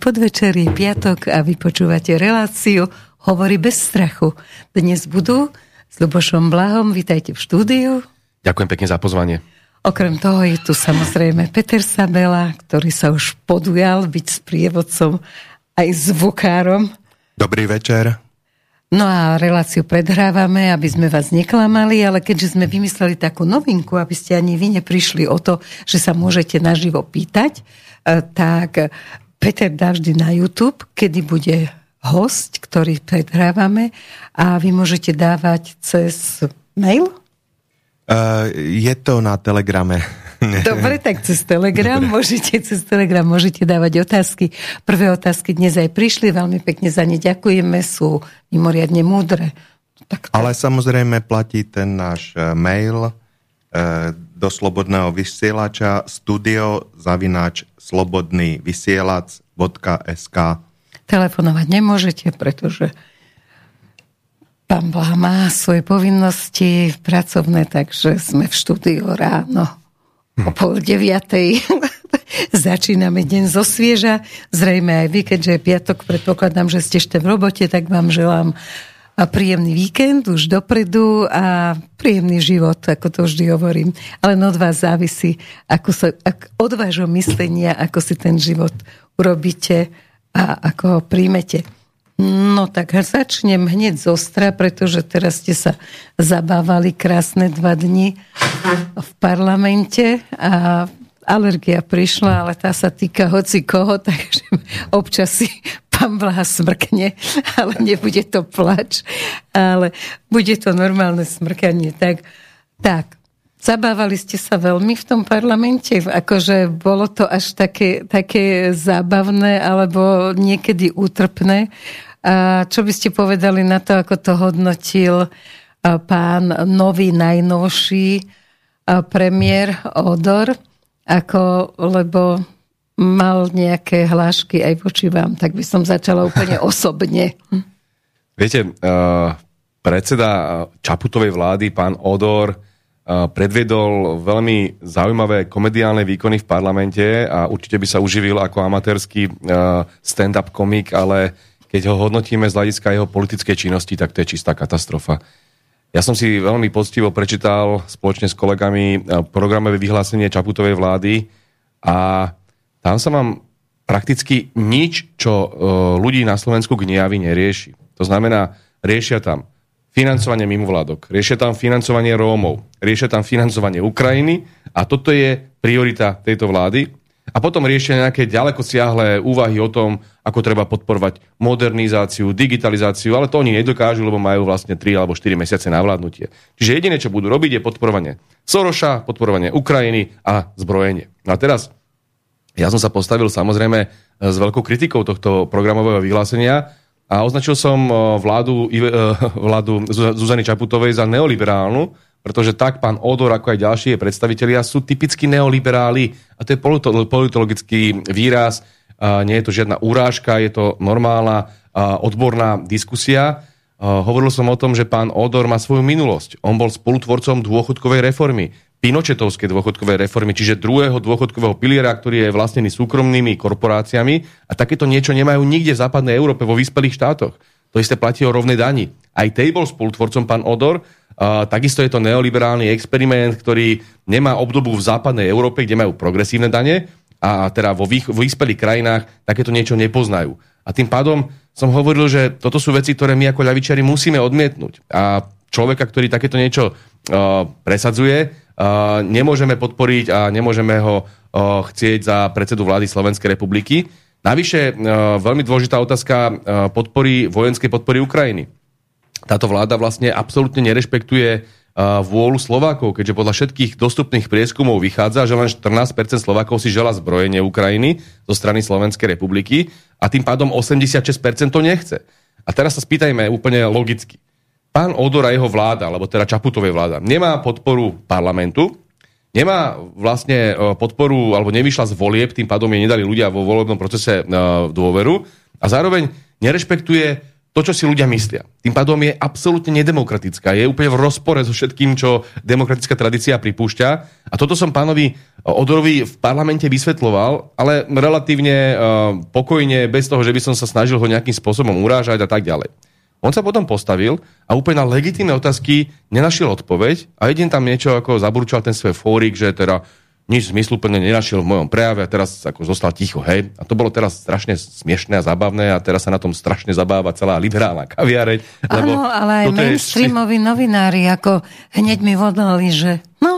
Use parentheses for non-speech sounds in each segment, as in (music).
podvečer, je piatok a vy počúvate reláciu Hovorí bez strachu. Dnes budú s Lubošom Blahom, vítajte v štúdiu. Ďakujem pekne za pozvanie. Okrem toho je tu samozrejme Peter Sabela, ktorý sa už podujal byť s prievodcom aj zvukárom. Dobrý večer. No a reláciu predhrávame, aby sme vás neklamali, ale keďže sme vymysleli takú novinku, aby ste ani vy neprišli o to, že sa môžete naživo pýtať, e, tak Peter dá vždy na YouTube, kedy bude host, ktorý predhrávame a vy môžete dávať cez mail? Uh, je to na Telegrame. (laughs) Dobre, tak cez Telegram Dobre. môžete cez Telegram môžete dávať otázky. Prvé otázky dnes aj prišli, veľmi pekne za ne ďakujeme, sú mimoriadne múdre. Tak to... Ale samozrejme platí ten náš e, mail e, do slobodného vysielača studio zavináč slobodný vysielač.sk Telefonovať nemôžete, pretože pán Blaha má svoje povinnosti pracovné, takže sme v štúdiu ráno o pol deviatej. (laughs) Začíname deň zo svieža. Zrejme aj vy, keďže je piatok, predpokladám, že ste ešte v robote, tak vám želám príjemný víkend už dopredu a príjemný život, ako to vždy hovorím. Ale od vás závisí, ako sa, ak, od vášho myslenia, ako si ten život urobíte a ako ho príjmete. No tak začnem hneď z ostra, pretože teraz ste sa zabávali krásne dva dni v parlamente a alergia prišla, ale tá sa týka hoci koho, (laughs) takže občas si pán Blaha smrkne, ale nebude to plač, ale bude to normálne smrkanie. Tak, tak Zabávali ste sa veľmi v tom parlamente? Akože bolo to až také, také zábavné alebo niekedy útrpné? A čo by ste povedali na to, ako to hodnotil pán nový, najnovší premiér Odor, ako, lebo mal nejaké hlášky aj voči vám, tak by som začala úplne (laughs) osobne. Viete, uh, predseda Čaputovej vlády, pán Odor, uh, predviedol veľmi zaujímavé komediálne výkony v parlamente a určite by sa uživil ako amatérsky stand-up komik, ale keď ho hodnotíme z hľadiska jeho politickej činnosti, tak to je čistá katastrofa. Ja som si veľmi poctivo prečítal spoločne s kolegami programové vyhlásenie Čaputovej vlády a tam sa vám prakticky nič, čo e, ľudí na Slovensku gniavi, nerieši. To znamená, riešia tam financovanie mimovládok, riešia tam financovanie Rómov, riešia tam financovanie Ukrajiny a toto je priorita tejto vlády a potom riešia nejaké ďaleko siahlé úvahy o tom, ako treba podporovať modernizáciu, digitalizáciu, ale to oni nedokážu, lebo majú vlastne 3 alebo 4 mesiace na vládnutie. Čiže jediné, čo budú robiť, je podporovanie Soroša, podporovanie Ukrajiny a zbrojenie. No a teraz, ja som sa postavil samozrejme s veľkou kritikou tohto programového vyhlásenia a označil som vládu, (laughs) vládu Zuzany Čaputovej za neoliberálnu, pretože tak pán Odor, ako aj ďalšie predstavitelia sú typicky neoliberáli a to je politologický výraz, nie je to žiadna urážka, je to normálna odborná diskusia. Hovoril som o tom, že pán Odor má svoju minulosť. On bol spolutvorcom dôchodkovej reformy, Pinochetovskej dôchodkovej reformy, čiže druhého dôchodkového piliera, ktorý je vlastnený súkromnými korporáciami a takéto niečo nemajú nikde v západnej Európe, vo vyspelých štátoch. To isté platí o rovnej dani. Aj tej bol spolutvorcom pán Odor Uh, takisto je to neoliberálny experiment, ktorý nemá obdobu v západnej Európe, kde majú progresívne dane a teda vo vyspelých krajinách takéto niečo nepoznajú. A tým pádom som hovoril, že toto sú veci, ktoré my ako ľavičiari musíme odmietnúť. A človeka, ktorý takéto niečo uh, presadzuje, nemôžeme podporiť a nemôžeme ho chcieť za predsedu vlády Slovenskej republiky. Navyše, uh, veľmi dôležitá otázka uh, podpory, vojenskej podpory Ukrajiny táto vláda vlastne absolútne nerešpektuje vôľu Slovákov, keďže podľa všetkých dostupných prieskumov vychádza, že len 14% Slovákov si žela zbrojenie Ukrajiny zo strany Slovenskej republiky a tým pádom 86% to nechce. A teraz sa spýtajme úplne logicky. Pán Odor a jeho vláda, alebo teda Čaputovej vláda, nemá podporu parlamentu, nemá vlastne e, podporu, alebo nevyšla z volieb, tým pádom jej nedali ľudia vo volebnom procese e, dôveru a zároveň nerešpektuje to, čo si ľudia myslia. Tým pádom je absolútne nedemokratická. Je úplne v rozpore so všetkým, čo demokratická tradícia pripúšťa. A toto som pánovi Odorovi v parlamente vysvetloval, ale relatívne uh, pokojne, bez toho, že by som sa snažil ho nejakým spôsobom urážať a tak ďalej. On sa potom postavil a úplne na legitímne otázky nenašiel odpoveď a jedin tam niečo ako zaburčal ten svoj fórik, že teda nič zmysluplne nenašiel v mojom prejave a teraz ako zostal ticho, hej. A to bolo teraz strašne smiešné a zábavné a teraz sa na tom strašne zabáva celá liberálna kaviareň. Áno, ale aj mainstreamoví je... novinári ako hneď mi vodali, že no,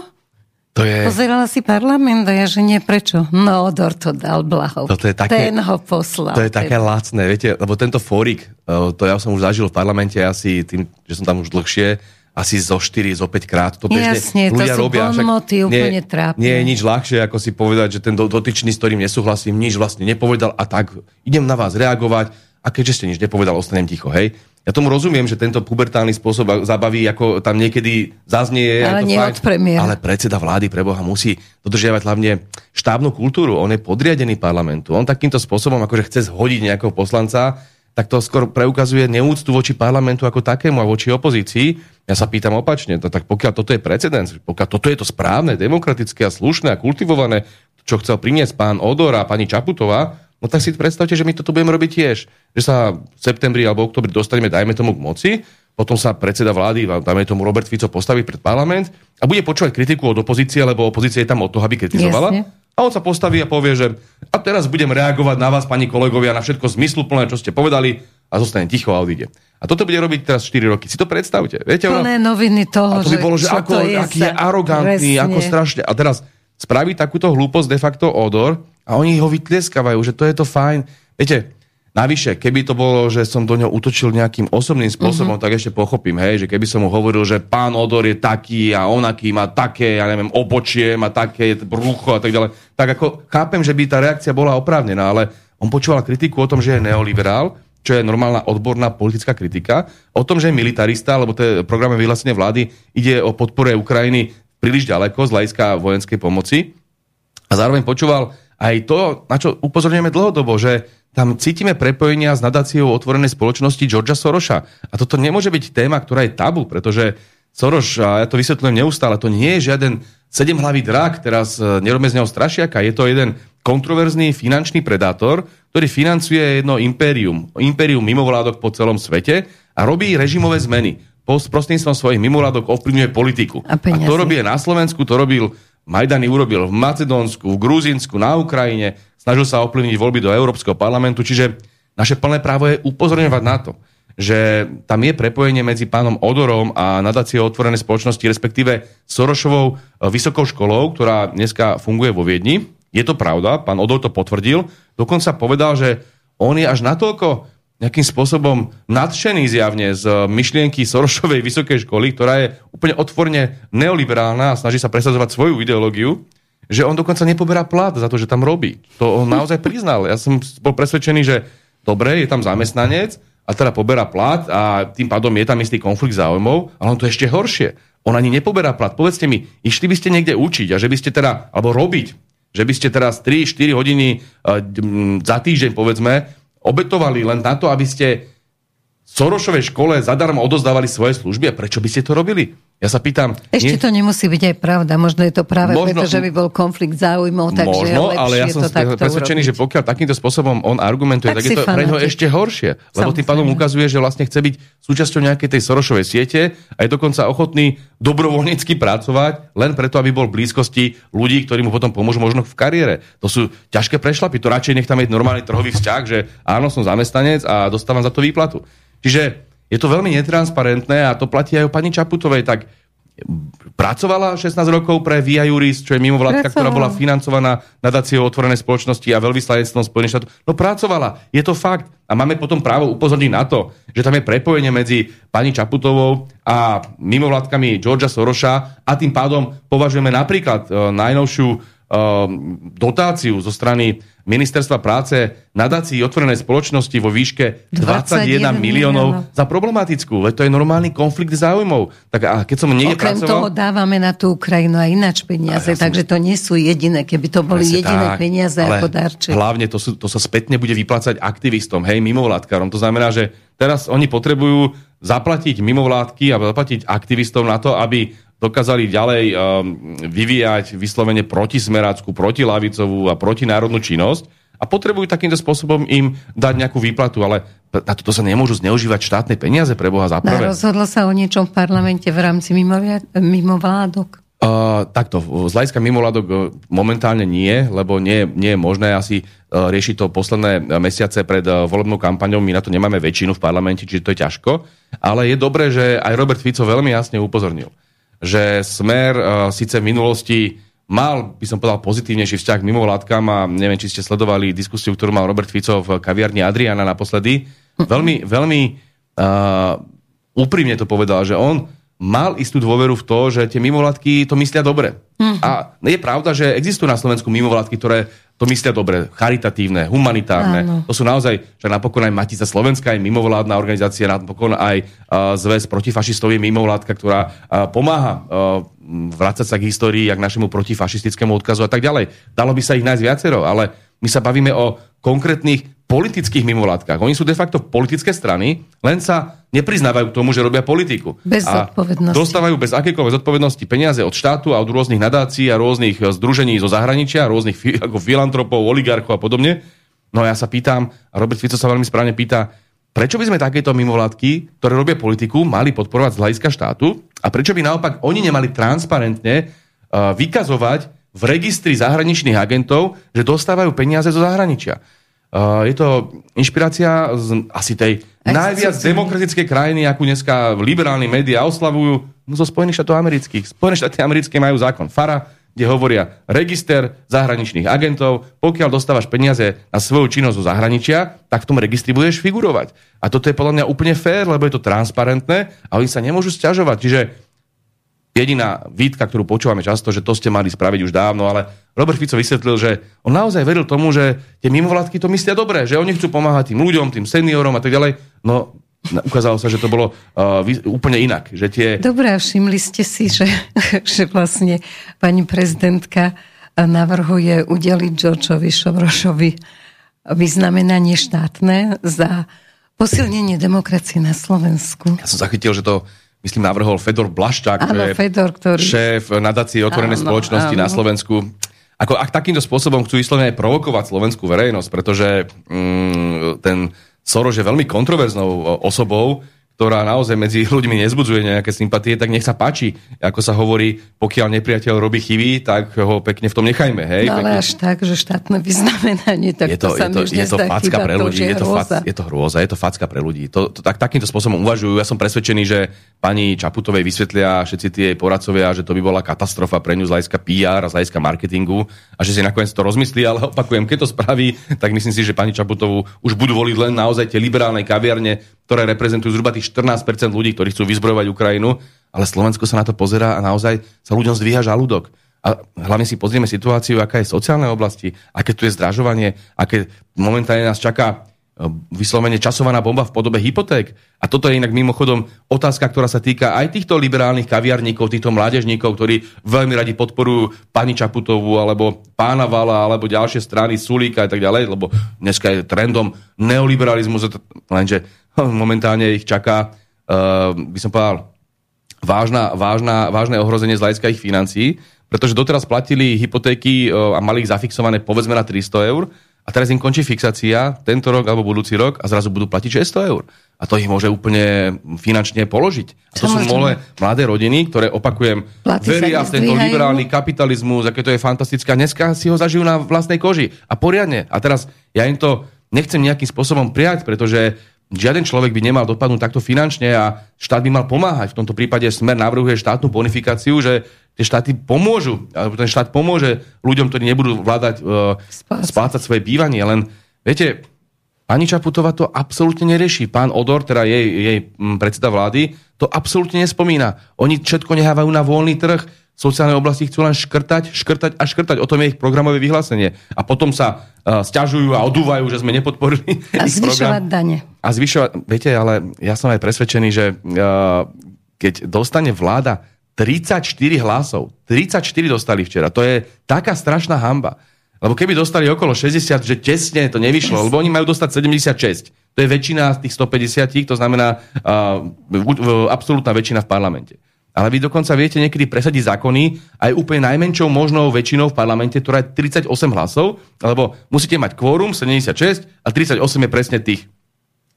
to je... Pozerala si parlament a ja, že nie, prečo? No, Odor to dal blaho. To je také, Ten ho poslal. To je také lacné, viete, lebo tento fórik, eh, to ja som už zažil v parlamente asi tým, že som tam už dlhšie, asi zo 4, zo 5 krát. To bežne Jasne, ľudia to sú robia. bonmoty úplne nie, trápne. Nie je nič ľahšie, ako si povedať, že ten dotyčný, s ktorým nesúhlasím, nič vlastne nepovedal a tak idem na vás reagovať a keďže ste nič nepovedal, ostanem ticho, hej. Ja tomu rozumiem, že tento pubertálny spôsob zabaví, ako tam niekedy zaznie. Ale nie od premiéra. Ale predseda vlády pre Boha musí dodržiavať hlavne štábnu kultúru. On je podriadený parlamentu. On takýmto spôsobom akože chce zhodiť nejakého poslanca, tak to skôr preukazuje neúctu voči parlamentu ako takému a voči opozícii. Ja sa pýtam opačne, to, tak pokiaľ toto je precedens, pokiaľ toto je to správne, demokratické a slušné a kultivované, čo chcel priniesť pán Odor a pani Čaputová, no tak si predstavte, že my toto budeme robiť tiež. Že sa v septembri alebo oktobri dostaneme, dajme tomu k moci, potom sa predseda vlády, dajme tomu Robert Fico, postaví pred parlament a bude počúvať kritiku od opozície, lebo opozícia je tam od toho, aby kritizovala. Jasne. A on sa postaví a povie, že a teraz budem reagovať na vás, pani kolegovia, na všetko zmysluplné, čo ste povedali a zostane ticho a odíde. A toto bude robiť teraz 4 roky. Si to predstavte. Viete, Plné noviny toho, a to by bolo, že, ako, je aký je arogantný, presne. ako strašne. A teraz spraví takúto hlúposť de facto odor a oni ho vytlieskavajú, že to je to fajn. Viete, Navyše, keby to bolo, že som do ňoho útočil nejakým osobným spôsobom, uh-huh. tak ešte pochopím, hej, že keby som mu hovoril, že pán Odor je taký a onaký má také, ja neviem, obočie, má také brucho a tak ďalej, tak ako chápem, že by tá reakcia bola oprávnená, ale on počúval kritiku o tom, že je neoliberál, čo je normálna odborná politická kritika, o tom, že je militarista, lebo to je programe vyhlásenie vlády, ide o podpore Ukrajiny príliš ďaleko z hľadiska vojenskej pomoci. A zároveň počúval aj to, na čo upozorňujeme dlhodobo, že tam cítime prepojenia s nadáciou otvorenej spoločnosti Georgia Soroša. A toto nemôže byť téma, ktorá je tabu, pretože Soros, a ja to vysvetľujem neustále, to nie je žiaden sedemhlavý drak, teraz e, nerobme z neho strašiaka, je to jeden kontroverzný finančný predátor, ktorý financuje jedno impérium, impérium mimovládok po celom svete a robí režimové zmeny. Prostredníctvom svojich mimovládok ovplyvňuje politiku. A, a to robí na Slovensku, to robil Majdany urobil v Macedónsku, v Gruzínsku, na Ukrajine, snažil sa ovplyvniť voľby do Európskeho parlamentu, čiže naše plné právo je upozorňovať na to, že tam je prepojenie medzi pánom Odorom a nadáciou otvorenej spoločnosti, respektíve Sorošovou e, vysokou školou, ktorá dneska funguje vo Viedni. Je to pravda, pán Odor to potvrdil. Dokonca povedal, že on je až natoľko nejakým spôsobom nadšený zjavne z myšlienky Sorošovej vysokej školy, ktorá je úplne otvorne neoliberálna a snaží sa presadzovať svoju ideológiu, že on dokonca nepoberá plat za to, že tam robí. To on naozaj priznal. Ja som bol presvedčený, že dobre, je tam zamestnanec a teda poberá plat a tým pádom je tam istý konflikt záujmov, ale on to ešte horšie. On ani nepoberá plat. Povedzte mi, išli by ste niekde učiť a že by ste teda, alebo robiť, že by ste teraz 3-4 hodiny uh, za týždeň, povedzme, obetovali len na to, aby ste Sorošovej škole zadarmo odozdávali svoje služby a prečo by ste to robili? Ja sa pýtam... Ešte nie... to nemusí byť aj pravda. Možno je to práve možno, preto, že by bol konflikt záujmov, takže možno, ale ja som presvedčený, že pokiaľ takýmto spôsobom on argumentuje, tak, tak je to pre neho ešte horšie. Lebo Samozrejme. tým pádom ukazuje, že vlastne chce byť súčasťou nejakej tej Sorošovej siete a je dokonca ochotný dobrovoľnícky pracovať len preto, aby bol v blízkosti ľudí, ktorí mu potom pomôžu možno v kariére. To sú ťažké prešlapy. To radšej nech tam je normálny trhový vzťah, že áno, som zamestnanec a dostávam za to výplatu. Čiže je to veľmi netransparentné a to platí aj o pani Čaputovej, tak pracovala 16 rokov pre Via Juris, čo je mimovládka, ktorá bola financovaná nadáciou otvorenej spoločnosti a veľvyslanectvom Spojených štátov. No pracovala, je to fakt. A máme potom právo upozorniť na to, že tam je prepojenie medzi pani Čaputovou a mimovládkami Georgia Soroša a tým pádom považujeme napríklad e, najnovšiu dotáciu zo strany ministerstva práce nadácii otvorenej spoločnosti vo výške 21, 21 miliónov za problematickú. Veď to je normálny konflikt záujmov. Tak a keď som niekde Okrem pracoval... toho dávame na tú Ukrajinu aj ináč peniaze, ja som... takže to nie sú jediné, keby to boli Presne jediné tak, peniaze ako darček. Hlavne to, sú, to sa spätne bude vyplácať aktivistom, hej, mimovládkarom. To znamená, že teraz oni potrebujú zaplatiť mimovládky a zaplatiť aktivistom na to, aby dokázali ďalej um, vyvíjať vyslovene protismeráckú, protilavicovú a protinárodnú činnosť a potrebujú takýmto spôsobom im dať nejakú výplatu, ale na toto sa nemôžu zneužívať štátne peniaze pre Boha za prvé. rozhodlo sa o niečom v parlamente v rámci mimovládok? Uh, takto, z hľadiska mimovládok uh, momentálne nie, lebo nie, nie je možné asi uh, riešiť to posledné mesiace pred uh, volebnou kampaňou. My na to nemáme väčšinu v parlamente, čiže to je ťažko. Ale je dobré, že aj Robert Fico veľmi jasne upozornil že Smer uh, síce v minulosti mal, by som povedal, pozitívnejší vzťah k mimovládkam a neviem, či ste sledovali diskusiu, ktorú mal Robert Fico v kaviarni Adriana naposledy. Veľmi, veľmi uh, úprimne to povedal, že on mal istú dôveru v to, že tie mimovládky to myslia dobre. Mm. A je pravda, že existujú na Slovensku mimovládky, ktoré to myslia dobre, charitatívne, humanitárne. Áno. To sú naozaj, že napokon aj Matica Slovenska je mimovládna organizácia, napokon aj uh, zväz protifašistov je mimovládka, ktorá uh, pomáha uh, vrácať sa k histórii, k našemu protifašistickému odkazu a tak ďalej. Dalo by sa ich nájsť viacero, ale my sa bavíme o konkrétnych politických mimovládkach. Oni sú de facto politické strany, len sa nepriznávajú k tomu, že robia politiku. Bez a zodpovednosti. Dostávajú bez akékoľvek zodpovednosti peniaze od štátu a od rôznych nadácií a rôznych eh, združení zo zahraničia, rôznych (laughs) ako filantropov, oligarchov a podobne. No a ja sa pýtam, a Robert Fico sa veľmi správne pýta, prečo by sme takéto mimovládky, ktoré robia politiku, mali podporovať z hľadiska štátu a prečo by naopak oni nemali transparentne uh, vykazovať v registri zahraničných agentov, že dostávajú peniaze zo zahraničia. Uh, je to inšpirácia z asi tej Aj najviac demokratickej krajiny, akú dneska liberálni médiá oslavujú, no zo Spojených štátov amerických. Spojené štáty americké majú zákon FARA, kde hovoria register zahraničných agentov, pokiaľ dostávaš peniaze na svoju činnosť zo zahraničia, tak v tom registri budeš figurovať. A toto je podľa mňa úplne fér, lebo je to transparentné a oni sa nemôžu stiažovať. Čiže jediná výtka, ktorú počúvame často, že to ste mali spraviť už dávno, ale Robert Fico vysvetlil, že on naozaj veril tomu, že tie mimovládky to myslia dobre, že oni chcú pomáhať tým ľuďom, tým seniorom a tak ďalej. No, ukázalo sa, že to bolo uh, úplne inak. Že tie... Dobre, a všimli ste si, že, (laughs) že vlastne pani prezidentka navrhuje udeliť Georgeovi Šovrošovi vyznamenanie štátne za posilnenie demokracie na Slovensku. Ja som zachytil, že to myslím, navrhol Fedor Blaščák, áno, je Fedor, ktorý... šéf nadácie otvorenej áno, spoločnosti áno. na Slovensku. Ako, ak takýmto spôsobom chcú vyslovene aj provokovať slovenskú verejnosť, pretože mm, ten Soros je veľmi kontroverznou osobou, ktorá naozaj medzi ľuďmi nezbudzuje nejaké sympatie, tak nech sa páči. Ako sa hovorí, pokiaľ nepriateľ robí chyby, tak ho pekne v tom nechajme. Hej? No ale pekne. až tak, že štátne vyznamenanie, tak je to, to sa je to, je to facka pre ľudí, to, je, to fac, je to hrôza, je to facka pre ľudí. To, to, tak, takýmto spôsobom uvažujú. Ja som presvedčený, že pani Čaputovej vysvetlia všetci tie poradcovia, že to by bola katastrofa pre ňu z hľadiska PR a z hľadiska marketingu a že si nakoniec to rozmyslí, ale (laughs) opakujem, keď to spraví, tak myslím si, že pani Čaputovú už budú voliť len naozaj tie liberálne kaviarne, ktoré reprezentujú zhruba tých 14% ľudí, ktorí chcú vyzbrojovať Ukrajinu, ale Slovensko sa na to pozerá a naozaj sa ľuďom zdvíha žalúdok. A hlavne si pozrieme situáciu, aká je v sociálnej oblasti, aké tu je zdražovanie, aké momentálne nás čaká e, vyslovene časovaná bomba v podobe hypoték. A toto je inak mimochodom otázka, ktorá sa týka aj týchto liberálnych kaviarníkov, týchto mládežníkov, ktorí veľmi radi podporujú pani Čaputovú, alebo pána Vala, alebo ďalšie strany, Sulíka a tak ďalej, lebo dneska je trendom neoliberalizmus, lenže (laughs) momentálne ich čaká, uh, by som povedal, vážna, vážna, vážne ohrozenie z hľadiska ich financií, pretože doteraz platili hypotéky uh, a mali ich zafixované povedzme na 300 eur a teraz im končí fixácia tento rok alebo budúci rok a zrazu budú platiť 600 eur. A to ich môže úplne finančne položiť. A to sú mole, mladé rodiny, ktoré, opakujem, Platy veria v tento liberálny kapitalizmus, aké to je fantastické. A dneska si ho zažijú na vlastnej koži. A poriadne. A teraz ja im to nechcem nejakým spôsobom prijať, pretože žiaden človek by nemal dopadnúť takto finančne a štát by mal pomáhať. V tomto prípade Smer navrhuje štátnu bonifikáciu, že tie štáty pomôžu, alebo ten štát pomôže ľuďom, ktorí nebudú vládať uh, splácať svoje bývanie. Len, viete, pani Čaputová to absolútne nerieši. Pán Odor, teda jej, jej predseda vlády, to absolútne nespomína. Oni všetko nehávajú na voľný trh. Sociálnej oblasti chcú len škrtať, škrtať a škrtať. O tom je ich programové vyhlásenie. A potom sa uh, stiažujú a odúvajú, že sme nepodporili (laughs) A zvyšovať program. dane. A zvyšovať, viete, ale ja som aj presvedčený, že uh, keď dostane vláda 34 hlasov, 34 dostali včera, to je taká strašná hamba. Lebo keby dostali okolo 60, že tesne to nevyšlo, yes. lebo oni majú dostať 76. To je väčšina z tých 150, to znamená uh, absolútna väčšina v parlamente. Ale vy dokonca viete niekedy presadiť zákony aj úplne najmenšou možnou väčšinou v parlamente, ktorá je 38 hlasov, lebo musíte mať kvórum 76 a 38 je presne tých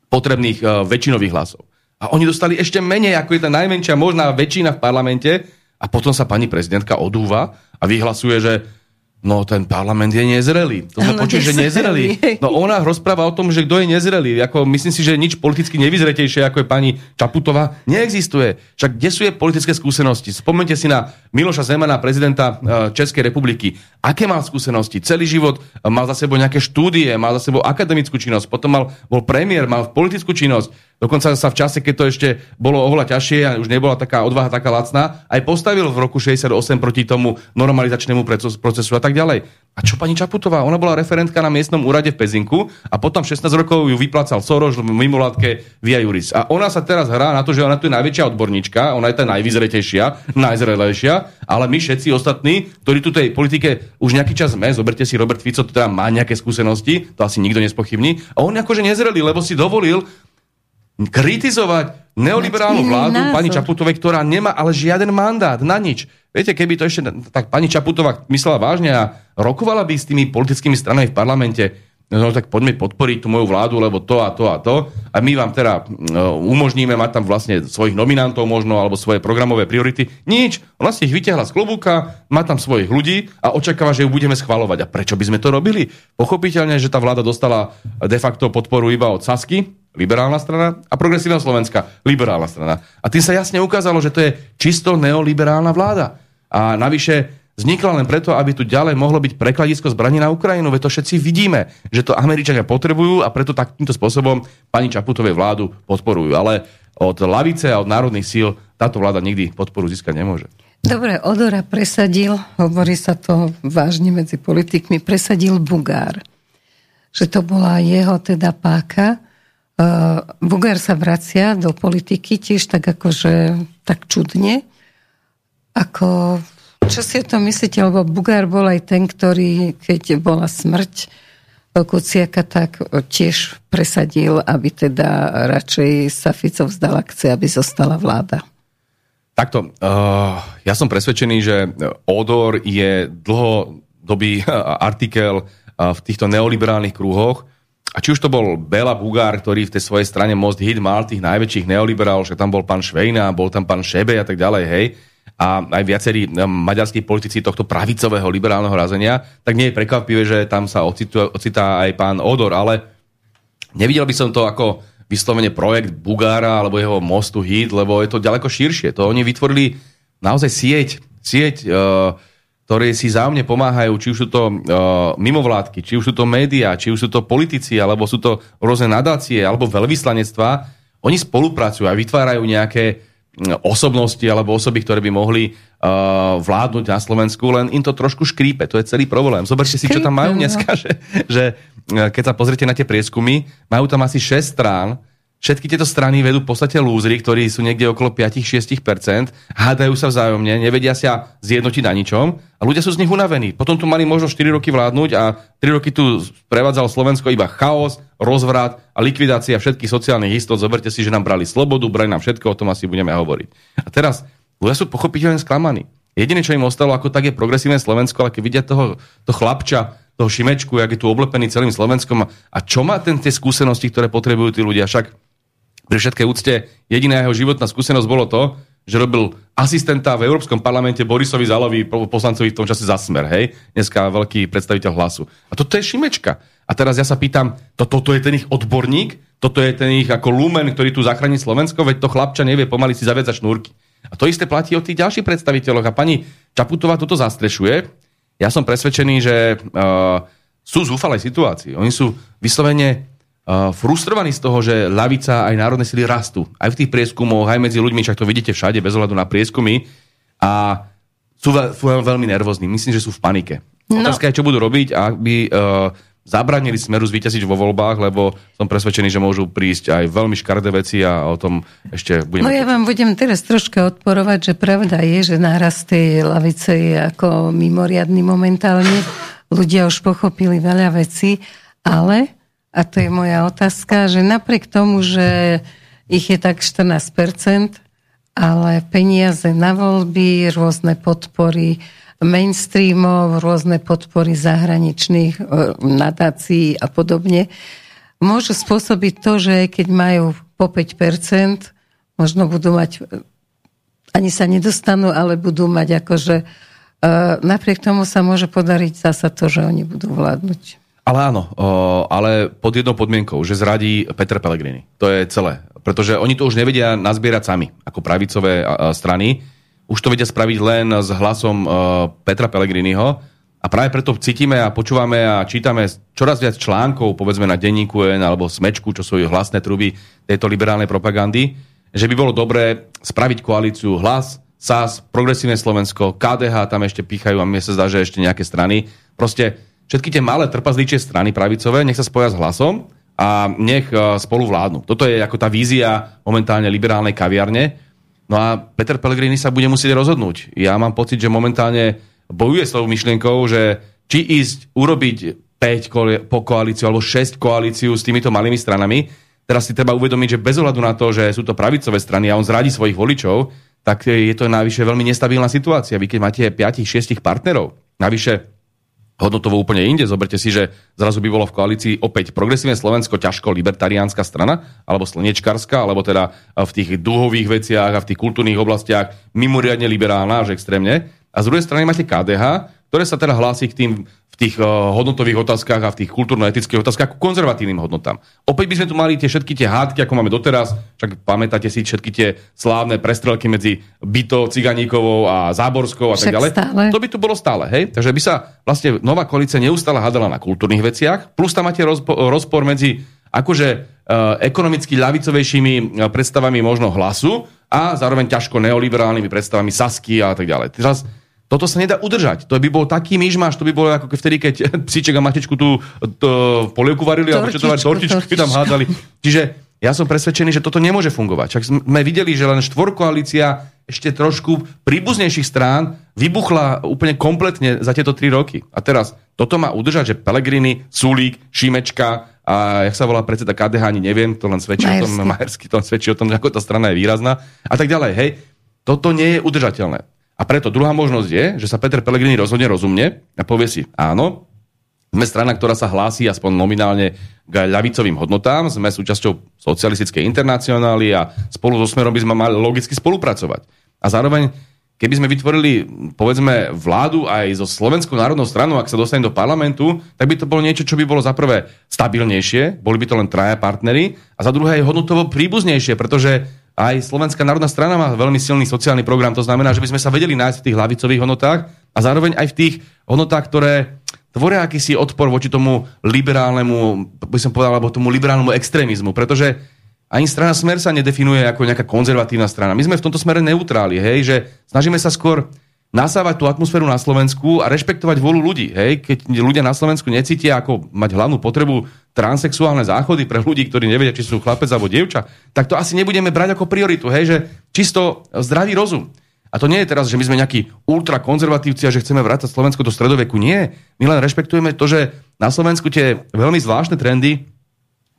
potrebných uh, väčšinových hlasov. A oni dostali ešte menej, ako je tá najmenšia možná väčšina v parlamente a potom sa pani prezidentka odúva a vyhlasuje, že No ten parlament je nezrelý. To sme počuli, že nezrelý. No ona rozpráva o tom, že kto je nezrelý. Ako, myslím si, že nič politicky nevyzretejšie, ako je pani Čaputová, neexistuje. Však kde sú je politické skúsenosti? Spomente si na Miloša Zemana, prezidenta e, Českej republiky. Aké mal skúsenosti? Celý život mal za sebou nejaké štúdie, mal za sebou akademickú činnosť, potom mal, bol premiér, mal politickú činnosť, Dokonca sa v čase, keď to ešte bolo oveľa ťažšie a už nebola taká odvaha taká lacná, aj postavil v roku 68 proti tomu normalizačnému procesu a tak ďalej. A čo pani Čaputová? Ona bola referentka na miestnom úrade v Pezinku a potom 16 rokov ju vyplácal Soros v mimolátke Via Juris. A ona sa teraz hrá na to, že ona tu je najväčšia odborníčka, ona je tá najvyzretejšia, najzrelejšia, ale my všetci ostatní, ktorí tu tej politike už nejaký čas sme, zoberte si Robert Fico, to teda má nejaké skúsenosti, to asi nikto nespochybní, a on akože nezrelý, lebo si dovolil kritizovať neoliberálnu vládu názor. pani Čaputovej, ktorá nemá ale žiaden mandát na nič. Viete, keby to ešte tak pani Čaputová myslela vážne a rokovala by s tými politickými stranami v parlamente, no tak poďme podporiť tú moju vládu, lebo to a to a to. A my vám teda no, umožníme mať tam vlastne svojich nominantov možno, alebo svoje programové priority. Nič. Ona si ich vyťahla z klobúka, má tam svojich ľudí a očakáva, že ju budeme schvalovať. A prečo by sme to robili? Pochopiteľne, že tá vláda dostala de facto podporu iba od Sasky, liberálna strana, a progresívna Slovenska, liberálna strana. A tým sa jasne ukázalo, že to je čisto neoliberálna vláda. A navyše vznikla len preto, aby tu ďalej mohlo byť prekladisko zbraní na Ukrajinu. Veď to všetci vidíme, že to Američania potrebujú a preto takýmto spôsobom pani Čaputovej vládu podporujú. Ale od lavice a od národných síl táto vláda nikdy podporu získať nemôže. Dobre, Odora presadil, hovorí sa to vážne medzi politikmi, presadil Bugár. Že to bola jeho teda páka Bugár sa vracia do politiky tiež tak akože tak čudne. Ako, čo si o tom myslíte? Lebo Bugár bol aj ten, ktorý, keď bola smrť Kuciaka, tak tiež presadil, aby teda radšej sa Fico vzdal akcie, aby zostala vláda. Takto, uh, ja som presvedčený, že Odor je dlhodobý (laughs) artikel v týchto neoliberálnych krúhoch, a či už to bol Bela Bugár, ktorý v tej svojej strane Most Hit mal tých najväčších neoliberálov, že tam bol pán Švejna, bol tam pán Šebe a tak ďalej, hej, a aj viacerí maďarskí politici tohto pravicového liberálneho razenia, tak nie je prekvapivé, že tam sa ocituje, ocitá aj pán Odor, ale nevidel by som to ako vyslovene projekt Bugára alebo jeho Mostu Hit, lebo je to ďaleko širšie. To oni vytvorili naozaj sieť, sieť uh, ktoré si zájomne pomáhajú, či už sú to uh, mimovládky, či už sú to médiá, či už sú to politici, alebo sú to rôzne nadácie, alebo veľvyslanectvá, oni spolupracujú a vytvárajú nejaké osobnosti alebo osoby, ktoré by mohli uh, vládnuť na Slovensku, len im to trošku škrípe. To je celý problém. Zoberte si, čo tam majú no. dneska, (laughs) že, že keď sa pozriete na tie prieskumy, majú tam asi 6 strán, Všetky tieto strany vedú v podstate lúzry, ktorí sú niekde okolo 5-6%, hádajú sa vzájomne, nevedia sa zjednotiť na ničom a ľudia sú z nich unavení. Potom tu mali možno 4 roky vládnuť a 3 roky tu prevádzalo Slovensko iba chaos, rozvrat a likvidácia všetkých sociálnych istot. Zoberte si, že nám brali slobodu, brali nám všetko, o tom asi budeme hovoriť. A teraz ľudia sú pochopiteľne sklamaní. Jediné, čo im ostalo ako tak je progresívne Slovensko, ale keď vidia toho, to chlapča, toho Šimečku, jak je tu oblepený celým Slovenskom a čo má ten tie skúsenosti, ktoré potrebujú tí ľudia. Však pri všetkej úcte jediná jeho životná skúsenosť bolo to, že robil asistenta v Európskom parlamente Borisovi Zalovi, poslancovi v tom čase za smer, hej? Dneska veľký predstaviteľ hlasu. A toto je Šimečka. A teraz ja sa pýtam, to, toto je ten ich odborník? Toto je ten ich ako lumen, ktorý tu zachráni Slovensko? Veď to chlapča nevie pomaly si zaviazať šnúrky. A to isté platí o tých ďalších predstaviteľoch. A pani Čaputová toto zastrešuje. Ja som presvedčený, že uh, sú zúfalej situácii. Oni sú vyslovene frustrovaní z toho, že lavica aj národné sily rastú. Aj v tých prieskumoch, aj medzi ľuďmi, však to vidíte všade, bez ohľadu na prieskumy. A sú, sú veľmi nervózni. Myslím, že sú v panike. No. Otázka je, čo budú robiť, aby uh, zabránili Smeru zvýťaziť vo voľbách, lebo som presvedčený, že môžu prísť aj veľmi škardé veci a o tom ešte budeme... No ja vám budem teraz troška odporovať, že pravda je, že nárast tej lavice je ako mimoriadný momentálne. Ľudia už pochopili veľa vecí, ale, a to je moja otázka, že napriek tomu, že ich je tak 14%, ale peniaze na voľby, rôzne podpory, mainstreamov, rôzne podpory zahraničných e, nadácií a podobne, môžu spôsobiť to, že keď majú po 5%, možno budú mať, ani sa nedostanú, ale budú mať akože, e, napriek tomu sa môže podariť zasa to, že oni budú vládnuť. Ale áno, ale pod jednou podmienkou, že zradí Peter Pellegrini. To je celé. Pretože oni to už nevedia nazbierať sami, ako pravicové strany už to vedia spraviť len s hlasom Petra Pellegriniho. A práve preto cítime a počúvame a čítame čoraz viac článkov, povedzme na denníku N alebo Smečku, čo sú hlasné truby tejto liberálnej propagandy, že by bolo dobré spraviť koalíciu hlas, SAS, Progresívne Slovensko, KDH tam ešte pýchajú a mne sa zdá, že ešte nejaké strany. Proste všetky tie malé trpazličie strany pravicové, nech sa spoja s hlasom a nech uh, spolu vládnu. Toto je ako tá vízia momentálne liberálnej kaviarne, No a Peter Pellegrini sa bude musieť rozhodnúť. Ja mám pocit, že momentálne bojuje s tou myšlienkou, že či ísť urobiť 5 po koalíciu alebo 6 koalíciu s týmito malými stranami. Teraz si treba uvedomiť, že bez ohľadu na to, že sú to pravicové strany a on zradí svojich voličov, tak je to najvyššie veľmi nestabilná situácia. Vy keď máte 5-6 partnerov, navyše hodnotovo úplne inde. Zoberte si, že zrazu by bolo v koalícii opäť progresívne Slovensko ťažko libertariánska strana, alebo slnečkárska, alebo teda v tých dlhových veciach a v tých kultúrnych oblastiach mimoriadne liberálna až extrémne. A z druhej strany máte KDH, ktoré sa teda hlási k tým v tých uh, hodnotových otázkach a v tých kultúrno-etických otázkach k konzervatívnym hodnotám. Opäť by sme tu mali tie všetky tie hádky, ako máme doteraz, však pamätáte si všetky tie slávne prestrelky medzi Byto, Ciganíkovou a Záborskou a tak ďalej. Stále. To by tu bolo stále, hej? Takže by sa vlastne nová koalícia neustále hádala na kultúrnych veciach, plus tam máte rozpo- rozpor medzi akože uh, ekonomicky ľavicovejšími uh, predstavami možno hlasu a zároveň ťažko neoliberálnymi predstavami Sasky a tak ďalej. Teraz toto sa nedá udržať. To by bol taký myšmaš, to by bolo ako vtedy, keď (laughs) psíček a matičku tú polievku varili a čo to tortičku, tortičku tam hádali. Čiže ja som presvedčený, že toto nemôže fungovať. Však sme videli, že len štvorkoalícia ešte trošku príbuznejších strán vybuchla úplne kompletne za tieto tri roky. A teraz toto má udržať, že Pelegrini, Sulík, Šimečka a jak sa volá predseda KDH, ani neviem, to len svedčí Majersky. o tom, Majersky, to len svedčí o tom, ako tá strana je výrazná a tak ďalej. Hej, toto nie je udržateľné. A preto druhá možnosť je, že sa Peter Pellegrini rozhodne rozumne a povie si, áno, sme strana, ktorá sa hlási aspoň nominálne k ľavicovým hodnotám, sme súčasťou socialistickej internacionály a spolu so Smerom by sme mali logicky spolupracovať. A zároveň, keby sme vytvorili, povedzme, vládu aj so Slovenskou národnou stranou, ak sa dostane do parlamentu, tak by to bolo niečo, čo by bolo za prvé stabilnejšie, boli by to len traja partnery, a za druhé aj hodnotovo príbuznejšie, pretože aj Slovenská národná strana má veľmi silný sociálny program, to znamená, že by sme sa vedeli nájsť v tých hlavicových hodnotách a zároveň aj v tých hodnotách, ktoré tvoria akýsi odpor voči tomu liberálnemu, by som povedal, alebo tomu liberálnemu extrémizmu, pretože ani strana Smer sa nedefinuje ako nejaká konzervatívna strana. My sme v tomto smere neutráli, hej, že snažíme sa skôr nasávať tú atmosféru na Slovensku a rešpektovať volu ľudí. Hej? Keď ľudia na Slovensku necítia ako mať hlavnú potrebu transexuálne záchody pre ľudí, ktorí nevedia, či sú chlapec alebo dievča, tak to asi nebudeme brať ako prioritu. Hej? Že čisto zdravý rozum. A to nie je teraz, že my sme nejakí ultrakonzervatívci a že chceme vrácať Slovensko do stredoveku. Nie. My len rešpektujeme to, že na Slovensku tie veľmi zvláštne trendy,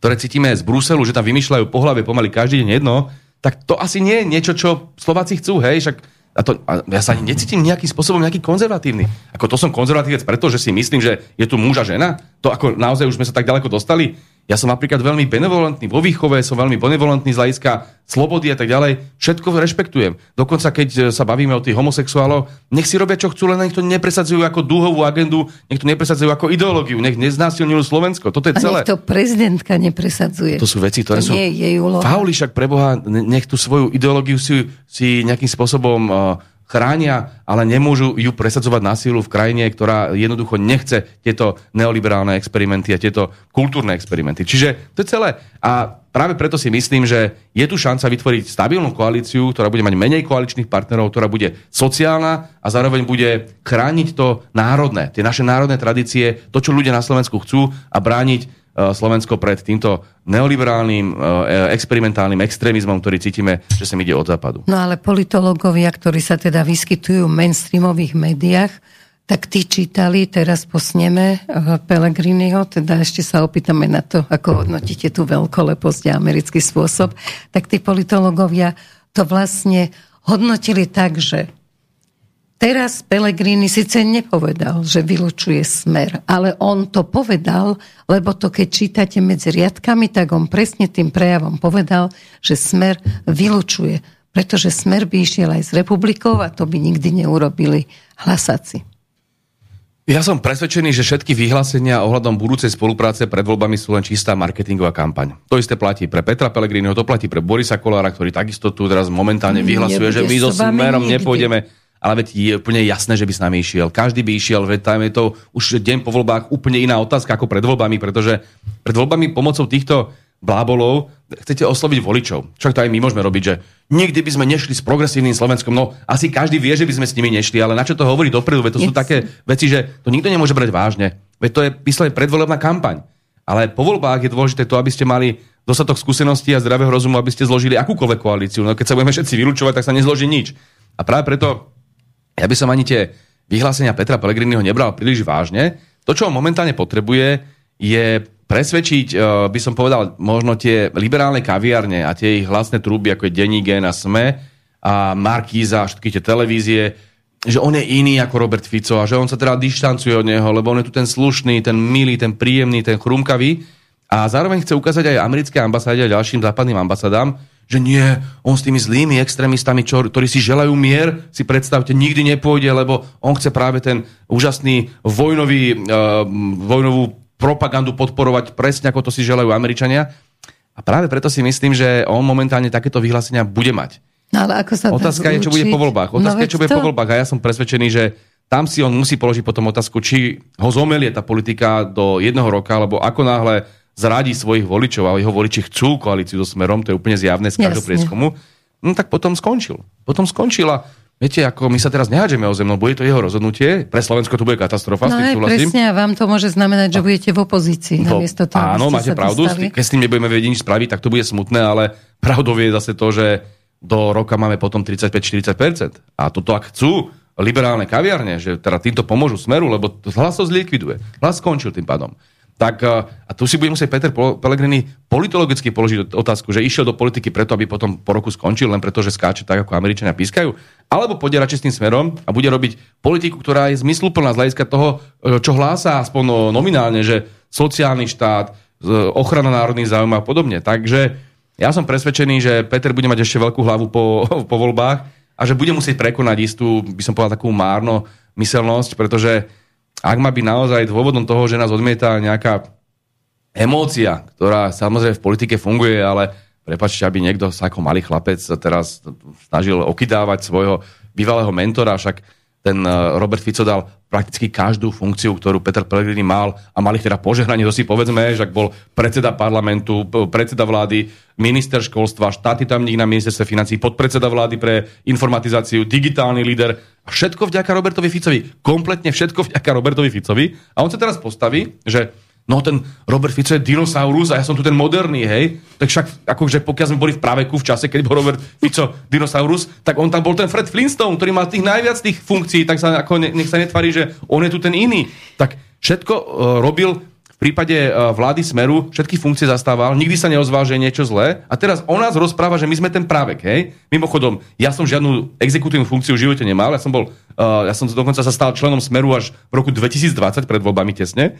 ktoré cítime z Bruselu, že tam vymýšľajú po hlave pomaly každý deň jedno, tak to asi nie je niečo, čo Slováci chcú. Hej? Však a, to, a ja sa ani necítim nejakým spôsobom nejaký konzervatívny. Ako to som konzervatívec preto, že si myslím, že je tu muž a žena. To ako naozaj už sme sa tak ďaleko dostali. Ja som napríklad veľmi benevolentný vo výchove, som veľmi benevolentný z hľadiska slobody a tak ďalej. Všetko rešpektujem. Dokonca keď e, sa bavíme o tých homosexuálov, nech si robia čo chcú, len nech to nepresadzujú ako dúhovú agendu, nech to nepresadzujú ako ideológiu, nech neznásilňujú Slovensko. Toto je celé. A nech to prezidentka nepresadzuje. To sú veci, ktoré to sú... Nie je jej úloha. Fauli však pre Boha, nech tú svoju ideológiu si, si nejakým spôsobom uh, chránia, ale nemôžu ju presadzovať na sílu v krajine, ktorá jednoducho nechce tieto neoliberálne experimenty a tieto kultúrne experimenty. Čiže to je celé. A práve preto si myslím, že je tu šanca vytvoriť stabilnú koalíciu, ktorá bude mať menej koaličných partnerov, ktorá bude sociálna a zároveň bude chrániť to národné, tie naše národné tradície, to, čo ľudia na Slovensku chcú a brániť Slovensko pred týmto neoliberálnym, e, experimentálnym extrémizmom, ktorý cítime, že sa ide od západu. No ale politológovia, ktorí sa teda vyskytujú v mainstreamových médiách, tak tí čítali teraz po sneme e, Pelegriniho, teda ešte sa opýtame na to, ako hodnotíte tú veľkoleposť a americký spôsob, tak tí politológovia to vlastne hodnotili tak, že Teraz Pellegrini síce nepovedal, že vylučuje smer, ale on to povedal, lebo to keď čítate medzi riadkami, tak on presne tým prejavom povedal, že smer vylučuje, pretože smer by išiel aj s republikou a to by nikdy neurobili hlasáci. Ja som presvedčený, že všetky vyhlásenia ohľadom budúcej spolupráce pred voľbami sú len čistá marketingová kampaň. To isté platí pre Petra Pellegriniho, to platí pre Borisa Kolára, ktorý takisto tu teraz momentálne vyhlasuje, že my so smerom nikdy. nepôjdeme ale veď je úplne jasné, že by s nami išiel. Každý by išiel, veď tam je to už deň po voľbách úplne iná otázka ako pred voľbami, pretože pred voľbami pomocou týchto blábolov chcete osloviť voličov. Čo to aj my môžeme robiť, že nikdy by sme nešli s progresívnym Slovenskom. No asi každý vie, že by sme s nimi nešli, ale na čo to hovorí dopredu? Veď to yes. sú také veci, že to nikto nemôže brať vážne. Veď to je vyslovene predvolebná kampaň. Ale po voľbách je dôležité to, aby ste mali dostatok skúseností a zdravého rozumu, aby ste zložili akúkoľvek koalíciu. No keď sa budeme všetci vylúčovať, tak sa nezloží nič. A práve preto ja by som ani tie vyhlásenia Petra Pellegriniho nebral príliš vážne. To, čo on momentálne potrebuje, je presvedčiť, eh, by som povedal, možno tie liberálne kaviarne a tie ich hlasné trúby, ako je Denní Gen a SME a Markíza a všetky tie televízie, že on je iný ako Robert Fico a že on sa teda dištancuje od neho, lebo on je tu ten slušný, ten milý, ten príjemný, ten chrumkavý. A zároveň chce ukázať aj americké ambasáde a ďalším západným ambasádám, že nie, on s tými zlými extrémistami, čo, ktorí si želajú mier, si predstavte, nikdy nepôjde, lebo on chce práve ten úžasný vojnový, uh, vojnovú propagandu podporovať presne ako to si želajú Američania. A práve preto si myslím, že on momentálne takéto vyhlásenia bude mať. No, ale ako sa Otázka je, čo bude po voľbách. No Otázka no, je, čo bude to... po voľbách. A ja som presvedčený, že tam si on musí položiť potom otázku, či ho zomelie tá politika do jedného roka, alebo ako náhle zradí svojich voličov a jeho voliči chcú koalíciu so Smerom, to je úplne zjavné z každého prieskumu, no tak potom skončil. Potom skončila. Viete, ako my sa teraz nehádžeme o zem, no bude to jeho rozhodnutie. Pre Slovensko to bude katastrofa, no s tým súhlasím. presne, a vám to môže znamenať, že budete v opozícii. No, toho, áno, máte pravdu, dostali. keď s tým nebudeme vedieť nič spraviť, tak to bude smutné, ale pravdou je zase to, že do roka máme potom 35-40%. A toto ak chcú liberálne kaviarne, že teda týmto pomôžu smeru, lebo hlas to zlikviduje. Hlas skončil tým pádom tak eh, a tu si bude musieť Peter Pellegrini politologicky položiť otázku, že išiel do politiky preto, aby potom po roku skončil, len preto, že skáče tak, ako Američania pískajú, alebo pôjde radšej s tým smerom a bude robiť politiku, ktorá je zmysluplná z hľadiska toho, eh, čo hlása aspoň nominálne, že sociálny štát, ochrana národných záujmov a podobne. Takže ja som presvedčený, že Peter bude mať ešte veľkú hlavu po, (laughs) po voľbách a že bude musieť prekonať istú, by som povedal, takú márno myselnosť, pretože ak má byť naozaj dôvodom toho, že nás odmieta nejaká emócia, ktorá samozrejme v politike funguje, ale prepačte, aby niekto sa ako malý chlapec teraz snažil okydávať svojho bývalého mentora, však ten eh, Robert Fico dal prakticky každú funkciu, ktorú Peter Pellegrini mal a mali teda požehnanie, to si povedzme, že ak bol predseda parlamentu, predseda vlády, minister školstva, štátny tamník na ministerstve financí, podpredseda vlády pre informatizáciu, digitálny líder. A všetko vďaka Robertovi Ficovi. Kompletne všetko vďaka Robertovi Ficovi. A on sa teraz postaví, že no ten Robert Fico je dinosaurus a ja som tu ten moderný, hej. Tak však, akože pokiaľ sme boli v praveku v čase, keď bol Robert Fico dinosaurus, tak on tam bol ten Fred Flintstone, ktorý mal tých najviac tých funkcií, tak sa ako nech sa netvarí, že on je tu ten iný. Tak všetko uh, robil v prípade uh, vlády Smeru, všetky funkcie zastával, nikdy sa neozval, že je niečo zlé. A teraz o nás rozpráva, že my sme ten právek, hej. Mimochodom, ja som žiadnu exekutívnu funkciu v živote nemal, ja som bol, uh, ja som dokonca sa stal členom Smeru až v roku 2020 pred voľbami tesne.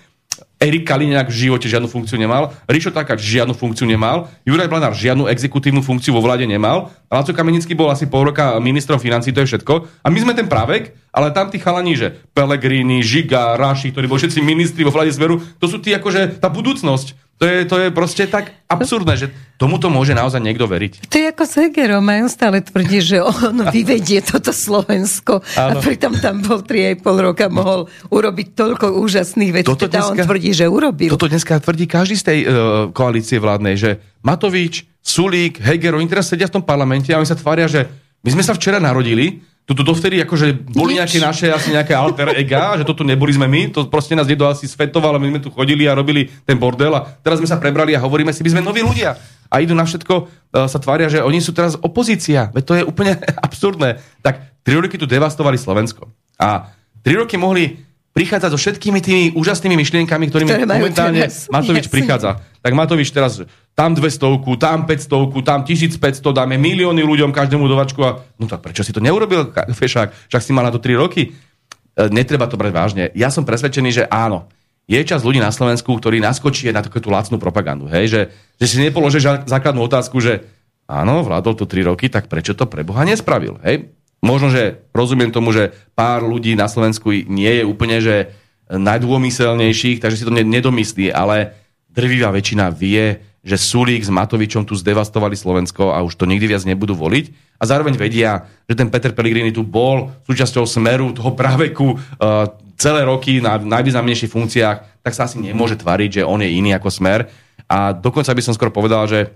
Erik Kaliňák v živote žiadnu funkciu nemal, Rišo Takáč žiadnu funkciu nemal, Juraj Blanár žiadnu exekutívnu funkciu vo vláde nemal, Laco Kamenický bol asi pol roka ministrom financí, to je všetko. A my sme ten právek a ale tam tí chalani, že Pellegrini, Žiga, Raši, ktorí boli všetci ministri vo vláde Smeru, to sú tí akože tá budúcnosť. To je, to je proste tak absurdné, že tomuto môže naozaj niekto veriť. To je ako s Hegerom, aj on stále tvrdí, že on (laughs) vyvedie toto Slovensko Áno. a pritom tam bol 3,5 roka, mohol urobiť toľko úžasných vecí, toto teda dneska, on tvrdí, že urobil. Toto dneska tvrdí každý z tej uh, koalície vládnej, že Matovič, Sulík, Heger, oni teraz sedia v tom parlamente a oni sa tvária, že my sme sa včera narodili, toto dovtedy akože boli Nič. nejaké naše asi nejaké alter ega, že toto neboli sme my, to proste nás niekto asi svetoval my sme tu chodili a robili ten bordel a teraz sme sa prebrali a hovoríme si, my sme noví ľudia a idú na všetko, uh, sa tvária, že oni sú teraz opozícia, veď to je úplne (laughs) absurdné. Tak tri roky tu devastovali Slovensko a tri roky mohli prichádzať so všetkými tými úžasnými myšlienkami, ktorými Ktoré momentálne teraz, Matovič jasný. prichádza. Tak Matovič teraz tam 200, tam 500, tam 1500, dáme milióny ľuďom, každému dovačku a no tak prečo si to neurobil, Fešák? Však si mal na to 3 roky. E, netreba to brať vážne. Ja som presvedčený, že áno. Je čas ľudí na Slovensku, ktorí naskočí na takú lacnú propagandu. Hej? Že, že si nepoložíš základnú otázku, že áno, vládol tu 3 roky, tak prečo to pre Boha nespravil? Hej? Možno, že rozumiem tomu, že pár ľudí na Slovensku nie je úplne, že najdômyselnejších, takže si to nedomyslí, ale drvivá väčšina vie, že Sulík s Matovičom tu zdevastovali Slovensko a už to nikdy viac nebudú voliť. A zároveň vedia, že ten Peter Pellegrini tu bol súčasťou smeru toho praveku uh, celé roky na najvýznamnejších funkciách, tak sa asi nemôže tvariť, že on je iný ako smer. A dokonca by som skoro povedal, že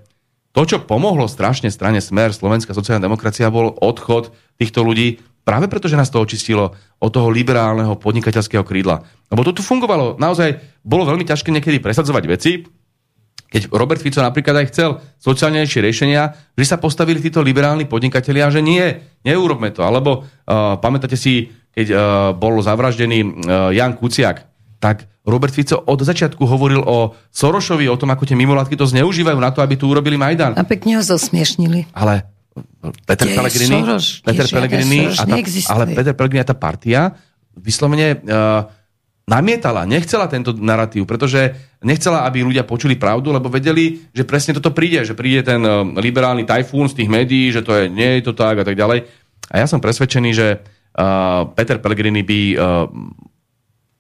to, čo pomohlo strašne strane Smer, Slovenská sociálna demokracia, bol odchod týchto ľudí práve preto, že nás to očistilo od toho liberálneho podnikateľského krídla. Lebo to tu fungovalo. Naozaj bolo veľmi ťažké niekedy presadzovať veci, keď Robert Fico napríklad aj chcel sociálnejšie riešenia, že sa postavili títo liberálni podnikatelia, že nie, neurobme to. Alebo uh, pamätáte si, keď uh, bol zavraždený uh, Jan Kuciak, tak Robert Fico od začiatku hovoril o Sorošovi, o tom, ako tie mimovládky to zneužívajú na to, aby tu urobili Majdan. A pekne ho zosmiešnili. Ale Peter Kde Pellegrini, Peter Pellegrini, a tá, ale Peter Pellegrini a tá partia vyslovene uh, namietala, nechcela tento narratív, pretože nechcela, aby ľudia počuli pravdu, lebo vedeli, že presne toto príde, že príde ten uh, liberálny tajfún z tých médií, že to je, nie je to tak a tak ďalej. A ja som presvedčený, že uh, Peter Pellegrini by uh,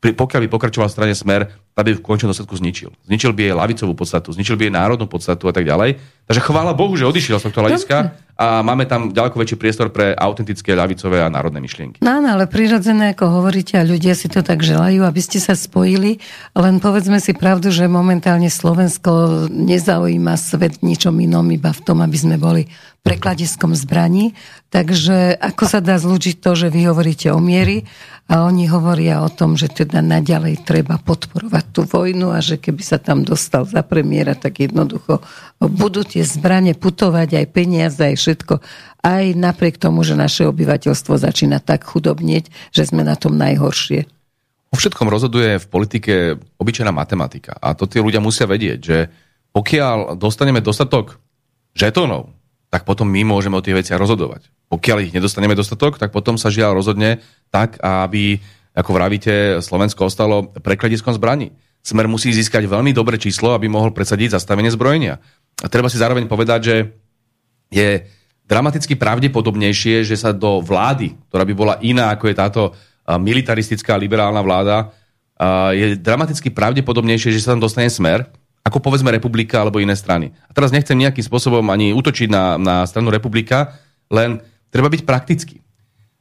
pokiaľ by pokračoval v strane Smer, tá by v končnom dôsledku zničil. Zničil by jej lavicovú podstatu, zničil by jej národnú podstatu a tak ďalej. Takže chvála Bohu, že odišiel z tohto hľadiska a máme tam ďaleko väčší priestor pre autentické ľavicové a národné myšlienky. No, no ale prirodzené, ako hovoríte, a ľudia si to tak želajú, aby ste sa spojili, len povedzme si pravdu, že momentálne Slovensko nezaujíma svet ničom inom, iba v tom, aby sme boli prekladiskom zbraní. Takže ako sa dá zlúčiť to, že vy hovoríte o miery a oni hovoria o tom, že teda naďalej treba podporovať tú vojnu a že keby sa tam dostal za premiéra, tak jednoducho budú tie zbranie putovať aj peniaze, aj všetko. Aj napriek tomu, že naše obyvateľstvo začína tak chudobnieť, že sme na tom najhoršie. O všetkom rozhoduje v politike obyčajná matematika. A to tí ľudia musia vedieť, že pokiaľ dostaneme dostatok žetónov, tak potom my môžeme o tých veciach rozhodovať. Pokiaľ ich nedostaneme dostatok, tak potom sa žiaľ rozhodne tak, aby, ako vravíte, Slovensko ostalo prekladiskom zbraní. Smer musí získať veľmi dobré číslo, aby mohol presadiť zastavenie zbrojenia. A treba si zároveň povedať, že je dramaticky pravdepodobnejšie, že sa do vlády, ktorá by bola iná ako je táto militaristická liberálna vláda, je dramaticky pravdepodobnejšie, že sa tam dostane smer, ako povedzme Republika alebo iné strany. A teraz nechcem nejakým spôsobom ani útočiť na, na stranu Republika, len treba byť praktický.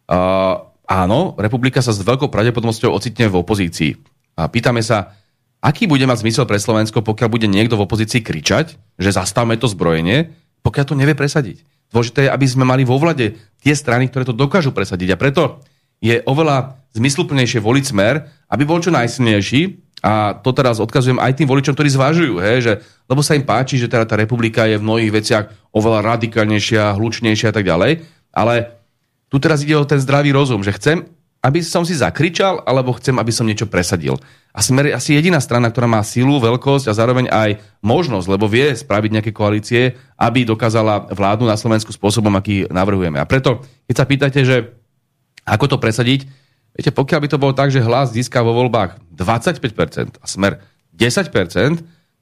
Uh, áno, Republika sa s veľkou pravdepodobnosťou ocitne v opozícii. A pýtame sa, aký bude mať zmysel pre Slovensko, pokiaľ bude niekto v opozícii kričať, že zastavme to zbrojenie, pokiaľ to nevie presadiť. Dôležité je, aby sme mali vo vlade tie strany, ktoré to dokážu presadiť. A preto je oveľa zmysluplnejšie voliť smer, aby bol čo najsilnejší, a to teraz odkazujem aj tým voličom, ktorí zvažujú, hej, že, lebo sa im páči, že teda tá republika je v mnohých veciach oveľa radikálnejšia, hlučnejšia a tak ďalej. Ale tu teraz ide o ten zdravý rozum, že chcem, aby som si zakričal, alebo chcem, aby som niečo presadil. A Smer je asi jediná strana, ktorá má sílu, veľkosť a zároveň aj možnosť, lebo vie spraviť nejaké koalície, aby dokázala vládu na Slovensku spôsobom, aký navrhujeme. A preto, keď sa pýtate, že ako to presadiť, Viete, pokiaľ by to bolo tak, že hlas získa vo voľbách 25% a smer 10%,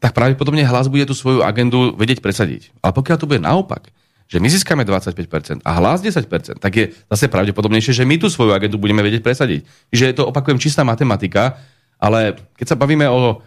tak pravdepodobne hlas bude tú svoju agendu vedieť presadiť. Ale pokiaľ to bude naopak, že my získame 25% a hlas 10%, tak je zase pravdepodobnejšie, že my tú svoju agendu budeme vedieť presadiť. Čiže je to, opakujem, čistá matematika, ale keď sa bavíme o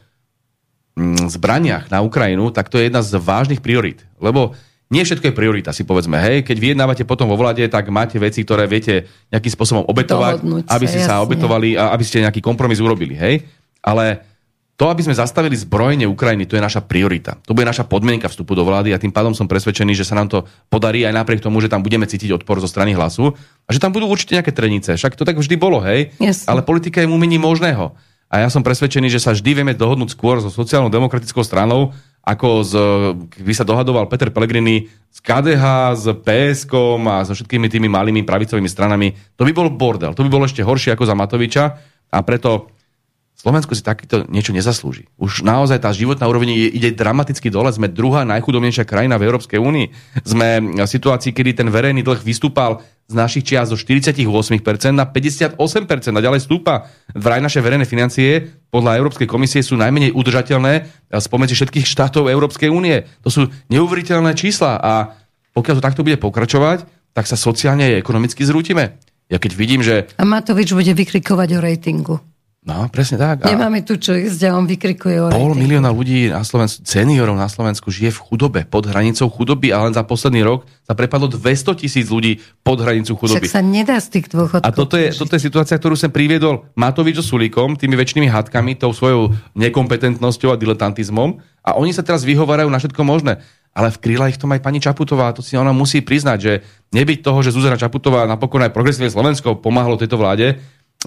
mm, zbraniach na Ukrajinu, tak to je jedna z vážnych priorit. Lebo nie všetko je priorita, si povedzme. Hej, keď vyjednávate potom vo vláde, tak máte veci, ktoré viete nejakým spôsobom obetovať, Dohodnúť aby ste sa, sa obetovali a aby ste nejaký kompromis urobili. Hej? Ale to, aby sme zastavili zbrojenie Ukrajiny, to je naša priorita. To bude naša podmienka vstupu do vlády a tým pádom som presvedčený, že sa nám to podarí aj napriek tomu, že tam budeme cítiť odpor zo strany hlasu a že tam budú určite nejaké trenice. Však to tak vždy bolo, hej? Yes. Ale politika je umení možného. A ja som presvedčený, že sa vždy vieme dohodnúť skôr so sociálnou demokratickou stranou, ako z, by sa dohadoval Peter Pellegrini s KDH, s PSK a so všetkými tými malými pravicovými stranami. To by bol bordel. To by bolo ešte horšie ako za Matoviča a preto Slovensko si takéto niečo nezaslúži. Už naozaj tá životná úroveň ide dramaticky dole. Sme druhá najchudobnejšia krajina v Európskej únii. Sme v situácii, kedy ten verejný dlh vystúpal z našich čias zo 48% na 58% a ďalej stúpa. Vraj naše verejné financie podľa Európskej komisie sú najmenej udržateľné spomedzi všetkých štátov Európskej únie. To sú neuveriteľné čísla a pokiaľ to takto bude pokračovať, tak sa sociálne a ekonomicky zrútime. Ja keď vidím, že... A Matovič bude vykrikovať o rejtingu. No, presne tak. A Nemáme tu čo ísť a on vykrikuje o Pol milióna ľudí na Slovensku, seniorov na Slovensku žije v chudobe, pod hranicou chudoby a len za posledný rok sa prepadlo 200 tisíc ľudí pod hranicu chudoby. Však sa nedá z tých dôchodkov. A toto je, toto je situácia, ktorú sem priviedol Matovič so Sulíkom, tými väčšnými hádkami, tou svojou nekompetentnosťou a diletantizmom a oni sa teraz vyhovárajú na všetko možné. Ale vkryla ich tom aj pani Čaputová, to si ona musí priznať, že nebyť toho, že Zuzana Čaputová napokon aj progresívne Slovensko pomáhalo tejto vláde,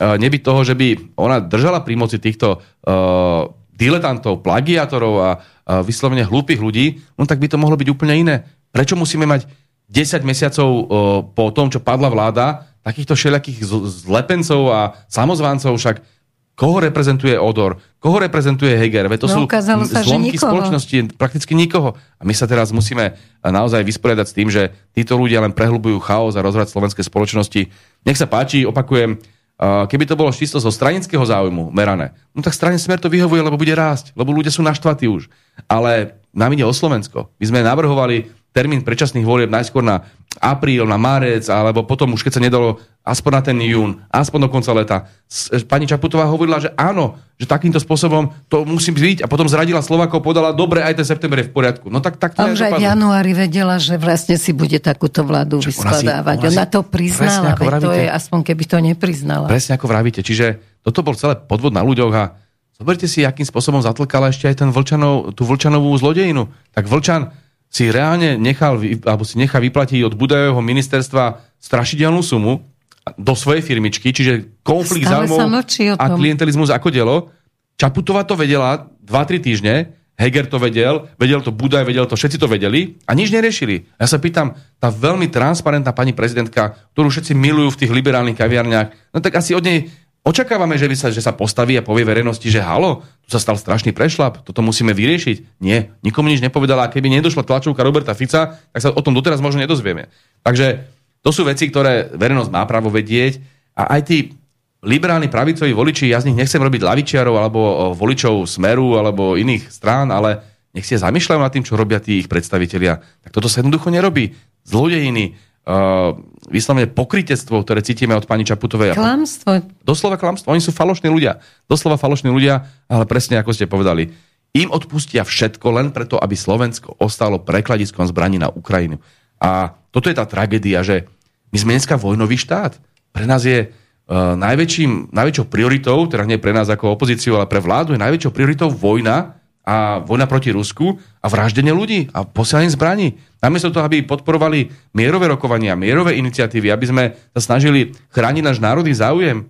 nebyť toho, že by ona držala pri moci týchto uh, diletantov, plagiátorov a uh, vyslovene hlúpych ľudí, no tak by to mohlo byť úplne iné. Prečo musíme mať 10 mesiacov uh, po tom, čo padla vláda, takýchto všelijakých zlepencov a samozváncov, však koho reprezentuje Odor, koho reprezentuje Heger, veď to no, sú sa, zlomky spoločnosti, prakticky nikoho. A my sa teraz musíme naozaj vysporiadať s tým, že títo ľudia len prehlbujú chaos a rozvrať slovenskej spoločnosti. Nech sa páči, opakujem, keby to bolo čisto zo stranického záujmu merané, no tak strane Smer to vyhovuje, lebo bude rásť, lebo ľudia sú naštvatí už. Ale nám ide o Slovensko. My sme navrhovali termín predčasných volieb najskôr na apríl, na marec, alebo potom už keď sa nedalo aspoň na ten jún, aspoň do konca leta. Pani Čaputová hovorila, že áno, že takýmto spôsobom to musí byť a potom zradila Slovakov, podala, dobre, aj ten september je v poriadku. No tak, tak to a už aj v januári vedela, že vlastne si bude takúto vládu Čo, vyskladávať. Ona, si, ona, si, ona to priznala, veď to je aspoň keby to nepriznala. Presne ako vravíte. Čiže toto bol celé podvod na ľuďoch a zoberte si, akým spôsobom zatlkala ešte aj ten Vlčanov, tú Vlčanovú zlodejinu. Tak Vlčan si reálne nechal, alebo si nechá vyplatiť od Budajového ministerstva strašidelnú sumu do svojej firmičky, čiže konflikt záujmov a klientelizmus ako delo. Čaputová to vedela 2-3 týždne, Heger to vedel, vedel to Budaj, vedel to, všetci to vedeli a nič neriešili. Ja sa pýtam, tá veľmi transparentná pani prezidentka, ktorú všetci milujú v tých liberálnych kaviarniach, no tak asi od nej Očakávame, že, sa, že sa postaví a povie verejnosti, že halo, tu sa stal strašný prešlap, toto musíme vyriešiť. Nie, nikomu nič nepovedala a keby nedošla tlačovka Roberta Fica, tak sa o tom doteraz možno nedozvieme. Takže to sú veci, ktoré verejnosť má právo vedieť a aj tí liberálni pravicoví voliči, ja z nich nechcem robiť lavičiarov alebo voličov Smeru alebo iných strán, ale nech si zamýšľajú nad tým, čo robia tí ich predstavitelia. Tak toto sa jednoducho nerobí. Zlodejiny, uh, vyslovene pokrytectvo, ktoré cítime od pani Čaputovej. Klamstvo. Doslova klamstvo. Oni sú falošní ľudia. Doslova falošní ľudia, ale presne ako ste povedali. Im odpustia všetko len preto, aby Slovensko ostalo prekladiskom zbraní na Ukrajinu. A toto je tá tragédia, že my sme dneska vojnový štát. Pre nás je uh, najväčším, najväčšou prioritou, teda nie pre nás ako opozíciu, ale pre vládu, je najväčšou prioritou vojna a vojna proti Rusku a vraždenie ľudí a posielanie zbraní. Namiesto toho, aby podporovali mierové rokovania, mierové iniciatívy, aby sme sa snažili chrániť náš národný záujem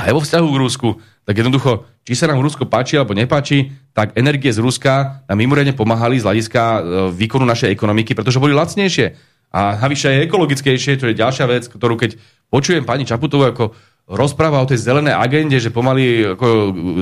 aj vo vzťahu k Rusku, tak jednoducho, či sa nám Rusko páči alebo nepáči, tak energie z Ruska nám mimoriadne pomáhali z hľadiska e, výkonu našej ekonomiky, pretože boli lacnejšie. A navyše je ekologickejšie, to je ďalšia vec, ktorú keď počujem pani Čaputovú ako rozpráva o tej zelenej agende, že pomaly ako,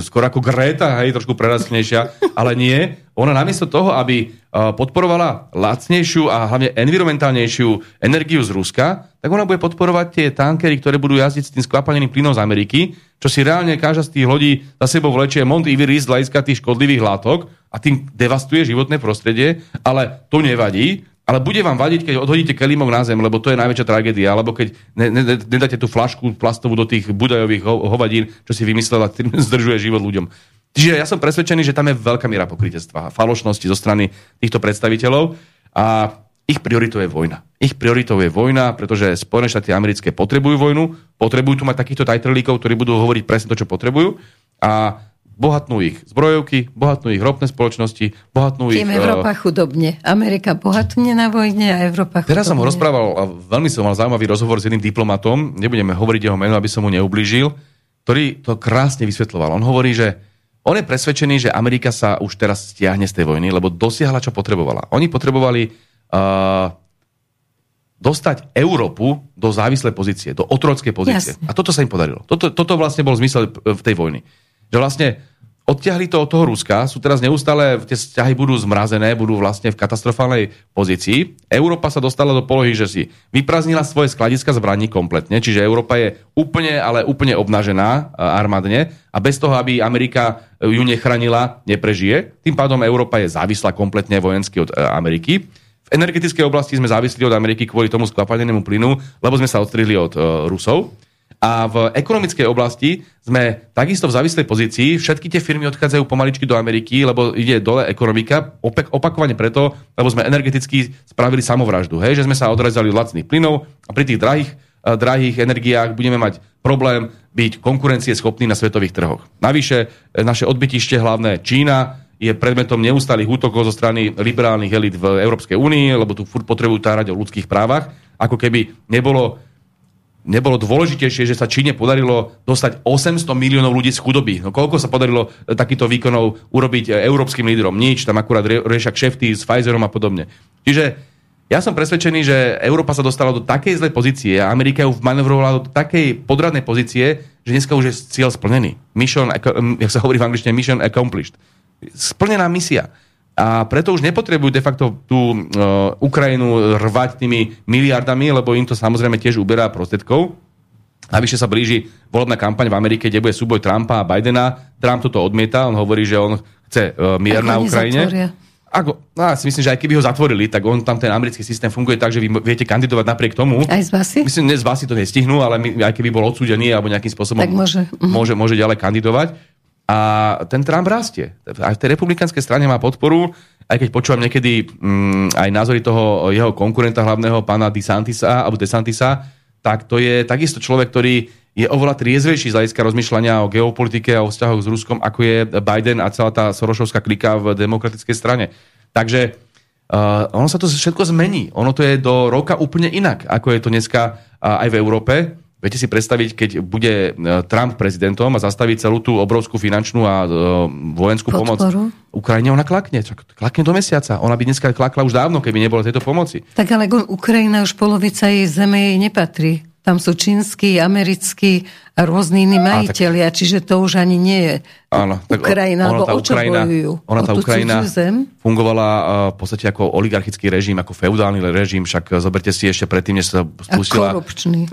skoro ako Greta, hej, trošku prerasknejšia, ale nie. Ona namiesto toho, aby podporovala lacnejšiu a hlavne environmentálnejšiu energiu z Ruska, tak ona bude podporovať tie tankery, ktoré budú jazdiť s tým skvapalným plynom z Ameriky, čo si reálne každá z tých lodí za sebou vlečie Mont Everest z hľadiska tých škodlivých látok a tým devastuje životné prostredie, ale to nevadí, ale bude vám vadiť, keď odhodíte kelímok na zem, lebo to je najväčšia tragédia, alebo keď ne, ne, nedáte tú flašku plastovú do tých budajových ho, hovadín, čo si vymyslela, tým (laughs) zdržuje život ľuďom. Čiže ja som presvedčený, že tam je veľká miera pokrytectva a falošnosti zo strany týchto predstaviteľov a ich prioritou je vojna. Ich prioritou je vojna, pretože Spojené štáty americké potrebujú vojnu, potrebujú tu mať takýchto tajtrlíkov, ktorí budú hovoriť presne to, čo potrebujú a bohatnú ich zbrojovky, bohatnú ich ropné spoločnosti, bohatnú Tým ich... Európa uh, chudobne. Amerika bohatne na vojne a Európa chudobne. Teraz som rozprával, a veľmi som mal zaujímavý rozhovor s jedným diplomatom, nebudeme hovoriť jeho meno, aby som mu neublížil, ktorý to krásne vysvetloval. On hovorí, že on je presvedčený, že Amerika sa už teraz stiahne z tej vojny, lebo dosiahla, čo potrebovala. Oni potrebovali uh, dostať Európu do závislej pozície, do otrockej pozície. Jasne. A toto sa im podarilo. Toto, toto vlastne bol zmysel v tej vojny. Že vlastne odtiahli to od toho Ruska, sú teraz neustále, tie vzťahy budú zmrazené, budú vlastne v katastrofálnej pozícii. Európa sa dostala do polohy, že si vypraznila svoje skladiska zbraní kompletne, čiže Európa je úplne, ale úplne obnažená armádne a bez toho, aby Amerika ju nechránila, neprežije. Tým pádom Európa je závislá kompletne vojensky od e, Ameriky. V energetickej oblasti sme závislí od Ameriky kvôli tomu skvapanenému plynu, lebo sme sa odstrihli od uh, Rusov. A v ekonomickej oblasti sme takisto v závislej pozícii. Všetky tie firmy odchádzajú pomaličky do Ameriky, lebo ide dole ekonomika. Opak, opakovane preto, lebo sme energeticky spravili samovraždu. Hej? Že sme sa odrezali od lacných plynov a pri tých drahých, uh, drahých energiách budeme mať problém byť konkurencieschopný na svetových trhoch. Navyše, e, naše odbytište hlavné Čína, je predmetom neustálých útokov zo strany liberálnych elit v Európskej únii, lebo tu furt potrebujú tárať o ľudských právach, ako keby nebolo, nebolo dôležitejšie, že sa Číne podarilo dostať 800 miliónov ľudí z chudoby. No koľko sa podarilo e, takýchto výkonov urobiť e, európskym lídrom? Nič, tam akurát riešia kšefty s Pfizerom a podobne. Čiže ja som presvedčený, že Európa sa dostala do takej zlej pozície a Amerika ju manevrovala do takej podradnej pozície, že dneska už je cieľ splnený. Mission, jak sa hovorí v angličtine, mission accomplished splnená misia. A preto už nepotrebujú de facto tú uh, Ukrajinu rvať tými miliardami, lebo im to samozrejme tiež uberá prostriedkov. Navyše sa blíži volebná kampaň v Amerike, kde bude súboj Trumpa a Bidena. Trump toto odmieta, on hovorí, že on chce uh, mier na Ukrajine. Ako, no ja si myslím, že aj keby ho zatvorili, tak on tam ten americký systém funguje tak, že vy viete kandidovať napriek tomu. Aj z basy? Myslím, že z basy to nestihnú, ale my, aj keby bol odsúdený alebo nejakým spôsobom tak môže. Mhm. môže, môže ďalej kandidovať. A ten Trump rastie. Aj v tej republikánskej strane má podporu, aj keď počúvam niekedy mm, aj názory toho jeho konkurenta hlavného, pána DeSantisa, alebo DeSantisa, tak to je takisto človek, ktorý je oveľa triezvejší z hľadiska rozmýšľania o geopolitike a o vzťahoch s Ruskom, ako je Biden a celá tá Sorošovská klika v demokratickej strane. Takže uh, ono sa to všetko zmení. Ono to je do roka úplne inak, ako je to dneska uh, aj v Európe. Viete si predstaviť, keď bude e, Trump prezidentom a zastaví celú tú obrovskú finančnú a uh, vojenskú Podporu. pomoc Ukrajine, ona klakne. Klakne do mesiaca. Ona by dneska klakla už dávno, keby nebolo tejto pomoci. Tak ale Ukrajina už polovica jej zeme jej nepatrí. Tam sú čínsky, americkí a rôzni iní majiteľia, tak... čiže to už ani nie je áno, tak Ukrajina, alebo o čo Ukrajina, bojujú? Ona tá Ukrajina zem? fungovala uh, v podstate ako oligarchický režim, ako feudálny režim, však zoberte si ešte predtým, než sa spustila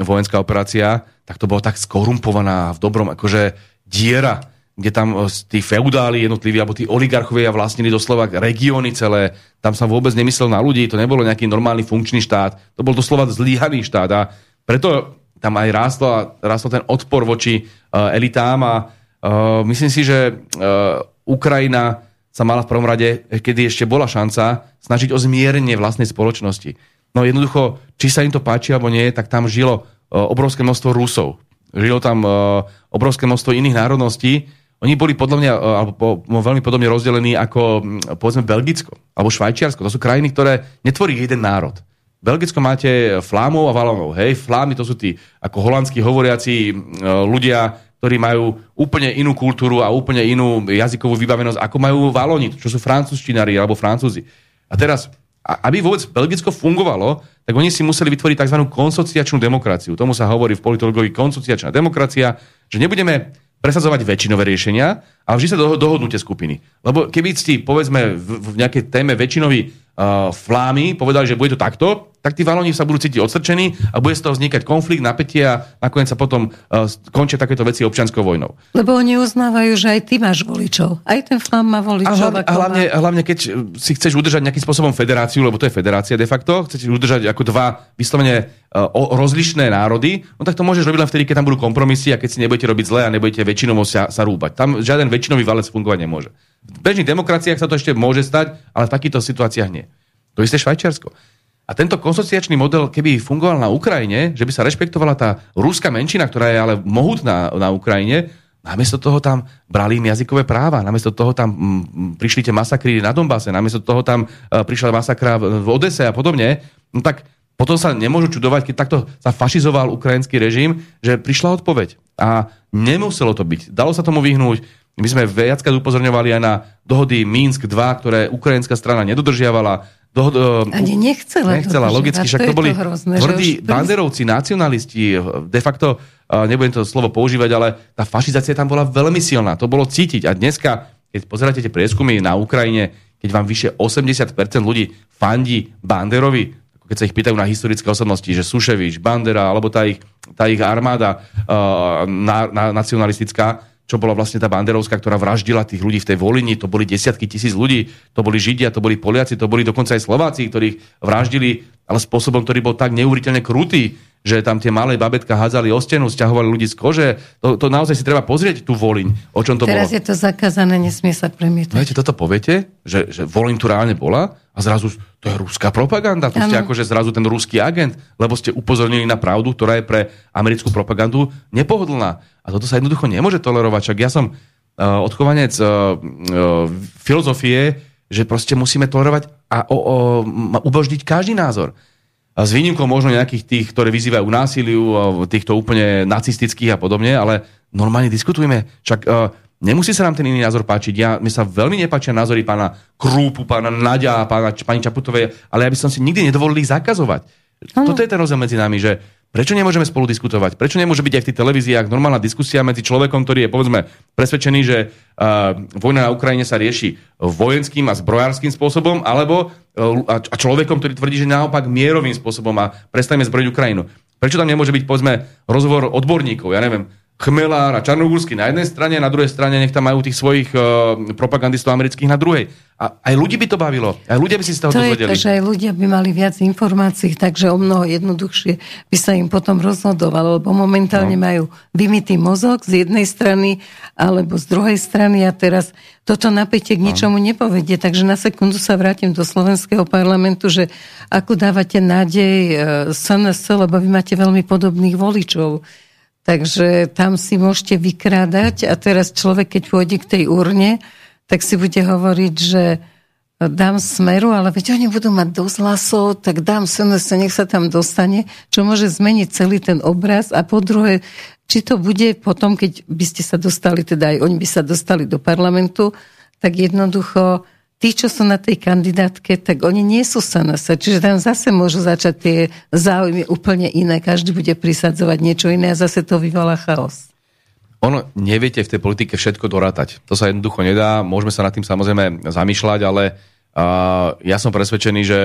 vojenská operácia, tak to bolo tak skorumpovaná v dobrom, akože diera, kde tam uh, tí feudáli jednotliví, alebo tí oligarchovia vlastnili doslova regióny celé, tam sa vôbec nemyslel na ľudí, to nebolo nejaký normálny funkčný štát, to bol doslova zlíhaný štát a preto tam aj rástlo, rástlo ten odpor voči uh, elitám a uh, myslím si, že uh, Ukrajina sa mala v prvom rade, kedy ešte bola šanca, snažiť o zmierenie vlastnej spoločnosti. No jednoducho, či sa im to páči alebo nie, tak tam žilo uh, obrovské množstvo Rusov. Žilo tam uh, obrovské množstvo iných národností. Oni boli podľa mňa, uh, alebo po, veľmi podobne rozdelení ako, povedzme, Belgicko alebo Švajčiarsko. To sú krajiny, ktoré netvorí jeden národ. Belgicko máte Flámov a Valonov. Hej, Flámy to sú tí ako holandskí hovoriaci e, ľudia, ktorí majú úplne inú kultúru a úplne inú jazykovú vybavenosť, ako majú Valoni, čo sú francúzštinári alebo francúzi. A teraz, aby vôbec Belgicko fungovalo, tak oni si museli vytvoriť tzv. konsociačnú demokraciu. Tomu sa hovorí v politológii konsociačná demokracia, že nebudeme presadzovať väčšinové riešenia, ale vždy sa dohodnú tie skupiny. Lebo keby ste, povedzme, v, v nejakej téme väčšinový uh, flámy povedali, že bude to takto, tak tí Valoni sa budú cítiť odstrčení a bude z toho vznikať konflikt, napätie a nakoniec sa potom uh, končia takéto veci občianskou vojnou. Lebo oni uznávajú, že aj ty máš voličov. Aj ten flám má voličov. A hlavne, a hlavne, a hlavne, keď si chceš udržať nejakým spôsobom federáciu, lebo to je federácia de facto, chceš udržať ako dva vyslovene uh, rozlišné národy, no tak to môžeš robiť len vtedy, keď tam budú kompromisy a keď si nebudete robiť zle a nebudete väčšinovo sa, sa rúbať. Tam žiaden väčšinový valec fungovať nemôže. V bežných demokraciách sa to ešte môže stať, ale v takýchto situáciách nie. To isté Švajčiarsko. A tento konsociačný model, keby fungoval na Ukrajine, že by sa rešpektovala tá ruská menšina, ktorá je ale mohutná na Ukrajine, namiesto toho tam brali im jazykové práva, namiesto toho tam m, prišli tie masakry na Donbase, namiesto toho tam uh, prišla masakra v Odese a podobne, no tak potom sa nemôžu čudovať, keď takto sa fašizoval ukrajinský režim, že prišla odpoveď. A nemuselo to byť. Dalo sa tomu vyhnúť. My sme viackrát upozorňovali aj na dohody Minsk 2, ktoré ukrajinská strana nedodržiavala. Dohod, Ani nechcela. Nechcela, logicky, však to, to boli hrozné, tvrdí banderovci, nacionalisti, de facto, nebudem to slovo používať, ale tá fašizácia tam bola veľmi silná. To bolo cítiť. A dneska, keď pozeráte tie prieskumy na Ukrajine, keď vám vyše 80% ľudí fandí Banderovi, keď sa ich pýtajú na historické osobnosti, že Suševič, Bandera, alebo tá ich, tá ich armáda uh, na, na, nacionalistická, čo bola vlastne tá Banderovská, ktorá vraždila tých ľudí v tej Volini, to boli desiatky tisíc ľudí, to boli Židia, to boli Poliaci, to boli dokonca aj Slováci, ktorých vraždili, ale spôsobom, ktorý bol tak neuveriteľne krutý, že tam tie malé babetka hádzali o stenu, stiahovali ľudí z kože. To, to naozaj si treba pozrieť tú Voliň, o čom to Teraz bolo. Teraz je to zakázané, nesmie sa premietať. Viete, toto poviete, že, že Voliň tu reálne bola a zrazu to je ruská propaganda, to ano. ste akože zrazu ten ruský agent, lebo ste upozornili na pravdu, ktorá je pre americkú propagandu nepohodlná. A toto sa jednoducho nemôže tolerovať. Čak ja som uh, odchovanec uh, uh, filozofie, že proste musíme tolerovať a o, o, uboždiť každý názor s výnimkou možno nejakých tých, ktoré vyzývajú násiliu, týchto úplne nacistických a podobne, ale normálne diskutujeme. Čak uh, nemusí sa nám ten iný názor páčiť. Ja, mi sa veľmi nepáčia názory pána Krúpu, pána Nadia, pána, pani Čaputovej, ale ja by som si nikdy nedovolil ich zakazovať. Ano. Toto je ten rozdiel medzi nami, že Prečo nemôžeme spolu diskutovať? Prečo nemôže byť aj v tých televíziách normálna diskusia medzi človekom, ktorý je povedzme presvedčený, že uh, vojna na Ukrajine sa rieši vojenským a zbrojárským spôsobom, alebo uh, a človekom, ktorý tvrdí, že naopak mierovým spôsobom a prestaneme zbrojiť Ukrajinu. Prečo tam nemôže byť povedzme rozhovor odborníkov? Ja neviem, Chmelár a Čarnogórsky na jednej strane, na druhej strane nech tam majú tých svojich uh, propagandistov amerických na druhej. A aj ľudí by to bavilo. Aj ľudia by si z toho to dozvedeli. Je to, že aj ľudia by mali viac informácií, takže o mnoho jednoduchšie by sa im potom rozhodovalo, lebo momentálne no. majú vymitý mozog z jednej strany alebo z druhej strany a teraz toto napätie k no. ničomu nepovedie. Takže na sekundu sa vrátim do slovenského parlamentu, že ako dávate nádej SNS, lebo vy máte veľmi podobných voličov Takže tam si môžete vykrádať a teraz človek, keď pôjde k tej urne, tak si bude hovoriť, že dám smeru, ale veď oni budú mať dosť hlasov, tak dám SNS, nech sa tam dostane, čo môže zmeniť celý ten obraz. A po druhé, či to bude potom, keď by ste sa dostali, teda aj oni by sa dostali do parlamentu, tak jednoducho tí, čo sú na tej kandidátke, tak oni nie sú SNS. Čiže tam zase môžu začať tie záujmy úplne iné. Každý bude prisadzovať niečo iné a zase to vyvolá chaos. Ono, neviete v tej politike všetko dorátať. To sa jednoducho nedá. Môžeme sa nad tým samozrejme zamýšľať, ale uh, ja som presvedčený, že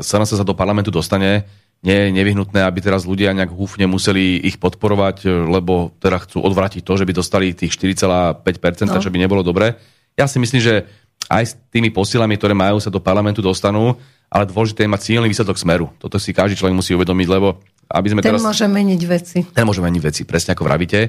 SNS sa do parlamentu dostane. Nie je nevyhnutné, aby teraz ľudia nejak húfne museli ich podporovať, lebo teda chcú odvratiť to, že by dostali tých 4,5%, no. čo by nebolo dobre. Ja si myslím, že aj s tými posilami, ktoré majú, sa do parlamentu dostanú, ale dôležité je mať silný výsledok smeru. Toto si každý človek musí uvedomiť, lebo aby sme ten teraz... môže meniť veci. Ten môže meniť veci, presne ako vravíte.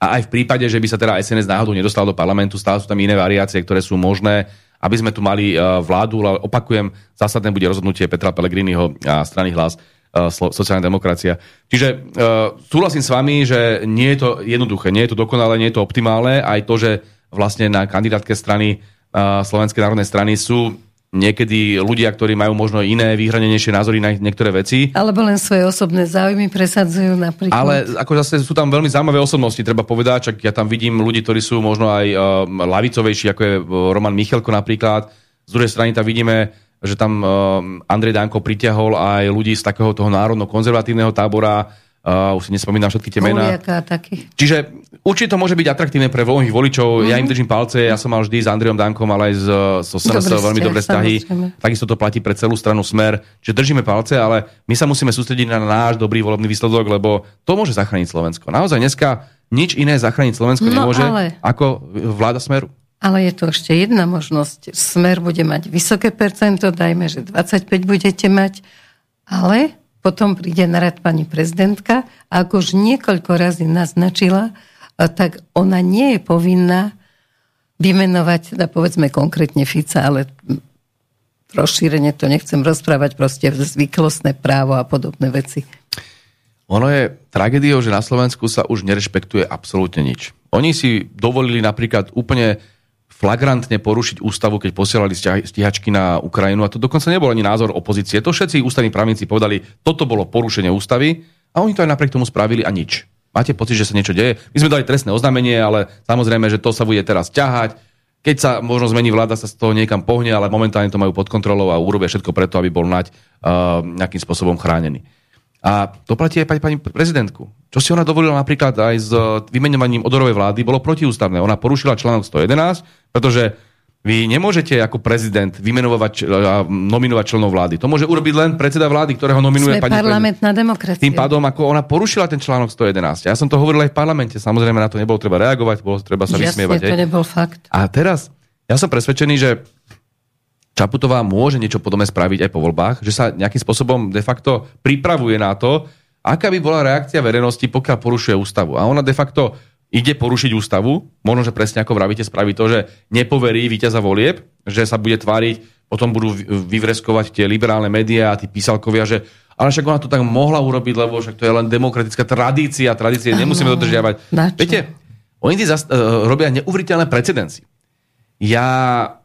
A aj v prípade, že by sa teda SNS náhodou nedostal do parlamentu, stále sú tam iné variácie, ktoré sú možné, aby sme tu mali uh, vládu, ale opakujem, zásadné bude rozhodnutie Petra Pellegriniho a strany hlas uh, sociálna demokracia. Čiže uh, súhlasím s vami, že nie je to jednoduché, nie je to dokonalé, nie je to optimálne, aj to, že vlastne na kandidátke strany Slovenskej národnej strany sú niekedy ľudia, ktorí majú možno iné, vyhranenejšie názory na niektoré veci. Alebo len svoje osobné záujmy presadzujú napríklad. Ale ako zase sú tam veľmi zaujímavé osobnosti, treba povedať, čak ja tam vidím ľudí, ktorí sú možno aj uh, lavicovejší, ako je uh, Roman Michalko napríklad. Z druhej strany tam vidíme, že tam uh, Andrej Danko pritiahol aj ľudí z takého toho národno-konzervatívneho tábora, Uh, už si nespomínam všetky tie mená. Čiže určite to môže byť atraktívne pre voľných voličov. Mm-hmm. Ja im držím palce, ja som mal vždy s Andriom Dankom, ale aj s, so SNS veľmi dobré vzťahy. Takisto to platí pre celú stranu Smer. Čiže držíme palce, ale my sa musíme sústrediť na náš dobrý volebný výsledok, lebo to môže zachrániť Slovensko. Naozaj dneska nič iné zachrániť Slovensko no, nemôže ale... ako vláda Smeru. Ale je tu ešte jedna možnosť. Smer bude mať vysoké percento, dajme, že 25 budete mať, ale potom príde na rad pani prezidentka a ako už niekoľko razy naznačila, tak ona nie je povinná vymenovať, teda povedzme konkrétne Fica, ale rozšírenie to nechcem rozprávať, proste zvyklostné právo a podobné veci. Ono je tragédiou, že na Slovensku sa už nerešpektuje absolútne nič. Oni si dovolili napríklad úplne flagrantne porušiť ústavu, keď posielali stíhačky na Ukrajinu. A to dokonca nebol ani názor opozície. To všetci ústavní právnici povedali, toto bolo porušenie ústavy a oni to aj napriek tomu spravili a nič. Máte pocit, že sa niečo deje? My sme dali trestné oznámenie, ale samozrejme, že to sa bude teraz ťahať. Keď sa možno zmení vláda, sa z toho niekam pohne, ale momentálne to majú pod kontrolou a urobia všetko preto, aby bol nať uh, nejakým spôsobom chránený. A to platí aj pani, pani prezidentku. Čo si ona dovolila napríklad aj s vymenovaním odorovej vlády, bolo protiústavné. Ona porušila článok 111, pretože vy nemôžete ako prezident vymenovať a nominovať členov vlády. To môže urobiť len predseda vlády, ktorého nominuje Sme pani parlamentná demokracia. Tým pádom, ako ona porušila ten článok 111. Ja som to hovoril aj v parlamente. Samozrejme, na to nebolo treba reagovať, bolo treba sa Jasne, vysmievať. to nebol fakt. A teraz, ja som presvedčený, že Čaputová môže niečo podobné spraviť aj po voľbách, že sa nejakým spôsobom de facto pripravuje na to, aká by bola reakcia verejnosti, pokiaľ porušuje ústavu. A ona de facto ide porušiť ústavu, možno, že presne ako vravíte, spraví to, že nepoverí víťaza volieb, že sa bude tváriť, potom budú vyvreskovať tie liberálne médiá a tí písalkovia, že ale však ona to tak mohla urobiť, lebo však to je len demokratická tradícia, tradície nemusíme dodržiavať. Viete, oni zast- uh, robia neuveriteľné precedenci. Ja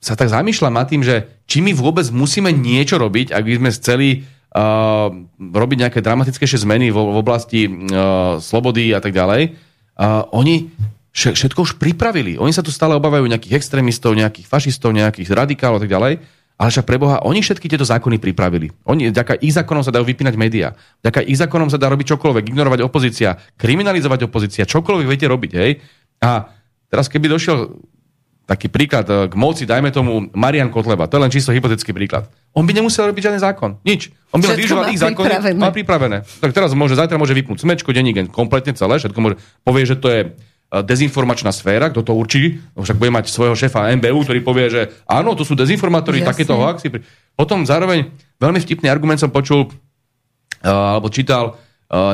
sa tak zamýšľam nad tým, že či my vôbec musíme niečo robiť, ak by sme chceli uh, robiť nejaké dramatickejšie zmeny v, v oblasti uh, slobody a tak ďalej. Uh, oni všetko už pripravili. Oni sa tu stále obávajú nejakých extrémistov, nejakých fašistov, nejakých radikálov a tak ďalej. Ale však pre Boha, oni všetky tieto zákony pripravili. Oni, vďaka ich zákonom sa dajú vypínať médiá. Vďaka ich zákonom sa dá robiť čokoľvek, ignorovať opozícia, kriminalizovať opozícia, čokoľvek viete robiť. Hej? A teraz keby došiel taký príklad e, k moci, dajme tomu Marian Kotleba, to je len čisto hypotetický príklad. On by nemusel robiť žiadny zákon. Nič. On by len využíval ich zákony. Má pripravené. Tak teraz môže, zajtra môže vypnúť smečko, denník, kompletne celé, všetko môže, povie, že to je e, dezinformačná sféra, kto to určí, však bude mať svojho šéfa MBU, ktorý povie, že áno, to sú dezinformátori, takéto hoaxy. Potom zároveň veľmi vtipný argument som počul, uh, alebo čítal,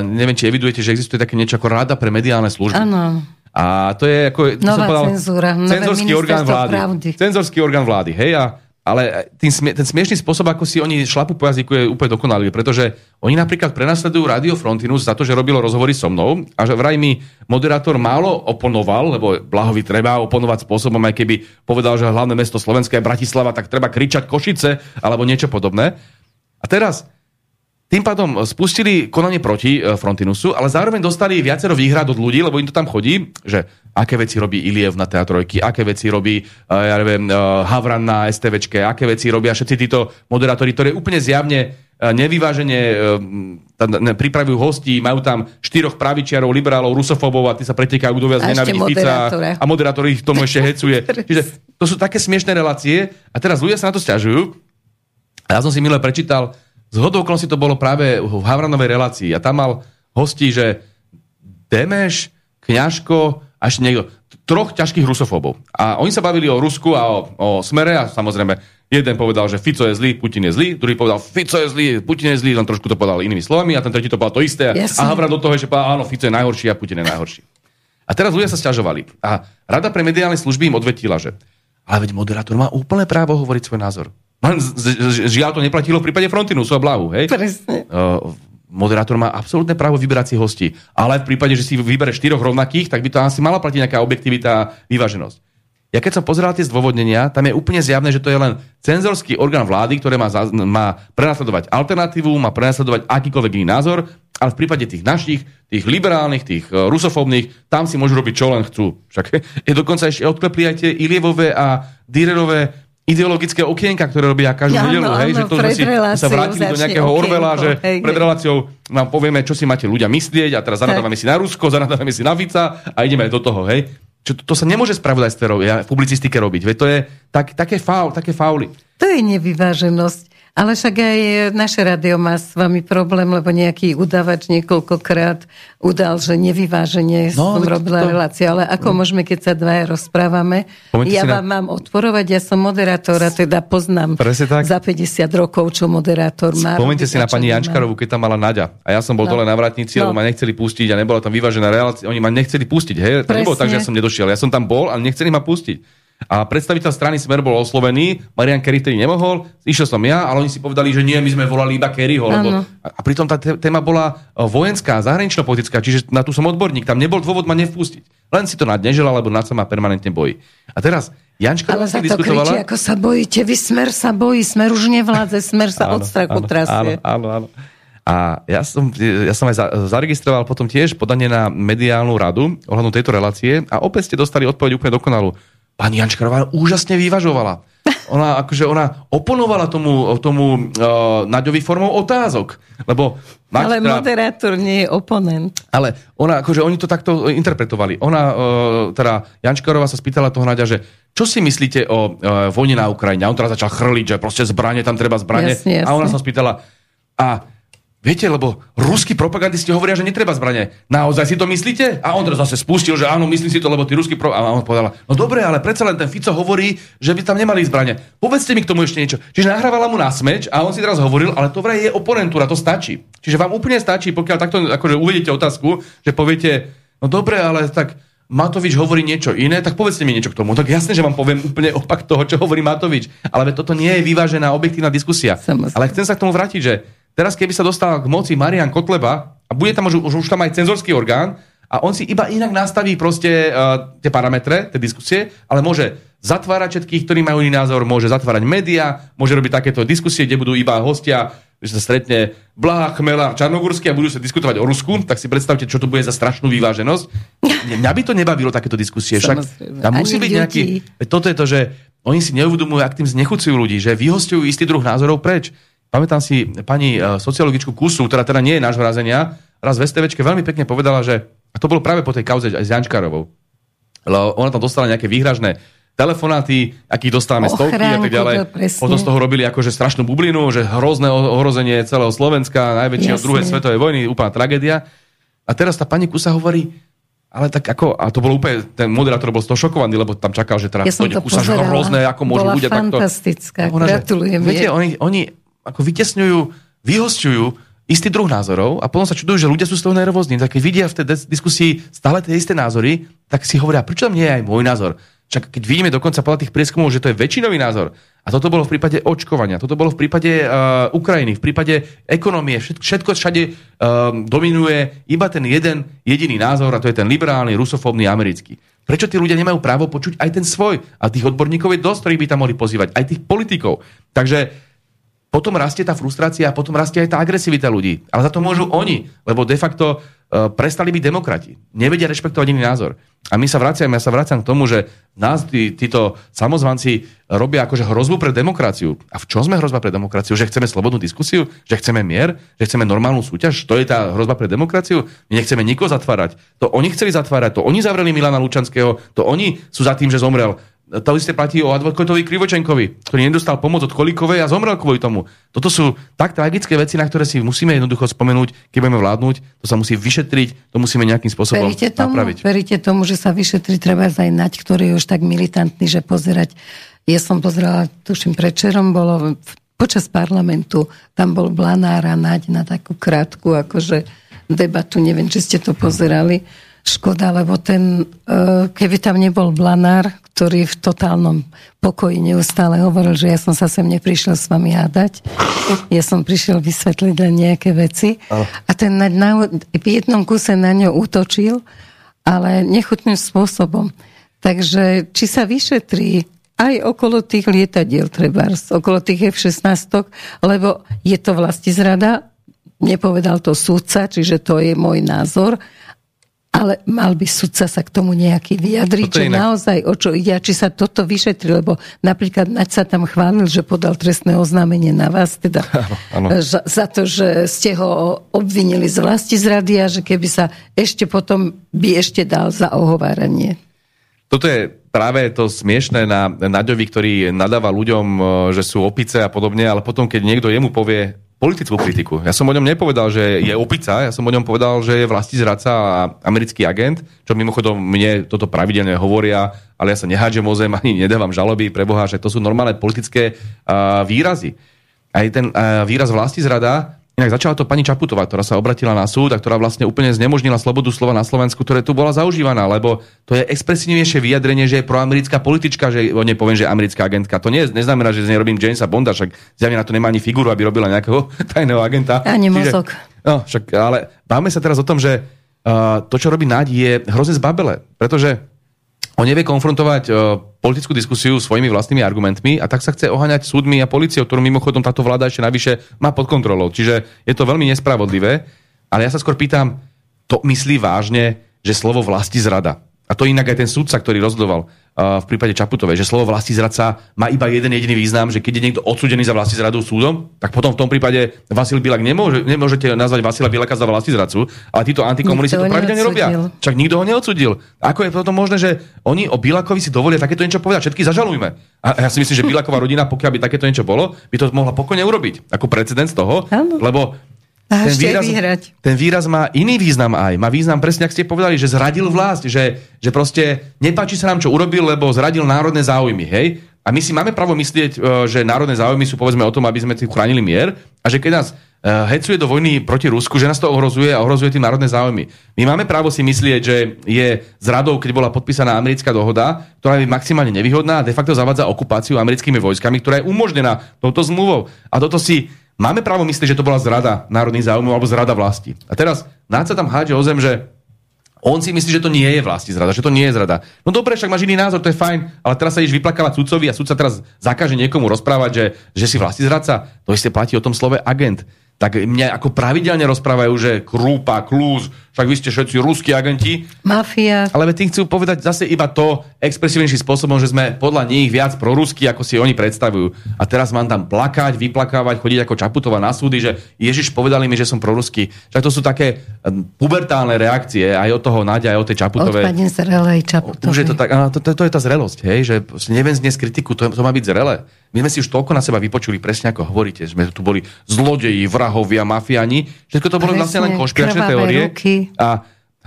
neviem, či evidujete, že existuje také niečo ako rada pre mediálne služby. Áno. A to je ako... Nová som povedal, cenzúra. Cenzorský orgán vlády. Pravdy. Cenzorský orgán vlády, hej? A, ale tým, ten smiešný spôsob, ako si oni šlapu po jazyku, je úplne dokonalý, pretože oni napríklad prenasledujú Radio Frontinus za to, že robilo rozhovory so mnou a že vraj mi moderátor málo oponoval, lebo Blahovi treba oponovať spôsobom, aj keby povedal, že hlavné mesto Slovenska je Bratislava, tak treba kričať Košice alebo niečo podobné. A teraz tým pádom spustili konanie proti e, Frontinusu, ale zároveň dostali viacero výhrad od ľudí, lebo im to tam chodí, že aké veci robí Iliev na teatrojky, aké veci robí e, ja neviem, e, Havran na STVčke, aké veci robia všetci títo moderátori, ktoré úplne zjavne nevyvážene pripravujú hostí, majú tam štyroch pravičiarov, liberálov, rusofóbov a tí sa pretekajú, kto viac nenávidí Fica a moderátor ich tomu ešte hecuje. (laughs) Čiže to sú také smiešné relácie a teraz ľudia sa na to stiažujú. A ja som si milé prečítal z hodou si to bolo práve v Havranovej relácii a tam mal hostí, že Demeš, Kňažko a ešte niekto, troch ťažkých rusofóbov. A oni sa bavili o Rusku a o, o smere a samozrejme jeden povedal, že Fico je zlý, Putin je zlý, druhý povedal, Fico je zlý, Putin je zlý, len trošku to povedal inými slovami a ten tretí to povedal to isté. Yes. A Havran do toho, že povedal, áno, Fico je najhorší a Putin je najhorší. A teraz ľudia sa stiažovali. A Rada pre mediálne služby im odvetila, že ale veď moderátor má úplné právo hovoriť svoj názor. Len žiaľ to neplatilo v prípade Frontinusu a Blahu, hej? Presne. Uh, moderátor má absolútne právo vyberať si hosti. Ale v prípade, že si vybere štyroch rovnakých, tak by to asi mala platiť nejaká objektivita a vyváženosť. Ja keď som pozeral tie zdôvodnenia, tam je úplne zjavné, že to je len cenzorský orgán vlády, ktorý má, má prenasledovať alternatívu, má prenasledovať akýkoľvek iný názor, ale v prípade tých našich, tých liberálnych, tých uh, rusofóbnych, tam si môžu robiť čo len chcú. Však je dokonca ešte odklepli aj tie Ilievové a Dírerové ideologické okienka, ktoré robia každú Áno, nedelu, hej, že to sme si sa vrátili do nejakého okienko, Orvela, že hej, pred reláciou vám povieme, čo si máte ľudia myslieť a teraz zanadávame si na Rusko, zanadávame si na Fica a ideme do toho, hej. Čo, to, to sa nemôže spravodajstve v publicistike robiť, veď to je tak, také, faul, také fauly. To je nevyváženosť. Ale však aj naše rádio má s vami problém, lebo nejaký udavač niekoľkokrát udal, že nevyváženie No, som robila to- reláciu. Ale ako môžeme, keď sa dvaja rozprávame? Spomeňte ja si na- vám mám odporovať, ja som moderátor a teda poznám za 50 rokov, čo moderátor má. Robiť si na pani. Jančkarovú, keď tam mala Naďa. A ja som bol No. dole na vratnici, lebo No. ma nechceli pustiť a nebola tam vyvážená relácia. Oni ma nechceli pustiť. Hej? To nebolo tak, že ja som nedošiel. Ja som tam bol a nechceli ma pustiť. A predstaviteľ strany Smer bol oslovený, Marian Kerry vtedy nemohol, išiel som ja, ale oni si povedali, že nie, my sme volali iba Kerryho. Lebo... Áno. A pritom tá té- téma bola e, vojenská, zahranično-politická, čiže na tu som odborník, tam nebol dôvod ma nevpustiť. Len si to nad nežela, lebo nad sa ma permanentne bojí. A teraz Jančka Ale za to diskutovala... kričí, ako sa bojíte. Vy smer sa bojí, smer už nevládze, smer sa od strachu áno, trasie. Áno, áno, áno. A ja som, ja som aj za, zaregistroval potom tiež podanie na mediálnu radu ohľadom tejto relácie a opäť ste dostali odpoveď úplne dokonalú. Pani Jančkarová úžasne vyvažovala. Ona, akože ona oponovala tomu, tomu uh, Naďovi formou otázok. Lebo Naď Ale teda- moderátor nie je oponent. ale ona, akože oni to takto interpretovali. Ona, uh, teda Jančkarová sa spýtala toho Naďa, že čo si myslíte o uh, vojne na Ukrajine? A on teraz začal chrliť, že proste zbranie, tam treba zbranie. Jasne, jasne. A ona sa spýtala, a viete, lebo ruskí propagandisti hovoria, že netreba zbranie. Naozaj si to myslíte? A on teraz zase spustil, že áno, myslím si to, lebo tí ruskí pro... A on povedala, no dobre, ale predsa len ten Fico hovorí, že by tam nemali zbranie. Povedzte mi k tomu ešte niečo. Čiže nahrávala mu na smeč a on si teraz hovoril, ale to vraj je oponentúra, to stačí. Čiže vám úplne stačí, pokiaľ takto akože uvedete otázku, že poviete, no dobre, ale tak Matovič hovorí niečo iné, tak povedzte mi niečo k tomu. Tak jasne, že vám poviem úplne opak toho, čo hovorí Matovič. Ale toto nie je vyvážená objektívna diskusia. Samozrejme. Ale chcem sa k tomu vrátiť, že teraz keby sa dostal k moci Marian Kotleba a bude tam už, už, tam aj cenzorský orgán a on si iba inak nastaví proste uh, tie parametre, tie diskusie, ale môže zatvárať všetkých, ktorí majú iný názor, môže zatvárať médiá, môže robiť takéto diskusie, kde budú iba hostia, že sa stretne Blaha, Chmela, Čarnogórsky a budú sa diskutovať o Rusku, tak si predstavte, čo to bude za strašnú vyváženosť. Mňa by to nebavilo takéto diskusie, však Samozrejme. tam musí Ani byť nejaký... Toto je to, že oni si neuvedomujú, ak tým znechucujú ľudí, že vyhostujú istý druh názorov preč. Pamätám si pani uh, sociologičku Kusu, ktorá teda nie je nášho razenia, raz v STVčke veľmi pekne povedala, že a to bolo práve po tej kauze aj s Jančkarovou. Lebo ona tam dostala nejaké výhražné telefonáty, akých dostávame stovky a tak ďalej. to. Potom z toho robili akože strašnú bublinu, že hrozné ohrozenie celého Slovenska, najväčšie od druhej svetovej vojny, úplná tragédia. A teraz tá pani Kusa hovorí, ale tak ako, a to bol úplne, ten moderátor bol z toho šokovaný, lebo tam čakal, že teraz Ja to pozerala. hrozné, ako môžu ľudia takto... fantastická, gratulujem Viete, oni, oni ako vytesňujú, vyhosťujú istý druh názorov a potom sa čudujú, že ľudia sú z toho nervózni. Tak keď vidia v tej diskusii stále tie isté názory, tak si hovoria, prečo tam nie je aj môj názor? Však keď vidíme dokonca podľa tých prieskumov, že to je väčšinový názor. A toto bolo v prípade očkovania, toto bolo v prípade uh, Ukrajiny, v prípade ekonomie, všetko, všetko všade uh, dominuje iba ten jeden jediný názor a to je ten liberálny, rusofóbny, americký. Prečo tí ľudia nemajú právo počuť aj ten svoj? A tých odborníkov je dosť, ktorých by tam mohli pozývať, aj tých politikov. Takže potom rastie tá frustrácia a potom rastie aj tá agresivita ľudí. Ale za to môžu oni, lebo de facto uh, prestali byť demokrati. Nevedia rešpektovať iný názor. A my sa vraciame, ja sa vraciam k tomu, že nás tí, títo samozvanci robia akože hrozbu pre demokraciu. A v čom sme hrozba pre demokraciu? Že chceme slobodnú diskusiu? Že chceme mier? Že chceme normálnu súťaž? To je tá hrozba pre demokraciu? My nechceme nikoho zatvárať. To oni chceli zatvárať, to oni zavreli Milana Lučanského, to oni sú za tým, že zomrel. To isté platí o advokátovi Krivočenkovi, ktorý nedostal pomoc od Kolíkovej a zomrel kvôli tomu. Toto sú tak tragické veci, na ktoré si musíme jednoducho spomenúť, keď budeme vládnuť. To sa musí vyšetriť, to musíme nejakým spôsobom Veríte tomu, napraviť. veríte tomu, že sa vyšetrí treba aj nať, ktorý je už tak militantný, že pozerať. Ja som pozerala, tuším, predčerom bolo počas parlamentu, tam bol Blanár a Naď na takú krátku akože debatu, neviem, či ste to pozerali. Škoda, lebo ten, e, keby tam nebol Blanár, ktorý v totálnom pokoji neustále hovoril, že ja som sa sem neprišiel s vami hádať, ja som prišiel vysvetliť len nejaké veci. A ten na, na, v jednom kuse na ňo útočil, ale nechutným spôsobom. Takže či sa vyšetrí aj okolo tých lietadiel trebárs, okolo tých F-16, lebo je to vlasti zrada, nepovedal to súdca, čiže to je môj názor. Ale mal by sudca sa k tomu nejaký vyjadriť, že inak... naozaj o čo ide a či sa toto vyšetri, lebo napríklad Naď sa tam chválil, že podal trestné oznámenie na vás, teda (laughs) ano, ano. Za, za to, že ste ho obvinili z vlasti zrady a že keby sa ešte potom by ešte dal za ohováranie. Toto je práve to smiešné na Naďovi, ktorý nadáva ľuďom, e, že sú opice a podobne, ale potom, keď niekto jemu povie, politickú kritiku. Ja som o ňom nepovedal, že je opica, ja som o ňom povedal, že je vlasti zradca a americký agent, čo mimochodom mne toto pravidelne hovoria, ale ja sa nehádžem o zem ani nedávam žaloby pre Boha, že to sú normálne politické uh, výrazy. Aj ten uh, výraz vlasti zrada Inak začala to pani Čaputová, ktorá sa obratila na súd a ktorá vlastne úplne znemožnila slobodu slova na Slovensku, ktoré tu bola zaužívaná, lebo to je expresívnejšie vyjadrenie, že je proamerická politička, že o nej poviem, že je americká agentka. To nie, neznamená, že z nej robím Jamesa Bonda, však zjavne na to nemá ani figuru, aby robila nejakého (laughs) tajného agenta. Ani mozog. No, však, ale bavme sa teraz o tom, že uh, to, čo robí Nádi, je hrozne zbabele, pretože on nevie konfrontovať uh, politickú diskusiu svojimi vlastnými argumentmi a tak sa chce oháňať súdmi a policiou, ktorú mimochodom táto vláda ešte navyše má pod kontrolou. Čiže je to veľmi nespravodlivé. Ale ja sa skôr pýtam, to myslí vážne, že slovo vlasti zrada a to inak aj ten sudca, ktorý rozhodoval uh, v prípade Čaputovej, že slovo vlasti zradca má iba jeden jediný význam, že keď je niekto odsudený za vlasti zradu súdom, tak potom v tom prípade Vasil Bilak nemôže, nemôžete nazvať Vasila Bilaka za vlasti zradcu, ale títo antikomunisti to pravidelne robia. Čak nikto ho neodsudil. Ako je potom možné, že oni o Bilakovi si dovolia takéto niečo povedať? Všetky zažalujme. A ja si myslím, že Bilaková rodina, pokiaľ by takéto niečo bolo, by to mohla pokojne urobiť. Ako precedens toho, ano. lebo a ten výraz, vyhrať. ten výraz má iný význam aj. Má význam presne, ak ste povedali, že zradil vlast, že, že proste nepáči sa nám, čo urobil, lebo zradil národné záujmy. Hej? A my si máme právo myslieť, e, že národné záujmy sú povedzme o tom, aby sme tým chránili mier a že keď nás e, hecuje do vojny proti Rusku, že nás to ohrozuje a ohrozuje tým národné záujmy. My máme právo si myslieť, že je zradou, keď bola podpísaná americká dohoda, ktorá je maximálne nevýhodná a de facto zavádza okupáciu americkými vojskami, ktorá je umožnená touto zmluvou. A toto si Máme právo myslieť, že to bola zrada národných záujmov alebo zrada vlasti. A teraz náď sa tam hádže o zem, že on si myslí, že to nie je vlasti zrada, že to nie je zrada. No dobre, však máš iný názor, to je fajn, ale teraz sa ideš vyplakávať sudcovi a sudca teraz zakáže niekomu rozprávať, že, že si vlasti zradca. To isté platí o tom slove agent tak mňa ako pravidelne rozprávajú, že Krúpa, Klúz, však vy ste všetci ruskí agenti. Mafia. Ale tým chcú povedať zase iba to expresívnejším spôsobom, že sme podľa nich viac prorusky, ako si oni predstavujú. A teraz mám tam plakať, vyplakávať, chodiť ako Čaputová na súdy, že Ježiš povedali mi, že som proruský. Však to sú také pubertálne reakcie aj od toho Nadia, aj od tej Čaputovej. Od pani zrelej Čaputovej. Už je to tak, to, to, to, je tá zrelosť, hej, že neviem zniesť kritiku, to, to má byť zrelé. My sme si už toľko na seba vypočuli, presne ako hovoríte, sme tu boli zlodeji, vrahovia, mafiani. Všetko to bolo vlastne len konšpiračné teórie. Ruky. A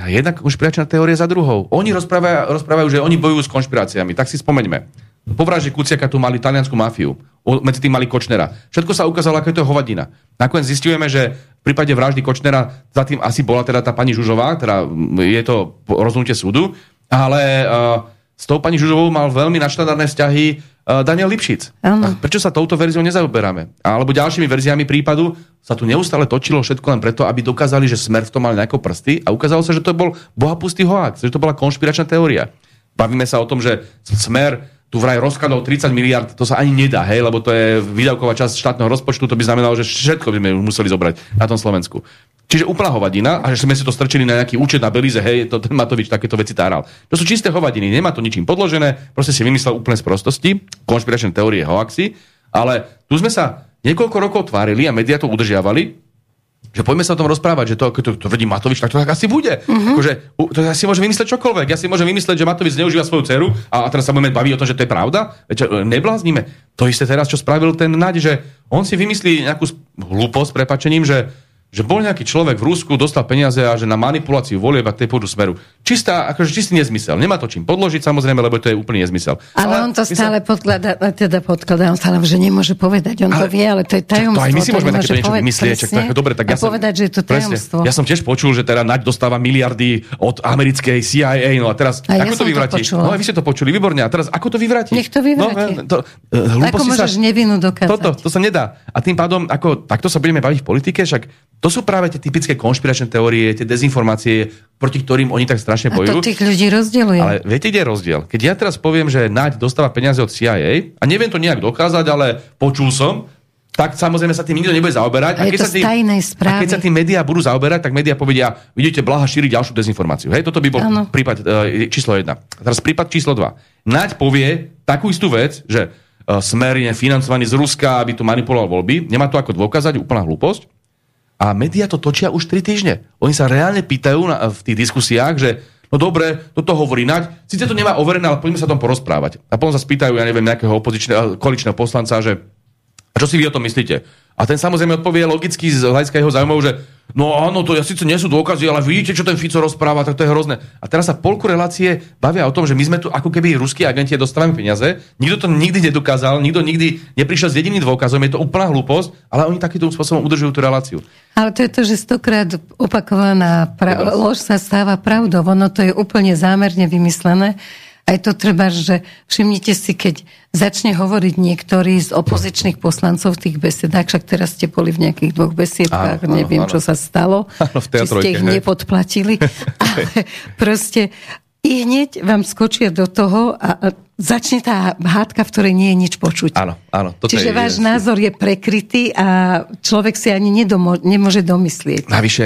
jedna konšpiračná teória za druhou. Oni rozprávajú, rozprávajú, že oni bojujú s konšpiráciami. Tak si spomeňme. Po vražde Kuciaka tu mali taliansku mafiu. Medzi tým mali Kočnera. Všetko sa ukázalo, ako je to hovadina. Nakoniec zistujeme, že v prípade vraždy Kočnera za tým asi bola teda tá pani Žužová, teda je to rozhodnutie súdu, ale uh, s tou pani Žužovou mal veľmi nadštandardné vzťahy Daniel Lipšic. Ano. prečo sa touto verziou nezaoberáme? Alebo ďalšími verziami prípadu sa tu neustále točilo všetko len preto, aby dokázali, že Smer v tom mal nejako prsty a ukázalo sa, že to bol bohapustý hoax, že to bola konšpiračná teória. Bavíme sa o tom, že Smer tu vraj rozkladol 30 miliard, to sa ani nedá, hej, lebo to je výdavková časť štátneho rozpočtu, to by znamenalo, že všetko by sme museli zobrať na tom Slovensku. Čiže úplná hovadina a že sme si to strčili na nejaký účet na Belize, hej, to ten Matovič takéto veci táral. To sú čisté hovadiny, nemá to ničím podložené, proste si vymyslel úplne z prostosti, konšpiračné teórie, hoaxy, ale tu sme sa niekoľko rokov tvárili a médiá to udržiavali, že poďme sa o tom rozprávať, že to, keď to, tvrdí Matovič, tak to tak asi bude. Uh-huh. Akože, to ja si môžem vymysleť čokoľvek. Ja si môžem vymysleť, že Matovič zneužíva svoju dceru a, a teraz sa budeme baviť o tom, že to je pravda. Veď, nebláznime. To isté teraz, čo spravil ten Naď, že on si vymyslí nejakú hlúposť, prepačením, že že bol nejaký človek v Rusku, dostal peniaze a že na manipuláciu volieb a tej pôjdu smeru. Čistá, akože čistý nezmysel. Nemá to čím podložiť, samozrejme, lebo to je úplný nezmysel. Ale, ale on to stále mysel... podkladá, teda podkladá, on stále, že nemôže povedať, on ale, to vie, ale to je tajomstvo. To aj my si môžeme takéto niečo vymyslieť. Čak, tak, dobre, tak ja som, povedať, že je to tajomstvo. Presne, ja som tiež počul, že teda Naď dostáva miliardy od americkej CIA, no a teraz, a ako ja to vyvratí? No vy ste to počuli, výborne. A teraz, ako to vyvratí? Nech to vyvratí. No, to, uh, ako môžeš sa, nevinu dokázať? Toto, to sa nedá. A tým pádom, ako takto sa budeme baviť v politike, však to sú práve tie typické konšpiračné teórie, tie dezinformácie, proti ktorým oni tak strašne bojujú. A to tých ľudí rozdieluje. Ale viete, kde je rozdiel? Keď ja teraz poviem, že Naď dostáva peniaze od CIA, a neviem to nejak dokázať, ale počul som, tak samozrejme sa tým nikto nebude zaoberať. A je keď sa tým, a keď sa tým médiá budú zaoberať, tak médiá povedia, vidíte, Blaha šíri ďalšiu dezinformáciu. Hej, toto by bol Áno. prípad uh, číslo 1. Teraz prípad číslo 2. Naď povie takú istú vec, že uh, smer je financovaný z Ruska, aby tu manipuloval voľby. Nemá to ako dôkazať, úplná hlúposť. A médiá to točia už 3 týždne. Oni sa reálne pýtajú na, v tých diskusiách, že no dobre, toto hovorí Naď, síce to nemá overené, ale poďme sa tom porozprávať. A potom sa spýtajú, ja neviem, nejakého opozičného, koaličného poslanca, že čo si vy o tom myslíte? A ten samozrejme odpovie logicky z hľadiska jeho záujmov, že no áno, to ja síce nie sú dôkazy, ale vidíte, čo ten Fico rozpráva, tak to je hrozné. A teraz sa polku relácie bavia o tom, že my sme tu ako keby ruskí agenti dostávame peniaze. Nikto to nikdy nedokázal, nikto nikdy neprišiel s jediným dôkazom, je to úplná hlúposť, ale oni takýmto spôsobom udržujú tú reláciu. Ale to je to, že stokrát opakovaná pra- lož sa stáva pravdou. Ono to je úplne zámerne vymyslené. Aj to treba, že všimnite si, keď začne hovoriť niektorý z opozičných poslancov v tých besedách, však teraz ste boli v nejakých dvoch besiedkách, Áno, neviem, áno. čo sa stalo, (laughs) Áno, v či ste ich hej. nepodplatili, ale (laughs) proste i hneď vám skočia do toho a, začne tá hádka, v ktorej nie je nič počuť. Áno, áno. Toto Čiže je váš tých- názor je prekrytý a človek si ani nedomo- nemôže domyslieť. Navyše,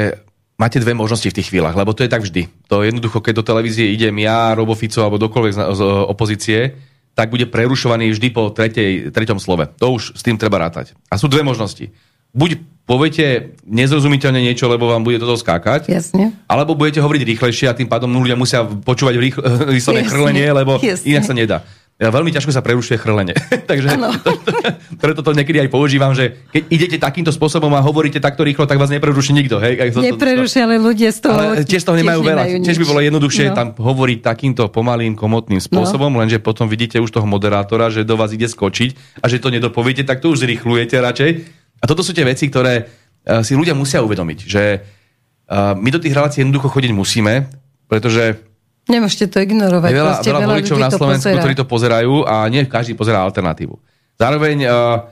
máte dve možnosti v tých chvíľach, lebo to je tak vždy. To jednoducho, keď do televízie idem ja, Robo Fico alebo dokoľvek z, z opozície, tak bude prerušovaný vždy po tretej, treťom slove. To už s tým treba rátať. A sú dve možnosti. Buď poviete nezrozumiteľne niečo, lebo vám bude toto skákať, Jasne. alebo budete hovoriť rýchlejšie a tým pádom ľudia musia počúvať rýchle, (laughs) Jasne, chrlenie, lebo jasne. inak sa nedá. Veľmi ťažko sa prerušuje chrlenie. (laughs) Takže to, to, preto to niekedy aj používam, že keď idete takýmto spôsobom a hovoríte takto rýchlo, tak vás nepreruší nikto. Hej? To- Neprerušia, ale ľudia z toho... ale tiež toho nemajú veľa. nemajú Tiež by bolo jednoduchšie No. tam hovoriť takýmto pomalým, komotným spôsobom, lenže potom vidíte už toho moderátora, že do vás ide skočiť a že to nedopoviete, tak to už zrýchlujete radšej. A toto sú tie veci, ktoré uh, si ľudia musia uvedomiť, že uh, my do tých relácií jednoducho chodiť musíme, pretože Nemôžete to ignorovať. je veľa, veľa voličov na to Slovensku, pozerá. ktorí to pozerajú a nie každý pozerá alternatívu. Zároveň, uh,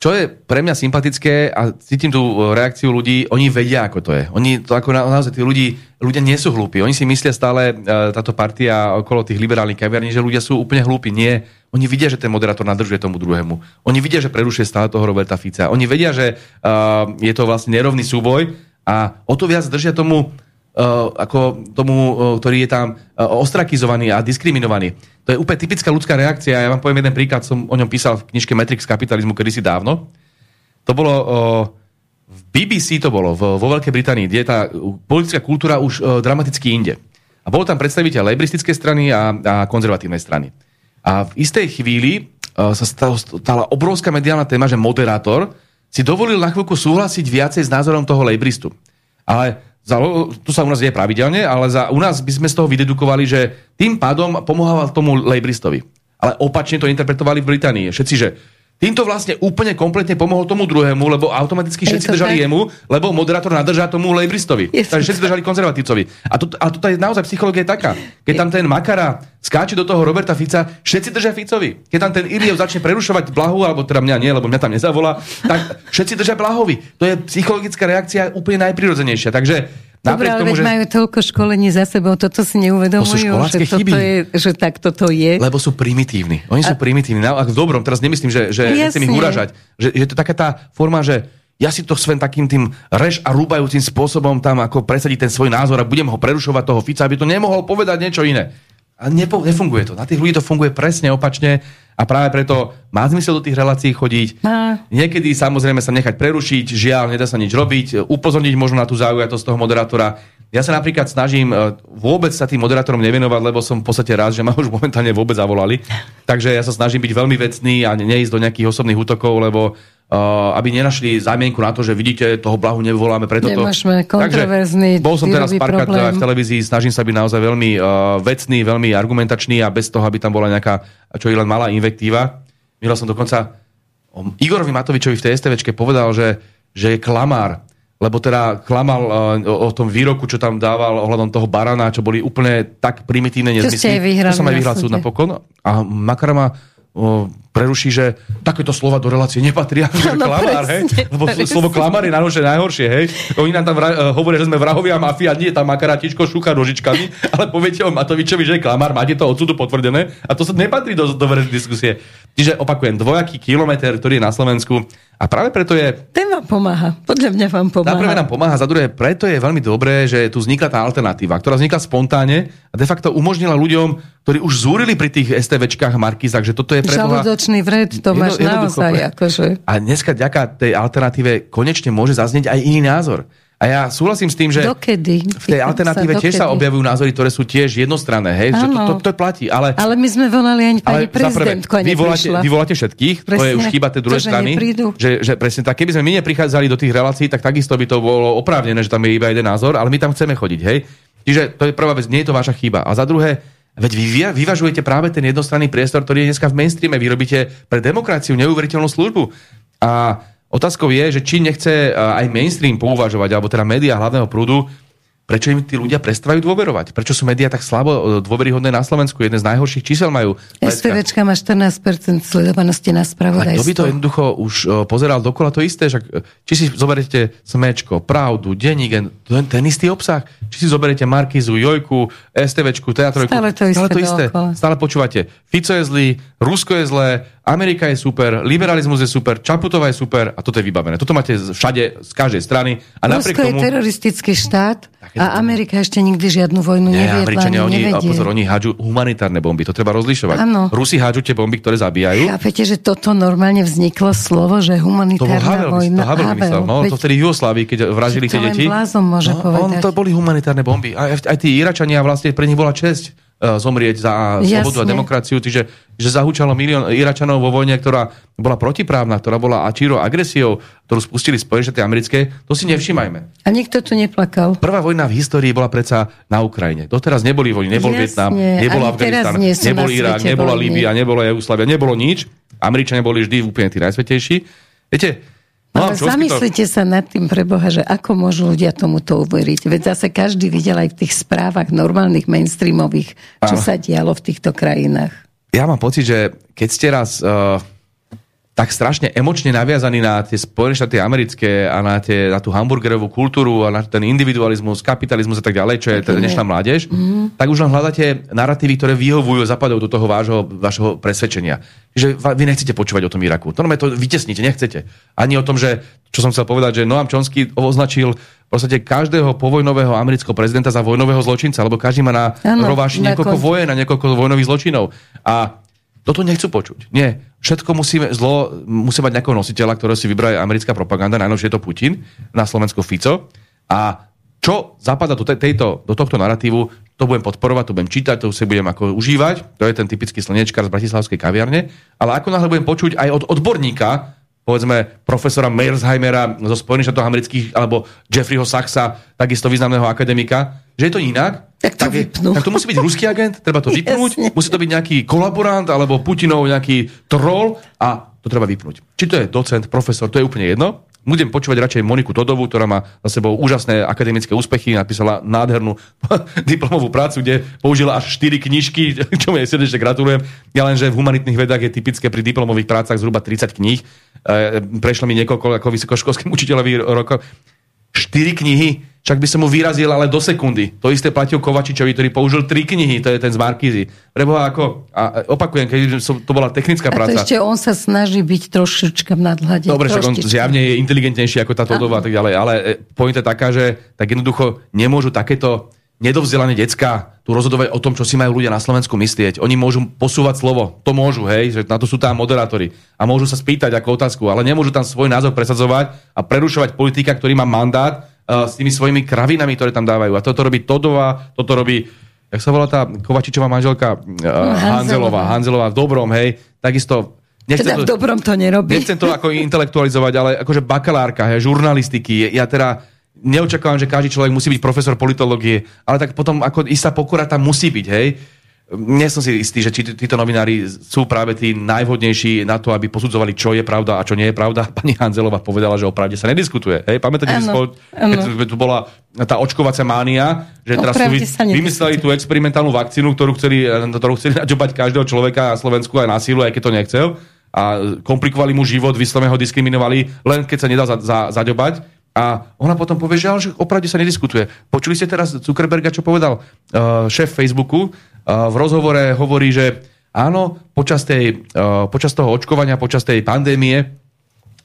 čo je pre mňa sympatické a cítim tú uh, reakciu ľudí, oni vedia, ako to je. Oni to ako na, naozaj, tí ľudí, ľudia nie sú hlúpi. Oni si myslia stále, uh, táto partia okolo tých liberálnych kaviarní, že ľudia sú úplne hlúpi. Nie. Oni vidia, že ten moderátor nadržuje tomu druhému. Oni vidia, že prerušuje stále toho Roberta Fica. Oni vedia, že uh, je to vlastne nerovný súboj a o to viac držia tomu ako tomu, uh, ktorý je tam uh, ostrakizovaný a diskriminovaný. To je úplne typická ľudská reakcia. Ja vám poviem jeden príklad, som o ňom písal v knižke Matrix kapitalizmu kedysi dávno. To bolo v BBC to bolo, vo, Veľkej Británii, kde je tá politická kultúra už dramaticky inde. A bol tam predstaviteľ lejbristickej strany a, a konzervatívnej strany. A v istej chvíli sa stala obrovská mediálna téma, že moderátor si dovolil na chvíľku súhlasiť viacej s názorom toho lejbristu. Ale za, tu sa u nás deje pravidelne, ale za, u nás by sme z toho vydedukovali, že tým pádom pomohával tomu lejbristovi. Ale opačne to interpretovali v Británii. Všetci, že týmto vlastne úplne kompletne pomohol tomu druhému, lebo automaticky všetci to držali tak? jemu, lebo moderátor nadržá tomu lejbristovi. To Takže všetci držali konzervatívcovi. A, to, a toto je naozaj psychológia je taká. Keď tam ten Makara skáče do toho Roberta Fica, všetci držia Ficovi. Keď tam ten Iliev začne prerušovať Blahu, alebo teda mňa nie, lebo mňa tam nezavolá, tak všetci držia Blahovi. To je psychologická reakcia úplne najprirodzenejšia. Takže Dobre, ale tomu, že... majú toľko školení za sebou, toto si neuvedomujú, školácké že, toto chyby. je, že tak toto je. Lebo sú primitívni. Oni sú primitívni. Na, v dobrom, teraz nemyslím, že, že Jasne. nechcem ich uražať. Že, že to taká tá forma, že ja si to svem takým tým rež a rúbajúcim spôsobom tam ako presadiť ten svoj názor a budem ho prerušovať toho Fica, aby to nemohol povedať niečo iné. A nepo, nefunguje to. Na tých ľudí to funguje presne opačne a práve preto má zmysel do tých relácií chodiť. Niekedy samozrejme sa nechať prerušiť, žiaľ, nedá sa nič robiť, upozorniť možno na tú zaujatosť toho moderátora. Ja sa napríklad snažím e, vôbec sa tým moderátorom nevenovať, lebo som v podstate rád, že ma (laughs) už momentálne vôbec zavolali. Takže ja sa snažím byť veľmi vecný a ne- neísť do nejakých osobných útokov, lebo aby nenašli zámienku na to, že vidíte, toho blahu nevoláme preto to. Kontroverzný bol som teraz párkrát v televízii, snažím sa byť naozaj veľmi uh, vecný, veľmi argumentačný a bez toho, aby tam bola nejaká, čo je len malá invektíva. Minul som dokonca o Igorovi Matovičovi v tej STVčke povedal, že, že je klamár, lebo teda klamal uh, o, o tom výroku, čo tam dával ohľadom toho barana, čo boli úplne tak primitívne Čo ste nezmysly. vyhrali To som aj vyhral súd napokon. A Makara ma o, preruší, že takéto slova do relácie nepatria, že No, klamár, hej? presne, Lebo presne. slovo klamár je najhoršie, najhoršie, hej? Oni nám tam vra- eh, hovoria, že sme vrahovia mafia, nie tam makaratičko šúcha nožičkami, (laughs) ale poviete o Matovičovi, že je klamár, máte to odsudu potvrdené a to sa nepatrí do, do diskusie. Čiže opakujem, dvojaký kilometr, ktorý je na Slovensku A práve preto je... Ten vám pomáha. Podľa mňa vám pomáha. Prvé nám pomáha, za druhé, preto je veľmi dobré, že tu vznikla tá alternatíva, ktorá vznikla spontánne a de facto umožnila ľuďom, ktorí už zúrili pri tých STVčkách a Markizách, že toto je pre Žalúdočný vred, to máš naozaj. Akože... A dneska ďaká tej alternatíve konečne môže zaznieť aj iný názor. A ja súhlasím s tým, že dokedy? v tej alternatíve sa tiež sa objavujú názory, ktoré sú tiež jednostranné, hej, že to, to, to platí. Ale, ale my sme volali ani pani prezidentku a vy voláte, vy voláte všetkých, presne, to je už chyba tej druhej strany. Že, že presne tak, keby sme my neprichádzali do tých relácií, tak takisto by to bolo oprávnené, že tam je iba jeden názor, ale my tam chceme chodiť, hej. Čiže to je prvá vec, nie je to vaša chyba. A za druhé, Veď vy vyvažujete práve ten jednostranný priestor, ktorý je dneska v mainstreame. Vy robíte pre demokraciu neuveriteľnú službu. A Otázkou je, že či nechce aj mainstream pouvažovať, alebo teda médiá hlavného prúdu, Prečo im tí ľudia prestávajú dôverovať? Prečo sú médiá tak slabo e, dôveryhodné na Slovensku? Jedné z najhorších čísel majú. STVčka má 14% sledovanosti na spravodajstvo. Ale kto by to jednoducho už e, pozeral dokola to isté? Však, e, či si zoberiete Smečko, Pravdu, Denigen, ten, ten istý obsah. Či si zoberiete Markizu, Jojku, STVčku, Teatrojku. Stále to isté. Stále, to isté. Stále počúvate. Fico je zlý, Rusko je zlé, Amerika je super, liberalizmus je super, Čaputová je super a toto je vybavené. Toto máte všade, z každej strany. A Rusko tomu... je teroristický štát a Amerika ešte nikdy žiadnu vojnu Nie, neviedla, Američania, oni, nevedie. pozor, oni hádžu humanitárne bomby, to treba rozlišovať. Ano. Rusi hádžu tie bomby, ktoré zabíjajú. Chápete, že toto normálne vzniklo slovo, že humanitárna to Havel, vojna. To Havel vymyslel, no, Veď, to vtedy Jugoslávii, keď vražili tie deti. môže no, povedať. On, to boli humanitárne bomby. Aj, aj tí Iračania vlastne pre nich bola česť zomrieť za slobodu a demokraciu. Čiže že zahúčalo milión Iračanov vo vojne, ktorá bola protiprávna, ktorá bola ačíro agresiou, ktorú spustili Spojené štáty americké, to si nevšimajme. A nikto tu neplakal. Prvá vojna v histórii bola predsa na Ukrajine. Doteraz neboli vojny, nebol Jasne, Vietnam, nebol Afganistan, nebol Irak, nebola Líbia, nebola Jugoslavia, nebolo nič. Američania boli vždy úplne tí najsvetejší. Viete, Ale zamyslite sa nad tým pre Boha, že ako môžu ľudia tomuto uveriť. Veď zase každý videl aj v tých správach normálnych mainstreamových, čo Áno. sa dialo v týchto krajinách. Ja mám pocit, že keď ste raz uh, tak strašne emočne naviazaní na tie Spojené štáty americké a na, tie, na tú hamburgerovú kultúru a na ten individualizmus, kapitalizmus a tak ďalej, čo je teda dnešná mládež, mm. tak už len hľadáte narratívy, ktoré vyhovujú, zapadajú do toho vášho, vášho presvedčenia. Že vy nechcete počúvať o tom Iraku. To to vytesnite, nechcete. Ani o tom, že, čo som chcel povedať, že Noam Chomsky označil v podstate každého povojnového amerického prezidenta za vojnového zločinca, lebo každý má na rováši niekoľko vojen a niekoľko vojnových zločinov. A toto nechcú počuť. Nie. Všetko musíme, zlo musí mať nejakého nositeľa, ktorého si vybrá americká propaganda, najnovšie je to Putin, na Slovensku Fico. A čo zapadá do, tejto, do tohto narratívu, to budem podporovať, to budem čítať, to si budem ako užívať. To je ten typický slnečkar z Bratislavskej kaviarne. Ale ako náhle budem počuť aj od odborníka, povedzme profesora Meyersheimera zo Spojených štátov amerických alebo Jeffreyho Sachsa, takisto významného akademika, že je to inak, tak to, tak, je, tak to musí byť ruský agent, treba to (laughs) vypnúť, Jasne. musí to byť nejaký kolaborant alebo Putinov nejaký troll a to treba vypnúť. Či to je docent, profesor, to je úplne jedno. Budem počúvať radšej Moniku Todovú, ktorá má za sebou úžasné akademické úspechy, napísala nádhernú (laughs) diplomovú prácu, kde použila až 4 knižky, (laughs) čo mi srdečne gratulujem. Ja len, že v humanitných vedách je typické pri diplomových prácach zhruba 30 kníh. E, prešlo mi niekoľko ako vysokoškolským učiteľovi rokov. 4 knihy však by som mu vyrazil ale do sekundy. To isté platí o Kovačičovi, ktorý použil tri knihy, to je ten z Markízy. Preboha ako, a opakujem, keď som, to bola technická práca. A to ešte on sa snaží byť trošička v nadhľade. Dobre, však on zjavne je inteligentnejší ako tá Todová a tak ďalej, ale e, point je taká, že tak jednoducho nemôžu takéto nedovzdelané decka tu rozhodovať o tom, čo si majú ľudia na Slovensku myslieť. Oni môžu posúvať slovo. To môžu, hej, že na to sú tam moderátori. A môžu sa spýtať ako otázku, ale nemôžu tam svoj názor presadzovať a prerušovať politika, ktorý má mandát uh, s tými svojimi kravinami, ktoré tam dávajú. A toto robí Todová, toto robí jak sa volá tá Kovačičová manželka uh, Hanzelová. Hanzelová v dobrom, hej. Takisto Nechcem teda v dobrom to nerobí. Nechcem to ako intelektualizovať, ale akože bakalárka, hej, žurnalistiky. Ja teda neočakávam, že každý človek musí byť profesor politológie, ale tak potom ako istá pokora tam musí byť, hej nie som si istý, že či títo novinári sú práve tí najvhodnejší na to, aby posudzovali, čo je pravda a čo nie je pravda. (laughs) Pani Hanzelová povedala, že o pravde sa nediskutuje. Hej, pamätáte, že tu bola tá očkovacia mánia, že teraz tu vymysleli tú experimentálnu vakcínu, ktorú chceli, ktorú chceli naďobať každého človeka na Slovensku aj na sílu, aj keď to nechcel. A komplikovali mu život, vyslovene ho diskriminovali, len keď sa nedal za, za, zaďobať. A ona potom povie, že, ale, že opravde sa nediskutuje. Počuli ste teraz Zuckerberga, čo povedal uh, šéf Facebooku, v rozhovore hovorí, že áno, počas, tej, počas toho očkovania, počas tej pandémie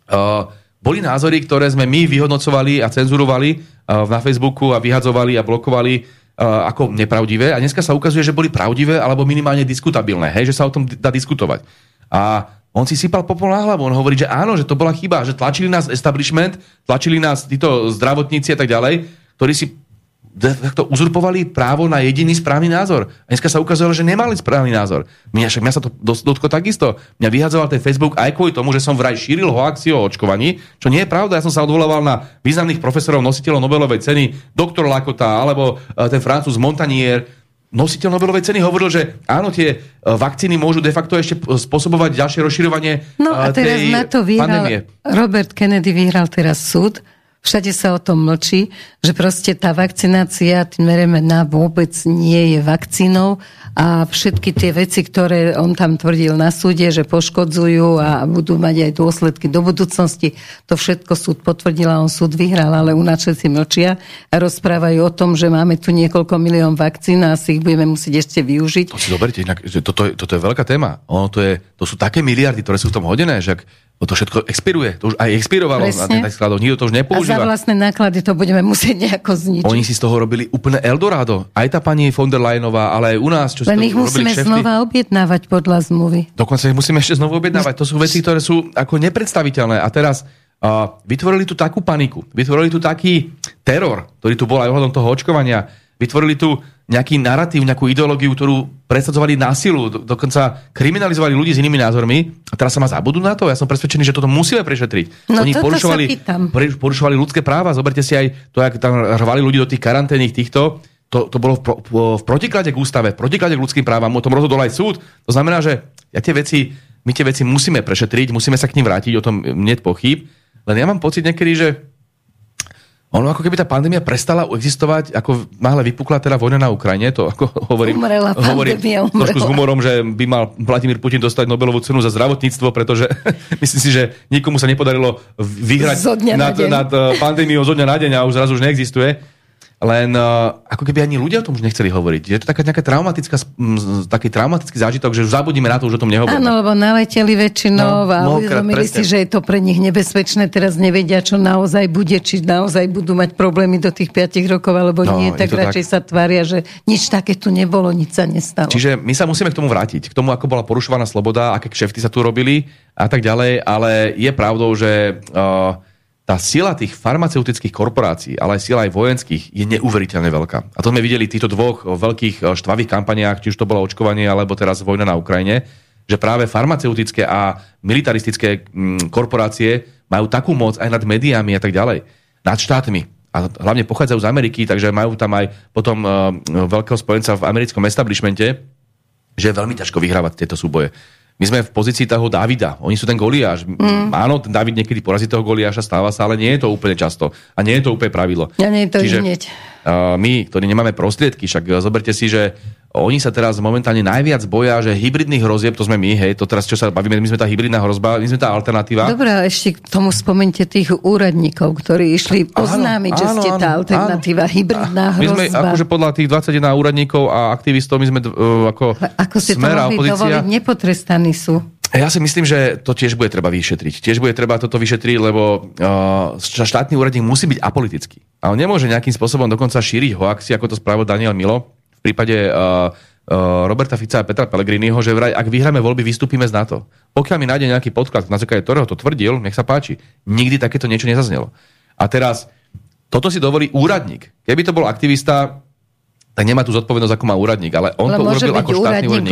Uh, boli názory, ktoré sme my vyhodnocovali a cenzurovali uh, na Facebooku a vyhadzovali a blokovali uh, ako nepravdivé a dneska sa ukazuje, že boli pravdivé alebo minimálne diskutabilné, hej, že sa o tom dá diskutovať. A on si sypal popol na hlavu, on hovorí, že áno, že to bola chyba, že tlačili nás establishment, tlačili nás títo zdravotníci a tak ďalej, ktorí si takto uzurpovali právo na jediný správny názor. A dneska sa ukázalo, že nemali správny názor. Mňa, však mňa sa to dotklo takisto. Mňa vyhadzoval ten Facebook aj kvôli tomu, že som vraj šíril hoaxi o očkovaní, čo nie je pravda. Ja som sa odvolával na významných profesorov, nositeľov Nobelovej ceny, doktor Lakota alebo e, ten francúz Montanier, nositeľ Nobelovej ceny hovoril, že áno, tie e, vakcíny môžu de facto ešte spôsobovať ďalšie rozširovanie No a e, teraz na to vyhral, pandémie. Robert Kennedy vyhral teraz súd, všade sa o tom mlčí, že proste tá vakcinácia tým na vôbec nie je vakcínou a všetky tie veci, ktoré on tam tvrdil na súde, že poškodzujú a budú mať aj dôsledky do budúcnosti, to všetko súd potvrdil a on súd vyhral, ale u nás všetci mlčia a rozprávajú o tom, že máme tu niekoľko milión vakcín a si ich budeme musieť ešte využiť. To si zoberte, inak, toto, toto je veľká téma. Ono to, je, to sú také miliardy, ktoré sú v tom hodené, že ak to všetko expiruje. To už aj expirovalo Presne. na tých skladoch. Nikto to už nepoužíva. A za vlastné náklady to budeme musieť nejako zničiť. Oni si z toho robili úplne Eldorado. Aj tá pani von der Leyenová, ale aj u nás. Čo Len ich musíme kšefty. znova objednávať podľa zmluvy. Dokonca ich musíme ešte znovu objednávať. To sú veci, ktoré sú ako nepredstaviteľné. A teraz uh, vytvorili tu takú paniku. Vytvorili tu taký teror, ktorý tu bol aj ohľadom toho očkovania. Vytvorili tu nejaký narratív, nejakú ideológiu, ktorú presadzovali násilu, do, dokonca kriminalizovali ľudí s inými názormi. A teraz sa má zabudnúť na to? Ja som presvedčený, že toto musíme prešetriť. No, Oni porušovali, porušovali ľudské práva. Zoberte si aj to, jak tam rvali ľudí do tých karanténnych týchto. To, to bolo v, pro, v protiklade k ústave, v protiklade k ľudským právam. O tom rozhodol aj súd. To znamená, že ja tie veci, my tie veci musíme prešetriť, musíme sa k ním vrátiť, o tom nie pochyb. Len ja mám pocit niekedy, že ono ako keby tá pandémia prestala existovať, ako náhle vypukla teda vojna na Ukrajine, to ako hovorím, umrela hovorím umrela. trošku s humorom, že by mal Vladimír Putin dostať Nobelovú cenu za zdravotníctvo, pretože (laughs) myslím si, že nikomu sa nepodarilo vyhrať nad, nad eh, pandémiou zo dňa na deň a už zrazu už neexistuje. Len uh, ako keby ani ľudia o tom už nechceli hovoriť. Je to taká nejaká traumatická, taký traumatický zážitok, že už zabudíme na to, už o tom nehovoríme. Áno, lebo naleteli väčšinou no, a uvedomili si, že je to pre nich nebezpečné. Teraz nevedia, čo naozaj bude, či naozaj budú mať problémy do tých 5 rokov, alebo no, nie, tak radšej tak. sa tvária, že nič také tu nebolo, nič sa nestalo. Čiže my sa musíme k tomu vrátiť, k tomu, ako bola porušovaná sloboda, aké kšefty sa tu robili a tak ďalej, ale je pravdou, že uh, tá sila tých farmaceutických korporácií, ale aj sila aj vojenských je neuveriteľne veľká. A to sme videli v týchto dvoch veľkých eh, štvavých kampaniách, či už to bolo očkovanie, alebo teraz vojna na Ukrajine, že práve farmaceutické a militaristické mm, korporácie majú takú moc aj nad médiami a tak ďalej, nad štátmi. A hlavne pochádzajú z Ameriky, takže majú tam aj potom uh, veľkého spojenca v americkom establishmente, že je veľmi ťažko vyhrávať tieto súboje. My sme v pozícii toho Davida. Oni sú ten Goliáš. Mm. Áno, ten David niekedy porazí toho Goliáša, stáva sa, ale nie je to úplne často. A nie je to úplne pravidlo. Ja nie je to Čiže, hneď. Uh, my, ktorí nemáme prostriedky, však zoberte si, že oni sa teraz momentálne najviac boja, že hybridných hrozieb, to sme my, hej, to teraz, čo sa bavíme, my sme tá hybridná hrozba, my sme tá alternatíva. Dobre, a ešte k tomu spomente tých úradníkov, ktorí išli oznámiť, áno, že ste tá alternatíva, áno. hybridná hrozba. My sme, akože podľa tých 21 úradníkov a aktivistov, my sme uh, ako Ako si to mohli opozícia, dovoliť, nepotrestaní sú. Ja si myslím, že to tiež bude treba vyšetriť. Tiež bude treba toto vyšetriť, lebo uh, štátny úradník musí byť apolitický. A on nemôže nejakým spôsobom dokonca šíriť hoaxi, ako to spravil Daniel Milo prípade uh, uh, Roberta Fica a Petra Pellegriniho, že vraj, ak vyhráme voľby, vystúpime z NATO. Pokiaľ mi nájde nejaký podklad, na základe ktorého to tvrdil, nech sa páči. Nikdy takéto niečo nezaznelo. A teraz, toto si dovolí úradník. Keby to bol aktivista, tak nemá tú zodpovednosť, ako má úradník, ale on ale to urobil ako štátny úradník. úradník.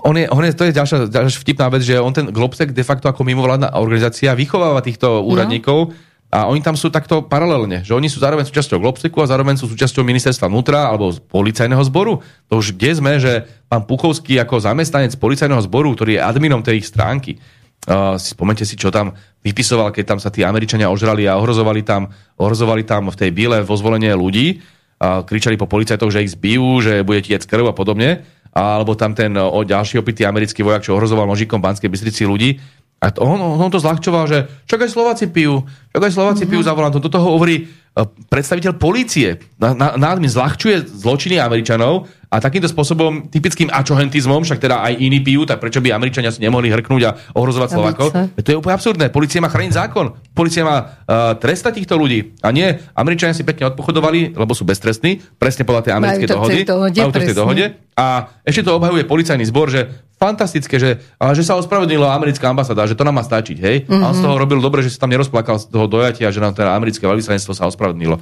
On je, on je, to je ďalšia, ďalšia vtipná vec, že on ten Globsec de facto ako mimovládna organizácia vychováva týchto no. úradníkov no. A oni tam sú takto paralelne, že oni sú zároveň súčasťou Globseku a zároveň sú súčasťou ministerstva vnútra alebo policajného zboru. To už kde sme, že pán Puchovský ako zamestnanec policajného zboru, ktorý je adminom tej ich stránky, uh, si spomente si, čo tam vypisoval, keď tam sa tí Američania ožrali a ohrozovali tam, ohrozovali tam v tej bíle vo ľudí, a kričali po policajtoch, že ich zbijú, že bude tiec krv a podobne alebo tam ten o, ďalší opitý americký vojak, čo ohrozoval nožikom Banskej Bystrici ľudí. A to, on, on to zľahčoval, že čak aj Slováci pijú, čak aj Slováci mm-hmm. pijú za volantom. Toto hovorí uh, predstaviteľ polície. Na, na, na zľahčuje zločiny Američanov a takýmto spôsobom, typickým ačohentizmom, však teda aj iní pijú, tak prečo by Američania si nemohli hrknúť a ohrozovať Slovákov? To je úplne absurdné. Polícia má chrániť zákon. Polícia má uh, trestať týchto ľudí. A nie, Američania si pekne odpochodovali, lebo sú beztrestní, presne podľa tej americkej dohody. dohode, majú to v tej dohode. A ešte to obhajuje policajný zbor, že fantastické, že, že sa ospravedlnila americká ambasáda, že to nám má stačiť, hej? Mm-hmm. A on z toho robil dobre, že sa tam nerozplakal z toho dojatia, že nám teda americké veľvyslanectvo sa ospravedlnilo.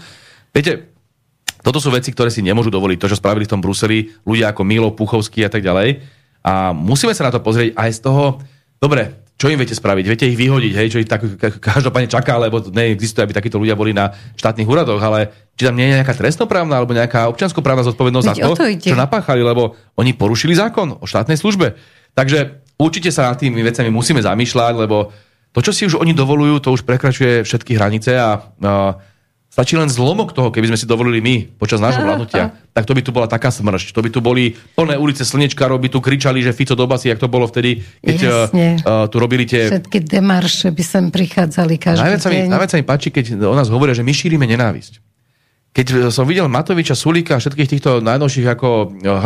Viete, toto sú veci, ktoré si nemôžu dovoliť. To, čo spravili v tom Bruseli ľudia ako Milo, Puchovský a tak ďalej. A musíme sa na to pozrieť aj z toho, dobre, čo im viete spraviť? Viete ich vyhodiť, hej, čo ich tak každopádne čaká, lebo neexistuje, aby takíto ľudia boli na štátnych úradoch, ale či tam nie je nejaká trestnoprávna alebo nejaká občianskoprávna zodpovednosť Veď za to, to čo napáchali, lebo oni porušili zákon o štátnej službe. Takže určite sa nad tými vecami musíme zamýšľať, lebo to, čo si už oni dovolujú, to už prekračuje všetky hranice a uh, Stačí len zlomok toho, keby sme si dovolili my počas nášho (laughs) vládnutia. Tak to by tu bola taká smršť. To by tu boli plné ulice slnečkárov, by tu kričali, že Fico do basy, jak to bolo vtedy, keď uh, tu robili tie... Všetky demarše by sem prichádzali každý najviac deň. Mi, najviac sa mi páči, keď o nás hovoria, že my šírime nenávisť. Keď som videl Matoviča, Sulíka a všetkých týchto najnovších ako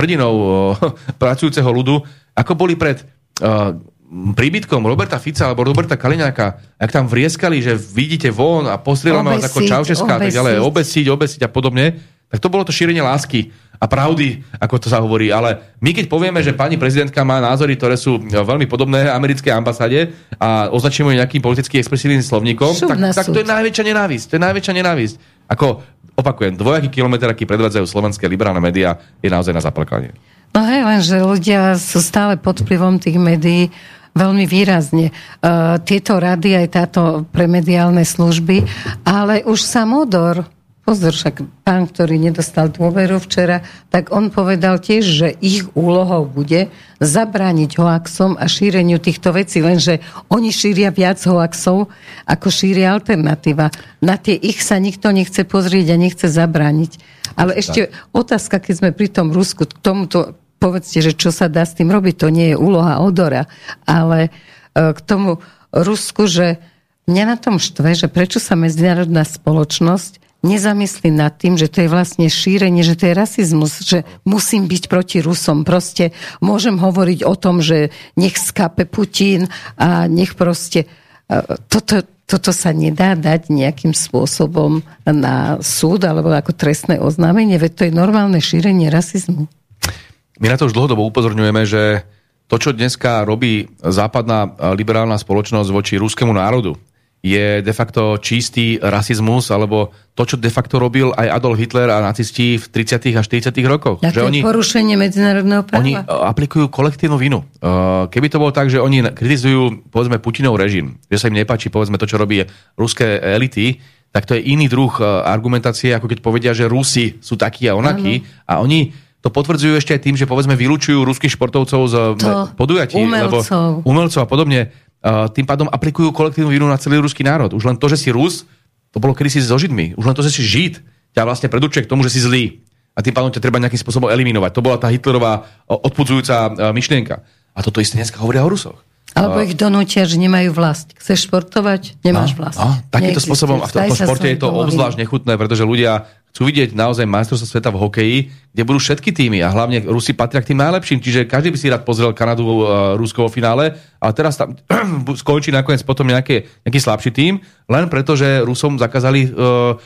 hrdinov (laughs) pracujúceho ľudu, ako boli pred uh, príbytkom Roberta Fica alebo Roberta Kaliňáka, ak tam vrieskali, že vidíte von a postrieľame vás ako Čaušeská a tak ďalej, obesiť, obesiť a podobne, tak to bolo to šírenie lásky a pravdy, ako to sa hovorí. Ale my keď povieme, že pani prezidentka má názory, ktoré sú veľmi podobné americkej ambasáde a označíme ju nejakým politicky expresívnym slovníkom, tak, tak to je najväčšia nenávisť. To je najväčšia nenávisť. Ako, opakujem, dvojaký kilometr, aký predvádzajú slovenské liberálne médiá, je naozaj na zaplakanie. No hej, lenže ľudia sú stále pod vplyvom tých médií veľmi výrazne. Uh, tieto rady, aj táto pre mediálne služby, ale už sa modor, pozor, však pán, ktorý nedostal dôveru včera, tak on povedal tiež, že ich úlohou bude zabrániť hoaxom a šíreniu týchto vecí, lenže oni šíria viac hoaxov, ako šíria alternatíva. Na tie ich sa nikto nechce pozrieť a nechce zabrániť. Ale ešte otázka, keď sme pri tom Rusku, k tomuto povedzte, že čo sa dá s tým robiť, to nie je úloha odora, ale e, k tomu Rusku, že mňa na tom štve, že prečo sa medzinárodná spoločnosť nezamyslí nad tým, že to je vlastne šírenie, že to je rasizmus, že musím byť proti Rusom. Proste môžem hovoriť o tom, že nech skape Putin a nech proste... E, toto, toto sa nedá dať nejakým spôsobom na súd alebo ako trestné oznámenie, veď to je normálne šírenie rasizmu. My na to už dlhodobo upozorňujeme, že to, čo dneska robí západná liberálna spoločnosť voči ruskému národu, je de facto čistý rasizmus, alebo to, čo de facto robil aj Adolf Hitler a nacisti v 30. a 40. rokoch. A že oni, porušenie medzinárodného práva. Oni aplikujú kolektívnu vinu. Keby to bolo tak, že oni kritizujú, povedzme, Putinov režim, že sa im nepáči, povedzme, to, čo robí ruské elity, tak to je iný druh argumentácie, ako keď povedia, že Rusi sú takí a onakí. Ano. A oni to potvrdzujú ešte aj tým, že povedzme vylúčujú ruských športovcov z to, podujatí, umelcov. lebo umelcov a podobne. Tým pádom aplikujú kolektívnu vinu na celý ruský národ. Už len to, že si Rus, to bolo kedysi so Židmi. Už len to, že si Žid, ťa vlastne predurčuje k tomu, že si zlý. A tým pádom ťa treba nejakým spôsobom eliminovať. To bola tá Hitlerová odpudzujúca myšlienka. A toto isté dneska hovoria o Rusoch. Alebo ich donútia, že nemajú vlast. Chceš športovať? Nemáš vlast. A, takýmto spôsobom, a v tom športe je to obzvlášť nechutné, pretože ľudia chcú vidieť naozaj majstrovstvo sveta v hokeji, kde budú všetky týmy a hlavne Rusi patria k tým najlepším, čiže každý by si rád pozrel Kanadu uh, Rusko vo finále, ale teraz tam (clears throat) skončí nakoniec potom nejaké, nejaký slabší tým, len preto, že Rusom zakázali uh,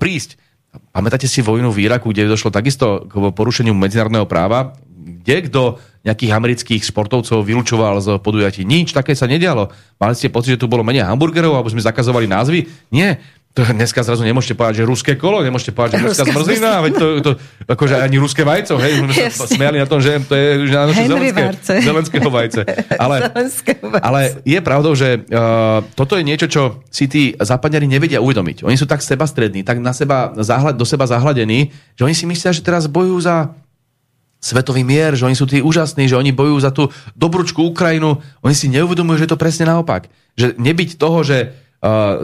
prísť. Pamätáte si vojnu v Iraku, kde došlo takisto k porušeniu medzinárodného práva, kde kto nejakých amerických športovcov vylúčoval z podujatí. Nič také sa nedialo. Mali ste pocit, že tu bolo menej hamburgerov, alebo sme zakazovali názvy? Nie. Dneska zrazu nemôžete povedať, že ruské kolo, nemôžete povedať, že (laughs) ruská zmrzlina, veď to, to, akože ani ruské vajco, hej, sme sa smiali na tom, že to je že na zelenské, zelenského vajce. (laughs) Ale, ale je pravdou, že uh, toto je niečo, čo si tí západňari nevedia uvedomiť. Oni sú tak sebastrední, tak na seba, zahľad, do seba zahľadení, že oni si myslia, že teraz bojujú za svetový mier, že oni sú tí úžasní, že oni bojujú za tú dobrúčku Ukrajinu. Oni si neuvedomujú, že je to presne naopak. Že nebyť toho, že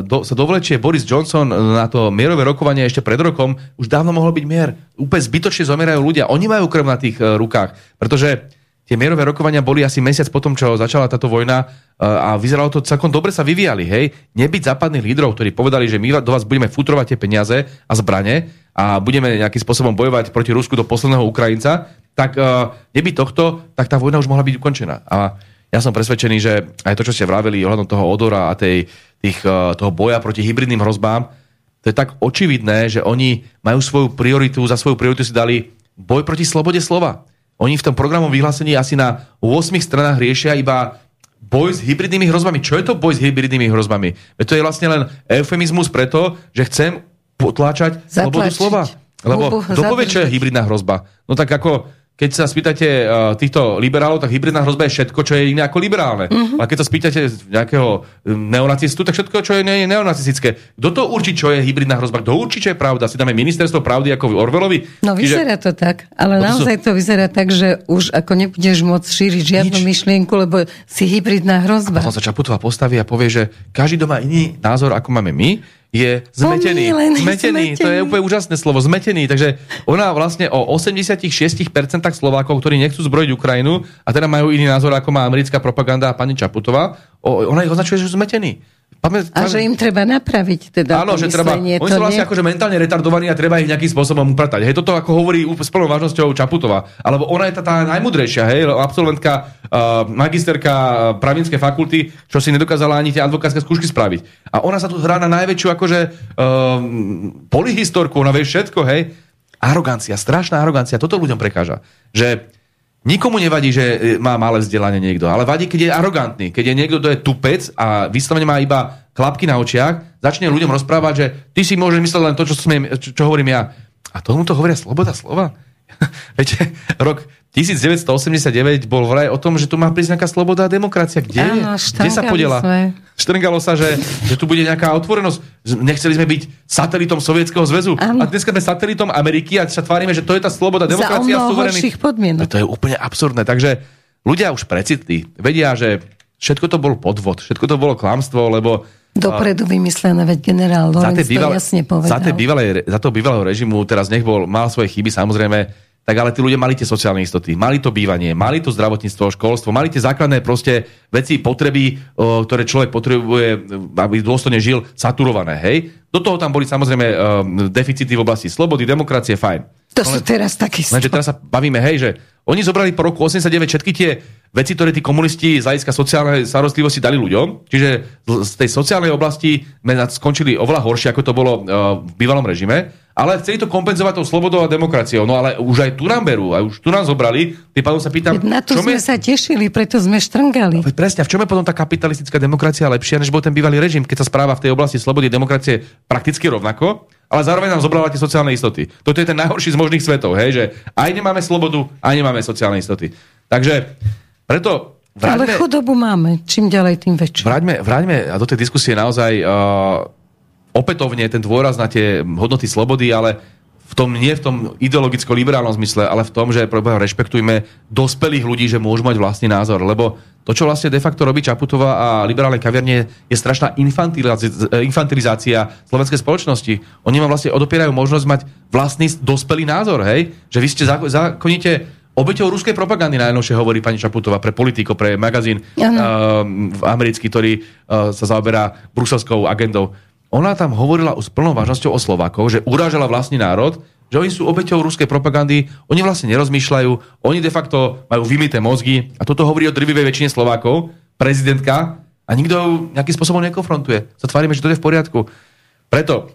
do, sa dovlečie Boris Johnson na to mierové rokovanie ešte pred rokom, už dávno mohol byť mier. Úplne zbytočne zomierajú ľudia. Oni majú krv na tých uh, rukách, pretože tie mierové rokovania boli asi mesiac potom, čo začala táto vojna uh, a vyzeralo to celkom dobre sa vyvíjali. Hej? Nebyť západných lídrov, ktorí povedali, že my do vás budeme futrovať tie peniaze a zbrane a budeme nejakým spôsobom bojovať proti Rusku do posledného Ukrajinca, tak uh, neby tohto, tak tá vojna už mohla byť ukončená. A ja som presvedčený, že aj to, čo ste vraveli ohľadom toho odora a tej, tých, uh, toho boja proti hybridným hrozbám, to je tak očividné, že oni majú svoju prioritu, za svoju prioritu si dali boj proti slobode slova. Oni v tom programu vyhlásení asi na 8 stranách riešia iba boj s hybridnými hrozbami. Čo je to boj s hybridnými hrozbami? Veď to je vlastne len eufemizmus preto, že chcem potláčať Zatlačiť. slobodu slova. Lebo kto povie, čo je hybridná hrozba? No tak ako keď sa spýtate uh, týchto liberálov, tak hybridná hrozba je všetko, čo je iné ako liberálne. Uh-huh. A keď sa spýtate nejakého neonacistu, tak všetko, čo je, nie je neonacistické. Kto to určí, čo je hybridná hrozba? Kto určí, čo je pravda? Si dáme ministerstvo pravdy ako v Orvelovi? No vyzerá Čiže... to tak, ale no, naozaj to vyzerá tak, že už ako nebudeš môcť šíriť žiadnu Nič. myšlienku, lebo si hybridná hrozba. A potom sa Čaputová postaví a povie, že každý doma iný názor, ako máme my, je zmetený. Zmetený, zmetený. To je úplne úžasné slovo. Zmetený. Takže ona vlastne o 86% Slovákov, ktorí nechcú zbrojiť Ukrajinu a teda majú iný názor, ako má americká propaganda a pani Čaputová, ona ich označuje, že sú zmetení. Pamät, a že im treba napraviť teda Áno, že treba, oni sú vlastne nie... akože mentálne retardovaní a treba ich nejakým spôsobom upratať. Hej, toto ako hovorí s plnou vážnosťou Čaputová. Alebo ona je tá, tá najmudrejšia, hej, absolventka, uh, magisterka pravinskej fakulty, čo si nedokázala ani tie advokátske skúšky spraviť. A ona sa tu hrá na najväčšiu akože uh, polyhistorku, ona vie všetko, hej. Arogancia, strašná arogancia, toto ľuďom prekáža. Že Nikomu nevadí, že e, má malé vzdelanie niekto, ale vadí, keď je arogantný, keď je niekto, kto je tupec a vyslovene má iba klapky na očiach, začne ľuďom rozprávať, že ty si môžeš myslieť len to, čo, smiem, čo, čo hovorím ja. A tomu to hovoria sloboda slova? (laughs) Viete, rok 1989 bol vraj o tom, že tu má prísť nejaká sloboda a demokracia. Kde, Áno, Kde sa podiela? Štrngalo sa, že, že tu bude nejaká otvorenosť. Nechceli sme byť satelitom Sovietskeho zväzu. Áno. A dneska sme satelitom Ameriky a sa tvárime, že to je tá sloboda, demokracia a suverenita. To je úplne absurdné. Takže ľudia už precitli. Vedia, že všetko to bol podvod, všetko to bolo klamstvo, lebo Dopredu vymyslené, veď generál Lorenz bývalé, to jasne povedal. Za, bývalé, za toho bývalého režimu, teraz nech bol, mal svoje chyby, samozrejme, tak ale tí ľudia mali tie sociálne istoty, mali to bývanie, mali to zdravotníctvo, školstvo, mali tie základné proste veci, potreby, ktoré človek potrebuje, aby dôstojne žil, saturované, hej. Do toho tam boli samozrejme deficity v oblasti slobody, demokracie, fajn. To sú teraz takisto. Lenže teraz sa bavíme, hej, že oni zobrali po roku 89 všetky tie veci, ktoré tí komunisti z hľadiska sociálnej starostlivosti dali ľuďom. Čiže z tej sociálnej oblasti sme skončili oveľa horšie, ako to bolo v bývalom režime ale chceli to kompenzovať tou slobodou a demokraciou. No ale už aj tu nám berú, aj už tu nám zobrali. Tým pádom sa pýtam... Na to sme je... sa tešili, preto sme štrngali. No, presne, a v čom je potom tá kapitalistická demokracia lepšia, než bol ten bývalý režim, keď sa správa v tej oblasti slobody a demokracie prakticky rovnako, ale zároveň nám zobrala tie sociálne istoty. Toto je ten najhorší z možných svetov, hej, že aj nemáme slobodu, aj nemáme sociálne istoty. Takže preto Vráťme, Ale chudobu máme. Čím ďalej, tým väčšie. Vráťme, vráťme a do tej diskusie naozaj uh, opätovne ten dôraz na tie hodnoty slobody, ale v tom, nie v tom ideologicko-liberálnom zmysle, ale v tom, že rešpektujme dospelých ľudí, že môžu mať vlastný názor. Lebo to, čo vlastne de facto robí Čaputová a liberálne kaviarne, je strašná infantilizácia slovenskej spoločnosti. Oni vám vlastne odopierajú možnosť mať vlastný dospelý názor, hej? Že vy ste zákonite obeťou ruskej propagandy najnovšie hovorí pani Čaputová pre politiko, pre magazín uh, americký, ktorý uh, sa zaoberá bruselskou agendou ona tam hovorila s plnou vážnosťou o Slovákoch, že urážala vlastný národ, že oni sú obeťou ruskej propagandy, oni vlastne nerozmýšľajú, oni de facto majú vymité mozgy a toto hovorí o drvivej väčšine Slovákov, prezidentka a nikto ju nejakým spôsobom nekonfrontuje. Sa tvárime, že to je v poriadku. Preto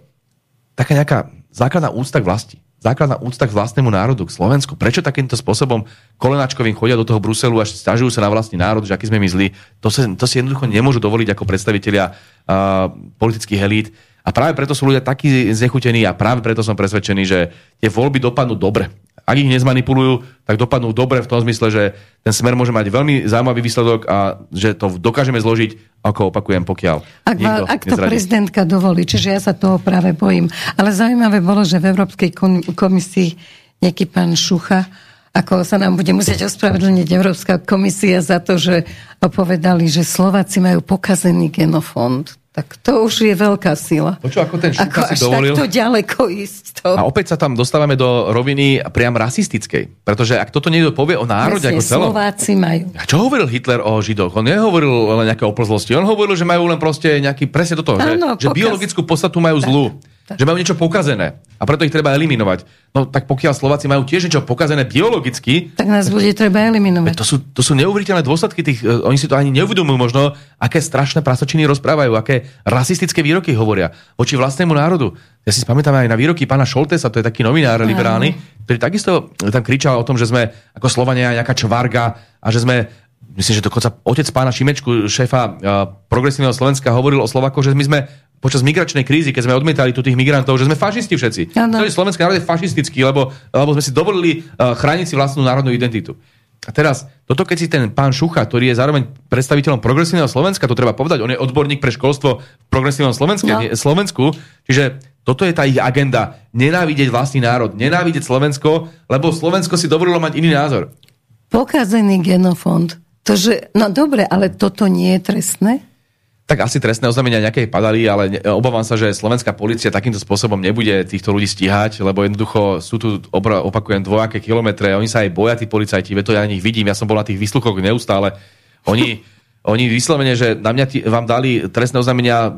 taká nejaká základná úcta k vlasti základná úcta k vlastnému národu, k Slovensku. Prečo takýmto spôsobom kolenáčkovým chodia do toho Bruselu a stiažujú sa na vlastný národ, že aký sme my zlí? To, sa, to si jednoducho nemôžu dovoliť ako predstavitelia uh, politických elít. A práve preto sú ľudia takí znechutení a práve preto som presvedčený, že tie voľby dopadnú dobre ak ich nezmanipulujú, tak dopadnú dobre v tom zmysle, že ten smer môže mať veľmi zaujímavý výsledok a že to dokážeme zložiť, ako opakujem, pokiaľ Ak, ak to nezradí. prezidentka dovolí, čiže ja sa toho práve bojím. Ale zaujímavé bolo, že v Európskej komisii nejaký pán Šucha ako sa nám bude musieť ospravedlniť Európska komisia za to, že povedali, že Slováci majú pokazený genofond. Tak to už je veľká sila. Počo, ako ten ako si dovolil. takto ďaleko ísť. To... A opäť sa tam dostávame do roviny priam rasistickej. Pretože ak toto niekto povie o národe Presne, ako celom... Slováci majú. A čo hovoril Hitler o Židoch? On nehovoril len nejaké oplzlosti. On hovoril, že majú len proste nejaký presne toto. Áno, že, že biologickú podstatu majú zlú. Že majú niečo pokazené a preto ich treba eliminovať. No tak pokiaľ Slováci majú tiež niečo pokazené biologicky, tak nás bude treba eliminovať. To sú, to sú neuveriteľné dôsledky tých, uh, oni si to ani neuvedomujú možno, aké strašné prasočiny rozprávajú, aké rasistické výroky hovoria voči vlastnému národu. Ja si pamätám aj na výroky pána Šoltesa, to je taký novinár liberálny, ktorý takisto tam kričal o tom, že sme ako Slovania nejaká čvarga a že sme myslím, že dokonca otec pána Šimečku, šéfa uh, progresívneho Slovenska, hovoril o Slovakoch, že my sme počas migračnej krízy, keď sme odmietali tu tých migrantov, že sme fašisti všetci. Ano. Celý slovenský národ je fašistický, lebo, lebo sme si dovolili uh, chrániť si vlastnú národnú identitu. A teraz, toto keď si ten pán Šucha, ktorý je zároveň predstaviteľom progresívneho Slovenska, to treba povedať, on je odborník pre školstvo v progresívnom Slovensku, no. Slovensku, čiže toto je tá ich agenda. Nenávidieť vlastný národ, nenávidieť Slovensko, lebo Slovensko si dovolilo mať iný názor. Pokazený genofond to, že, no dobre, ale toto nie je trestné? Tak asi trestné oznámenia nejaké padali, ale obávam sa, že slovenská policia takýmto spôsobom nebude týchto ľudí stíhať, lebo jednoducho sú tu, opakujem, dvojaké kilometre, oni sa aj boja, tí policajti, to ja na nich vidím, ja som bol na tých výsluchoch neustále. Oni Oni vyslovene, že na mňa t- vám dali trestné oznámenia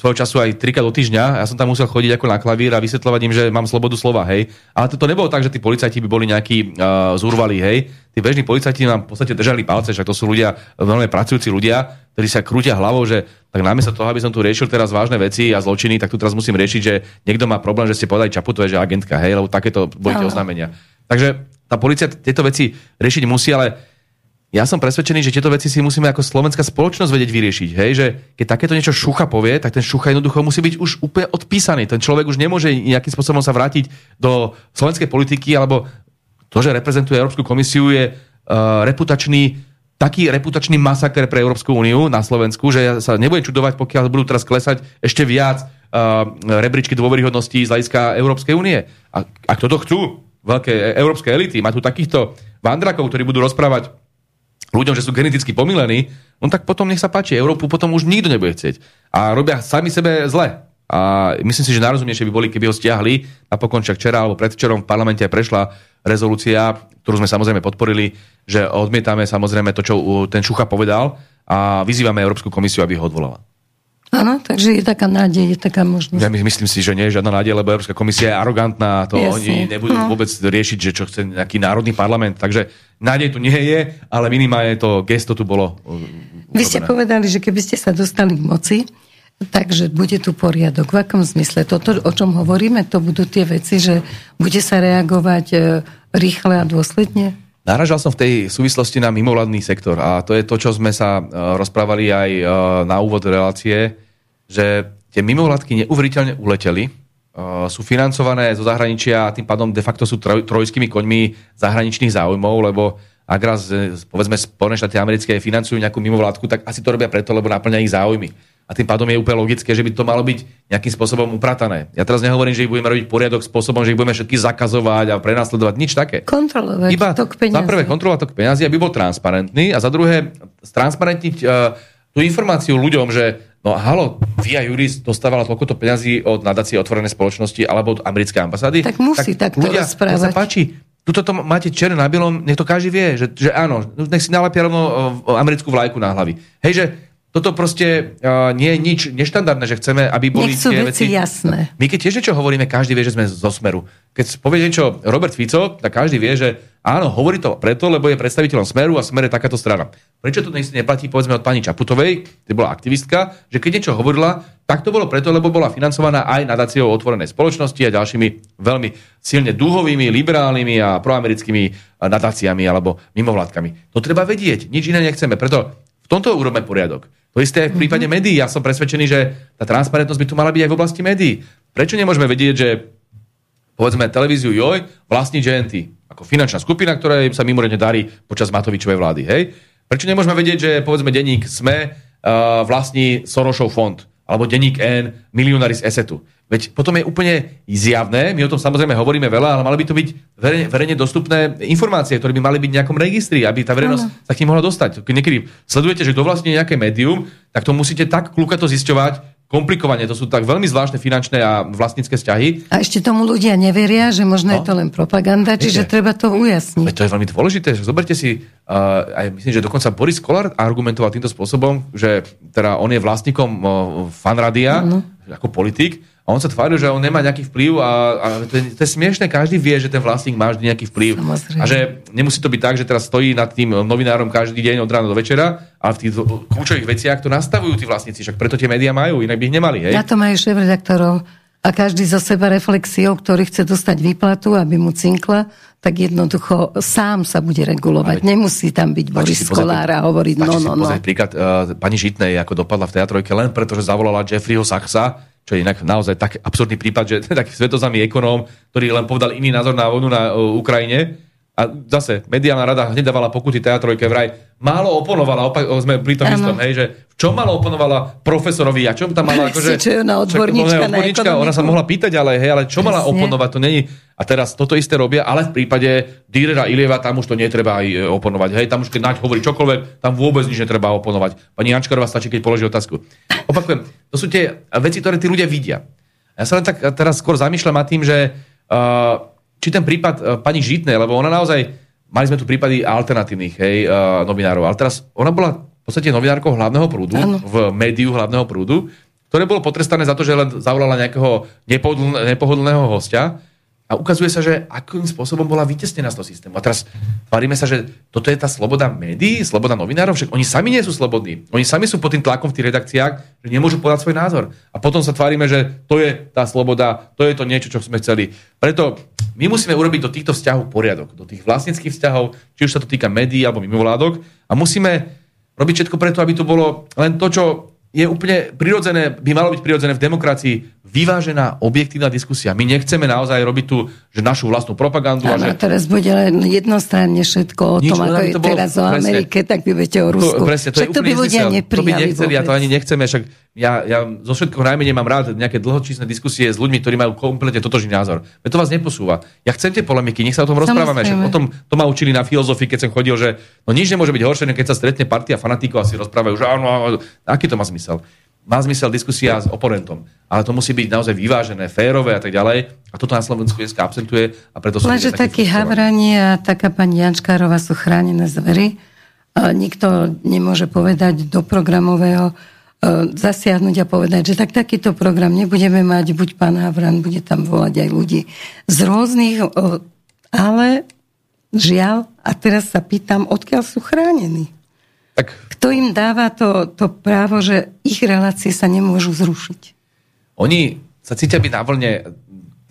svojho času aj trikrát do týždňa. Ja som tam musel chodiť ako na klavír a vysvetľovať im, že mám slobodu slova, hej. Ale to, to nebolo tak, že tí policajti by boli nejakí uh, zúrvali, hej. Tí bežní policajti nám v podstate držali palce, však to sú ľudia, veľmi pracujúci ľudia, ktorí sa krútia hlavou, že tak namiesto toho, aby som tu riešil teraz vážne veci a zločiny, tak tu teraz musím riešiť, že niekto má problém, že ste povedali Čaputové, že agentka, hej, lebo takéto boli tie oznámenia. Takže tá policia tieto veci riešiť musí, ale ja som presvedčený, že tieto veci si musíme ako slovenská spoločnosť vedieť vyriešiť. Hej? Že keď takéto niečo šucha povie, tak ten šucha jednoducho musí byť už úplne odpísaný. Ten človek už nemôže nejakým spôsobom sa vrátiť do slovenskej politiky, alebo to, že reprezentuje Európsku komisiu, je uh, reputačný taký reputačný masaker pre Európsku úniu na Slovensku, že ja sa nebudem čudovať, pokiaľ budú teraz klesať ešte viac uh, rebríčky dôveryhodnosti z hľadiska Európskej únie. A ak toto chcú veľké európske elity, má tu takýchto vandrakov, ktorí budú rozprávať ľuďom, že sú geneticky pomilení, no tak potom nech sa páči, Európu potom už nikto nebude chcieť. A robia sami sebe zle. A myslím si, že najrozumnejšie by boli, keby ho stiahli. Napokon však včera alebo predvčerom v parlamente prešla rezolúcia, ktorú sme samozrejme podporili, že odmietame samozrejme to, čo ten Šucha povedal a vyzývame Európsku komisiu, aby ho odvolala. Áno, takže je taká nádej, je taká možnosť. Ja myslím si, že nie je žiadna nádej, lebo Európska komisia je arogantná, to Jasne. oni nebudú no. vôbec riešiť, že čo chce nejaký národný parlament. Takže nádej tu nie je, ale minimálne to gesto tu bolo. Uh, Vy ste povedali, že keby ste sa dostali k moci, takže bude tu poriadok. V akom zmysle? Toto, o čom hovoríme, to budú tie veci, že bude sa reagovať e, rýchle a dôsledne? Naražal som v tej súvislosti na mimovládny sektor a to je to, čo sme sa uh, rozprávali aj uh, na úvod relácie, že tie mimovládky neuveriteľne uleteli, uh, sú financované zo zahraničia a tým pádom de facto sú troj, trojskými koňmi zahraničných záujmov, lebo ak raz, povedzme, Spojené štáty americké financujú nejakú mimovládku, tak asi to robia preto, lebo naplňa ich záujmy a tým pádom je úplne logické, že by to malo byť nejakým spôsobom upratané. Ja teraz nehovorím, že ich budeme robiť poriadok spôsobom, že ich budeme všetky zakazovať a prenasledovať, nič také. Kontrolovať Iba tok peniazy. Za prvé kontrolovať tok peniazy, aby bol transparentný a za druhé stransparentniť uh, tú informáciu ľuďom, že no halo, Via Juris dostávala toľkoto peňazí od nadácie otvorené spoločnosti alebo od americkej ambasády. Tak musí tak takto ľudia, rozprávať. sa páči, Tuto to máte černé na bielom, nech to každý vie, že, že áno, nech si nalepia rovno e, americkú vlajku na hlavy. Hej, že toto proste uh, nie je nič neštandardné, že chceme, aby boli Nech sú tie veci... jasné. My keď tiež niečo hovoríme, každý vie, že sme zo Smeru. Keď povie niečo Robert Fico, tak každý vie, že áno, hovorí to preto, lebo je predstaviteľom Smeru a Smer je takáto strana. Prečo to dnes neplatí, povedzme, od pani Čaputovej, kde bola aktivistka, že keď niečo hovorila, tak to bolo preto, lebo bola financovaná aj nadáciou otvorenej spoločnosti a ďalšími veľmi silne duhovými, liberálnymi a proamerickými nadáciami alebo mimovládkami. To treba vedieť, nič iné nechceme. Preto v tomto urobme poriadok. To isté aj v prípade mm-hmm. médií. Ja som presvedčený, že tá transparentnosť by tu mala byť aj v oblasti médií. Prečo nemôžeme vedieť, že povedzme televíziu JOJ vlastní GNT ako finančná skupina, ktorá sa mimoriadne darí počas Matovičovej vlády. Hej? Prečo nemôžeme vedieť, že povedzme denník SME uh, vlastní Sorošov fond alebo denník N milionári z Esetu. Veď potom je úplne zjavné, my o tom samozrejme hovoríme veľa, ale mali by to byť verejne, verejne dostupné informácie, ktoré by mali byť v nejakom registri, aby tá verejnosť ano. sa k ním mohla dostať. Keď niekedy sledujete, že to vlastne nejaké médium, tak to musíte tak kľúkato zisťovať, komplikovane. To sú tak veľmi zvláštne finančné a vlastnícke vzťahy. A ešte tomu ľudia neveria, že možno no. je to len propaganda, čiže treba to ujasniť. Veď to je veľmi dôležité. Zoberte si, uh, aj myslím, že dokonca Boris Kolár argumentoval týmto spôsobom, že teda on je vlastníkom uh, fanradia no. ako politik A on sa tváril, že on nemá nejaký vplyv a, a to, je, to je smiešne, každý vie, že ten vlastník má vždy nejaký vplyv. Samozrejme. A že nemusí to byť tak, že teraz stojí nad tým novinárom každý deň od rána do večera, ale v tých kľúčových veciach to nastavujú tí vlastníci, však preto tie médiá majú, inak by ich nemali. Hej? Na to majú šéf-redaktorov a každý zo seba reflexiou, ktorý chce dostať výplatu, aby mu cinkla, tak jednoducho sám sa bude regulovať. Ale- Nemusí tam byť Boris Kolár a hovoriť no, no, no. pozrieť príklad uh, pani Žitnej, ako dopadla v teatrojke len preto, že zavolala Jeffreyho Sachsa, čo je inak naozaj tak absurdný prípad, že (laughs) taký svetozamý ekonóm, ktorý len povedal iný názor na vojnu na uh, Ukrajine. A zase, mediálna rada hneď dávala pokuty teatrojke vraj. Málo oponovala, opak, sme pri tom istom, hej, že v čom málo oponovala profesorovi a čom tam mala (laughs) akože... čo je ona odborníčka ona je na odborníčka, ona sa mohla pýtať, ale hej, ale čo mala Presne. oponovať, to není. A teraz toto isté robia, ale v prípade Dürera Ilieva tam už to netreba aj e, oponovať. Hej, tam už keď Naď hovorí čokoľvek, tam vôbec nič netreba oponovať. Pani Jančkarová stačí, keď položí otázku. Opakujem, to sú tie veci, ktoré tí ľudia vidia. Ja sa len tak teraz skôr zamýšľam nad tým, že uh, či ten prípad uh, pani Žitnej, lebo ona naozaj, mali sme tu prípady alternatívnych hej, uh, novinárov, ale teraz ona bola v podstate novinárkou hlavného prúdu, Áno. v médiu hlavného prúdu, ktoré bolo potrestané za to, že len zavolala nejakého nepohodln- nepohodlného hostia a ukazuje sa, že akým spôsobom bola vytesnená z toho systému. A teraz tvárime sa, že toto je tá sloboda médií, sloboda novinárov, však oni sami nie sú slobodní. Oni sami sú pod tým tlakom v tých redakciách, že nemôžu podať svoj názor. A potom sa tvárime, že to je tá sloboda, to je to niečo, čo sme chceli. Preto my musíme urobiť do týchto vzťahov poriadok, do tých vlastníckých vzťahov, či už sa to týka médií alebo mimovládok a musíme robiť všetko preto, aby to bolo len to, čo je úplne prirodzené, by malo byť prirodzené v demokracii, vyvážená, objektívna diskusia. My nechceme naozaj robiť tu, že našu vlastnú propagandu a Áno, že teraz bude len jednostranne všetko o tom, ako je to bolo- teraz o presne. Amerike, tak vy viete o Rusku. To, presne, to Však je to by ľudia. To by nechceli a to vôbec. ani nechceme. Však ja, ja zo všetkého najmenej mám rád nejaké dlhočísne diskusie s ľuďmi, ktorí majú kompletne totožný názor. Veď to vás neposúva. Ja chcem tie polemiky, nech sa o tom rozprávame. Však o tom to ma učili na filozofii, keď som chodil, že no nič nemôže byť horšie, keď sa stretne partia fanatikov a si rozprávajú, že áno, áno, aký to má zmysel. Má zmysel diskusia s oponentom, ale to musí byť naozaj vyvážené, férové a tak ďalej. A toto na Slovensku dneska absentuje a preto som Lenže takí havrani a taká pani Jančkárová sú chránené zvery. A nikto nemôže povedať do programového e, zasiahnuť a povedať, že tak takýto program nebudeme mať, buď pán Havran, bude tam volať aj ľudí z rôznych, e, ale žiaľ, a teraz sa pýtam, odkiaľ sú chránení? Tak Kto im dáva to, to právo, že ich relácie sa nemôžu zrušiť? Oni sa cítia byť na vlne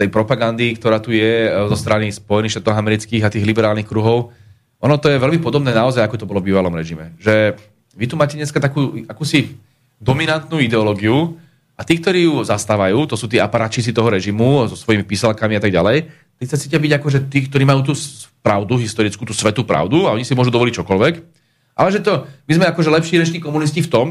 tej propagandy, ktorá tu je e, zo strany Spojených štátov amerických a tých liberálnych kruhov. Ono to je veľmi podobné naozaj, ako to bolo v bývalom režime. Že vy tu máte dneska takú akúsi dominantnú ideológiu a tí, ktorí ju zastávajú, to sú tí aparačíci toho režimu so svojimi písalkami a tak ďalej, tí sa cítia byť akože tí, ktorí majú tú pravdu, historickú, tú svetú pravdu a oni si môžu dovoliť čokoľvek. Ale že to, my sme akože lepší reční komunisti v tom,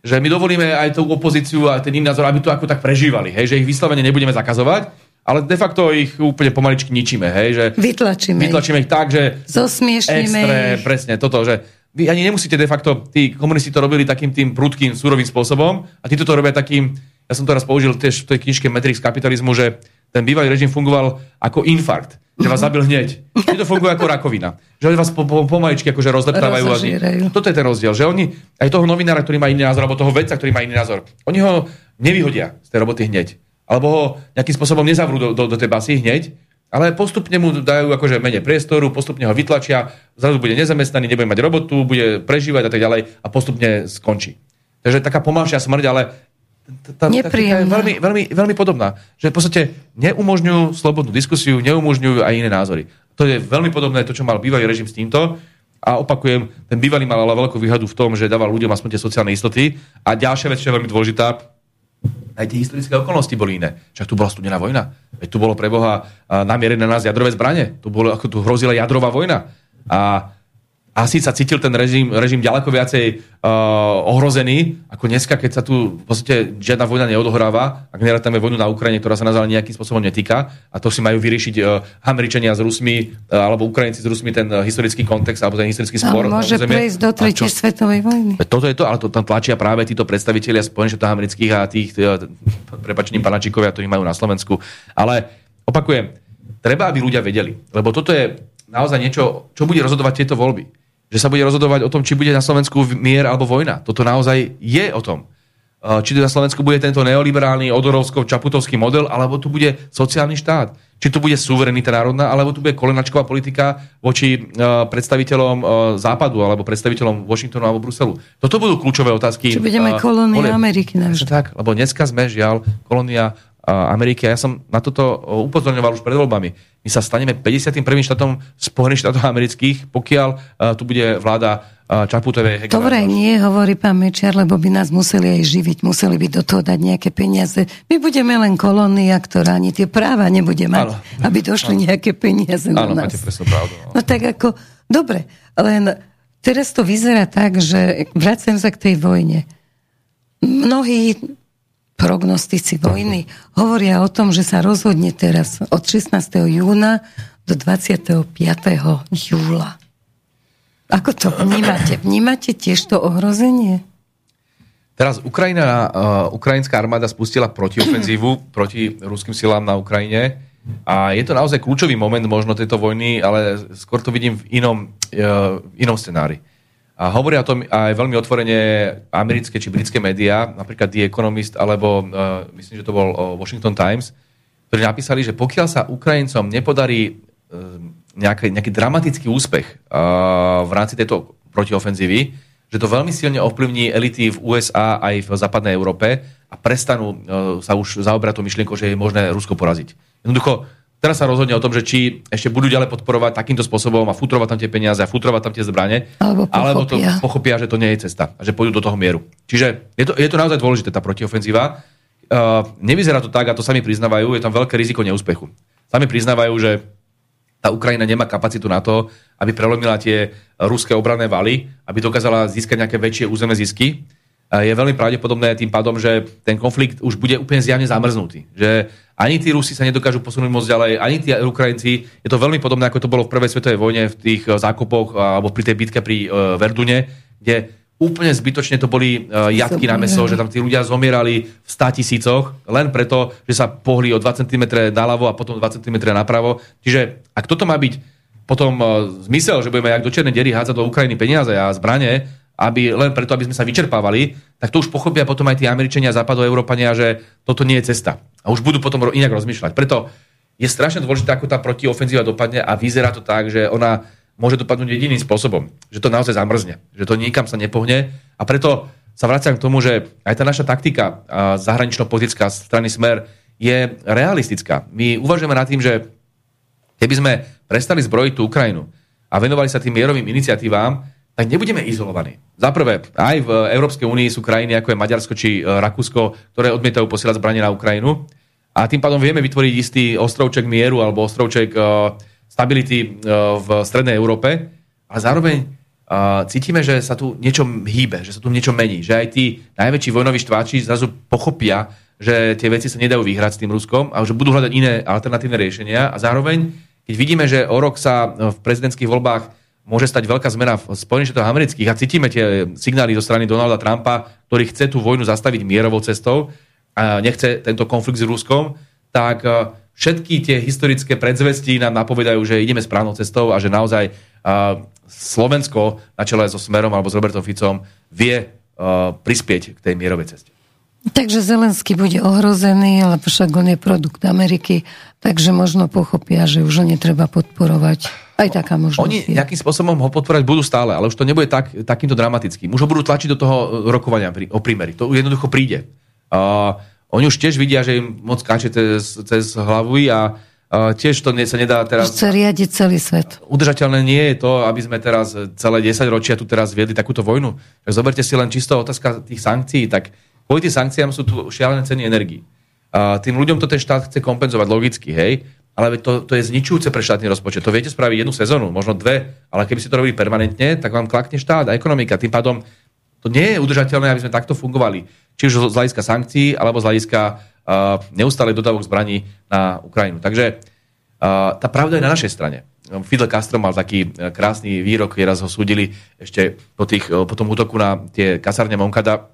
že my dovolíme aj tú opozíciu a ten iný názor, aby to ako tak prežívali, hej, že ich vyslovene nebudeme zakazovať, ale de facto ich úplne pomaličky ničíme, hej, že Vytlačíme ich. vytlačíme ich tak, že Zosmiešnime extré, ich. presne toto, že vy ani nemusíte de facto, tí komunisti to robili takým tým prudkým, súrovým spôsobom a títo to robia takým, ja som to raz použil tiež v tej knižke Matrix kapitalizmu, že ten bývalý režim fungoval ako infarkt, že vás zabil hneď. Títo fungujú ako rakovina. Že oni vás po, po, pomaličky akože rozleptávajú. Toto je ten rozdiel, že oni aj toho novinára, ktorý má iný názor, alebo toho vedca, ktorý má iný názor, oni ho nevyhodia z tej roboty hneď. Alebo ho nejakým spôsobom nezavrú do, do, do tej basy hneď, ale postupne mu dajú akože menej priestoru, postupne ho vytlačia, zrazu bude nezamestnaný, nebude mať robotu, bude prežívať a tak ďalej a postupne skončí. Takže taká pomalšia smrť, ale tá, tá Nepríjemná. veľmi, veľmi, veľmi podobná. Že v podstate neumožňujú slobodnú diskusiu, neumožňujú aj iné názory. To je veľmi podobné to, čo mal bývalý režim s týmto. A opakujem, ten bývalý mal ale veľkú výhadu v tom, že dával ľuďom aspoň tie sociálne istoty. A ďalšia vec, čo je veľmi dôležitá, aj tie historické okolnosti boli iné. Však tu bola studená vojna. Veď tu bolo pre Boha namierené na nás jadrové zbranie. Tu, bolo, ako tu hrozila jadrová vojna. A asi sa cítil ten režim, režim ďaleko viacej uh, ohrozený, ako dneska, keď sa tu v podstate žiadna vojna neodohráva, ak nerátame vojnu na Ukrajine, ktorá sa naozaj nejakým spôsobom netýka, a to si majú vyriešiť uh, Američania s Rusmi, uh, alebo Ukrajinci s Rusmi ten uh, historický kontext, alebo ten historický A spor. na môže územie. prejsť do tretej svetovej vojny. Veď Toto je to, ale to tam tlačia práve títo predstavitelia Spojených štátov amerických a tých, e, prepačení panačikovia, ktorí majú na Slovensku. Ale opakujem, treba, aby ľudia vedeli, lebo toto je naozaj niečo, čo bude rozhodovať tieto voľby. Že sa bude rozhodovať o tom, či bude na Slovensku mier alebo vojna. Toto naozaj je o tom. či to na Slovensku bude tento neoliberálny odorovsko-čaputovský model, alebo tu bude sociálny štát. Či tu bude suverenita národná, alebo tu bude kolenačková politika voči uh, predstaviteľom uh, Západu, alebo predstaviteľom Washingtonu alebo Bruselu. Toto budú kľúčové otázky. Či budeme uh, kolónia Ameriky. Tak, lebo dneska sme, žiaľ, kolónia Ameriky. A ja som na toto upozorňoval už pred voľbami. My sa staneme 51. štátom Spojených štátov amerických, pokiaľ uh, tu bude vláda uh, Čaputovej. Dobre, nie, hovorí pán Mečiar, lebo by nás museli aj živiť, museli by do toho dať nejaké peniaze. My budeme len kolónia, ktorá ani tie práva nebude mať, ano. aby došli ano. nejaké peniaze na ano, nás. máte presnú pravdu. No. no tak ako, dobre, len teraz to vyzerá tak, že vracem sa k tej vojne. Mnohí prognostici vojny hovoria o tom, že sa rozhodne teraz od 16. júna do 25. júla. Ako to vnímate? Vnímate tiež to ohrozenie? Teraz Ukrajina, uh, ukrajinská armáda spustila protiofenzívu (clears throat) proti ruským silám na Ukrajine a je to naozaj kľúčový moment možno tejto vojny, ale skôr to vidím v inom, uh, inom scenári. A hovoria o tom aj veľmi otvorene americké či britské médiá, napríklad The Economist alebo uh, myslím, že to bol uh, Washington Times, ktorí napísali, že pokiaľ sa Ukrajincom nepodarí uh, nejaký, nejaký dramatický úspech uh, v rámci tejto protiofenzívy, že to veľmi silne ovplyvní elity v USA aj v západnej Európe a prestanú uh, sa už zaobrať tú myšlienkou, že je možné Rusko poraziť. Jednoducho, Teraz sa rozhodne o tom, že či ešte budú ďalej podporovať takýmto spôsobom a futrovať tam tie peniaze a futrovať tam tie zbranie, alebo, alebo to pochopia, že to nie je cesta a že pôjdu do toho mieru. Čiže je to, je to naozaj dôležité, tá protiofenzíva. Uh, nevyzerá to tak, a to sami priznávajú, je tam veľké riziko neúspechu. Sami priznávajú, že tá Ukrajina nemá kapacitu na to, aby prelomila tie ruské obranné valy, aby dokázala získať nejaké väčšie územné zisky je veľmi pravdepodobné tým pádom, že ten konflikt už bude úplne zjavne zamrznutý. Že ani tí Rusi sa nedokážu posunúť moc ďalej, ani tí Ukrajinci. Je to veľmi podobné, ako to bolo v prvej svetovej vojne v tých eh, zákopoch alebo pri tej bitke pri uh, Verdune, kde úplne zbytočne to boli uh, jatky na meso, že tam tí ľudia zomierali v 100 tisícoch, len preto, že sa pohli o 2 cm naľavo a potom 2 cm napravo. Čiže ak toto má byť potom zmysel, že budeme jak do černej dery hádzať do Ukrajiny peniaze a zbranie, aby, len preto, aby sme sa vyčerpávali, tak to už pochopia potom aj tí Američania a západoeurópania, že toto nie je cesta. A už budú potom inak rozmýšľať. Preto je strašne dôležité, ako tá protiofenzíva dopadne a vyzerá to tak, že ona môže dopadnúť jediným spôsobom, že to naozaj zamrzne, že to nikam sa nepohne a preto sa vraciam k tomu, že aj tá naša taktika zahranično-politická strany Smer je realistická. My uvažujeme nad tým, že keby sme prestali zbrojiť tú Ukrajinu a venovali sa tým mierovým iniciatívam, tak nebudeme izolovaní. Zaprvé, aj v Európskej únii sú krajiny ako je Maďarsko či e, Rakúsko, ktoré odmietajú posielať zbranie na Ukrajinu. A tým pádom vieme vytvoriť istý ostrovček mieru alebo ostrovček uh, stability uh, v strednej Európe. A zároveň cítime, že sa tu niečo hýbe, že sa tu niečo mení. Že aj tí najväčší vojnoví štváči zrazu pochopia, že tie veci sa nedajú vyhrať s tým Ruskom a že budú hľadať iné alternatívne riešenia. A zároveň, keď vidíme, že o rok sa v prezidentských voľbách môže stať veľká zmena v Spojených štátoch amerických a cítime tie signály zo strany Donalda Trumpa, ktorý chce tú vojnu zastaviť mierovou cestou a nechce tento konflikt s Ruskom, tak e, všetky tie historické predzvesti nám napovedajú, že ideme správnou cestou a že naozaj e, Slovensko na čele so Smerom alebo s Robertom Ficom vie e, prispieť k tej mierovej ceste. Takže Zelenský bude ohrozený, ale však on je produkt Ameriky, takže možno pochopia, že už ho netreba podporovať. Aj taká možnosť. Oni nejakým spôsobom ho podporovať budú stále, ale už to nebude tak, takýmto dramatickým. Už ho budú tlačiť do toho rokovania o prímeri. To jednoducho príde. Uh, oni už tiež vidia, že im moc káče cez, cez hlavu a uh, tiež to nie, sa nedá teraz... Chce riadiť celý svet. Udržateľné nie je to, aby sme teraz celé 10 ročia tu teraz viedli takúto vojnu. Zoberte si len čisto otázka tých sankcií, tak Kvôli tým sankciám sú tu šialené ceny energii. Tým ľuďom to ten štát chce kompenzovať logicky, hej, ale to, to je zničujúce pre štátny rozpočet. To viete spraviť jednu sezónu, možno dve, ale keby si to robili permanentne, tak vám klakne štát a ekonomika. Tým pádom to nie je udržateľné, aby sme takto fungovali. Či už z hľadiska sankcií, alebo z hľadiska uh, neustálej dodávok zbraní na Ukrajinu. Takže uh, tá pravda je na našej strane. Fidel Castro mal taký krásny výrok, keď raz ho súdili ešte po, tých, po tom útoku na tie kasárne Moncada,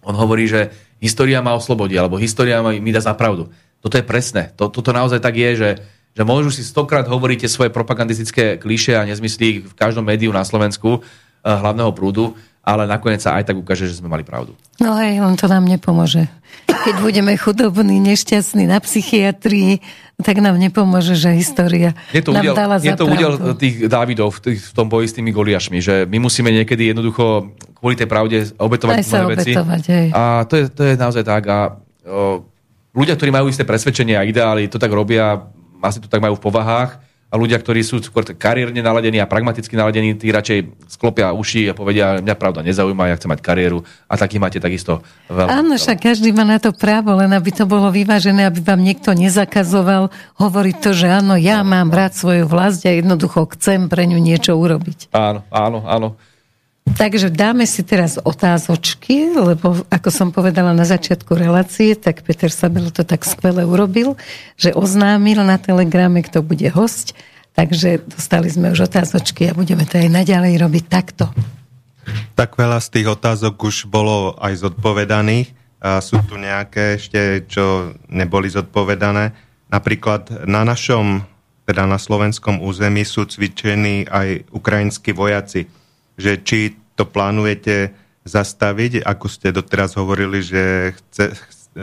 on hovorí, že história ma oslobodí, alebo história mi dá za pravdu. Toto je presné. Toto naozaj tak je, že, že môžu si stokrát hovoriť tie svoje propagandistické kliše a nezmyslí v každom médiu na Slovensku eh, hlavného prúdu, ale nakoniec sa aj tak ukáže, že sme mali pravdu. No hej, len to nám nepomôže. Keď budeme chudobní, nešťastní na psychiatrii, tak nám nepomôže, že história je to nám údel, dala je to údel tých Dávidov v, tých, v tom boji s tými Goliašmi, že my musíme niekedy jednoducho kvôli tej pravde obetovať Aj sa mnohé veci. obetovať, hej. A to je, to je naozaj tak. A o, ľudia, ktorí majú isté presvedčenie a ideály, to tak robia, asi to tak majú v povahách. A ľudia, ktorí sú skôr kariérne naladení a pragmaticky naladení, tí radšej sklopia uši a povedia, mňa pravda nezaujíma, ja chcem mať kariéru. A takých máte takisto veľa. Áno, však každý má na to právo, len aby to bolo vyvážené, aby vám niekto nezakazoval hovoriť to, že áno, ja mám rád svoju vlast a jednoducho chcem pre ňu niečo urobiť. Áno, áno, áno. Takže dáme si teraz otázočky, lebo ako som povedala na začiatku relácie, tak Peter Sabel to tak skvele urobil, že oznámil na telegrame, kto bude host, takže dostali sme už otázočky a budeme to aj naďalej robiť takto. Tak veľa z tých otázok už bolo aj zodpovedaných. A sú tu nejaké ešte, čo neboli zodpovedané. Napríklad na našom, teda na slovenskom území sú cvičení aj ukrajinskí vojaci. Že či to plánujete zastaviť, ako ste doteraz hovorili, že chce,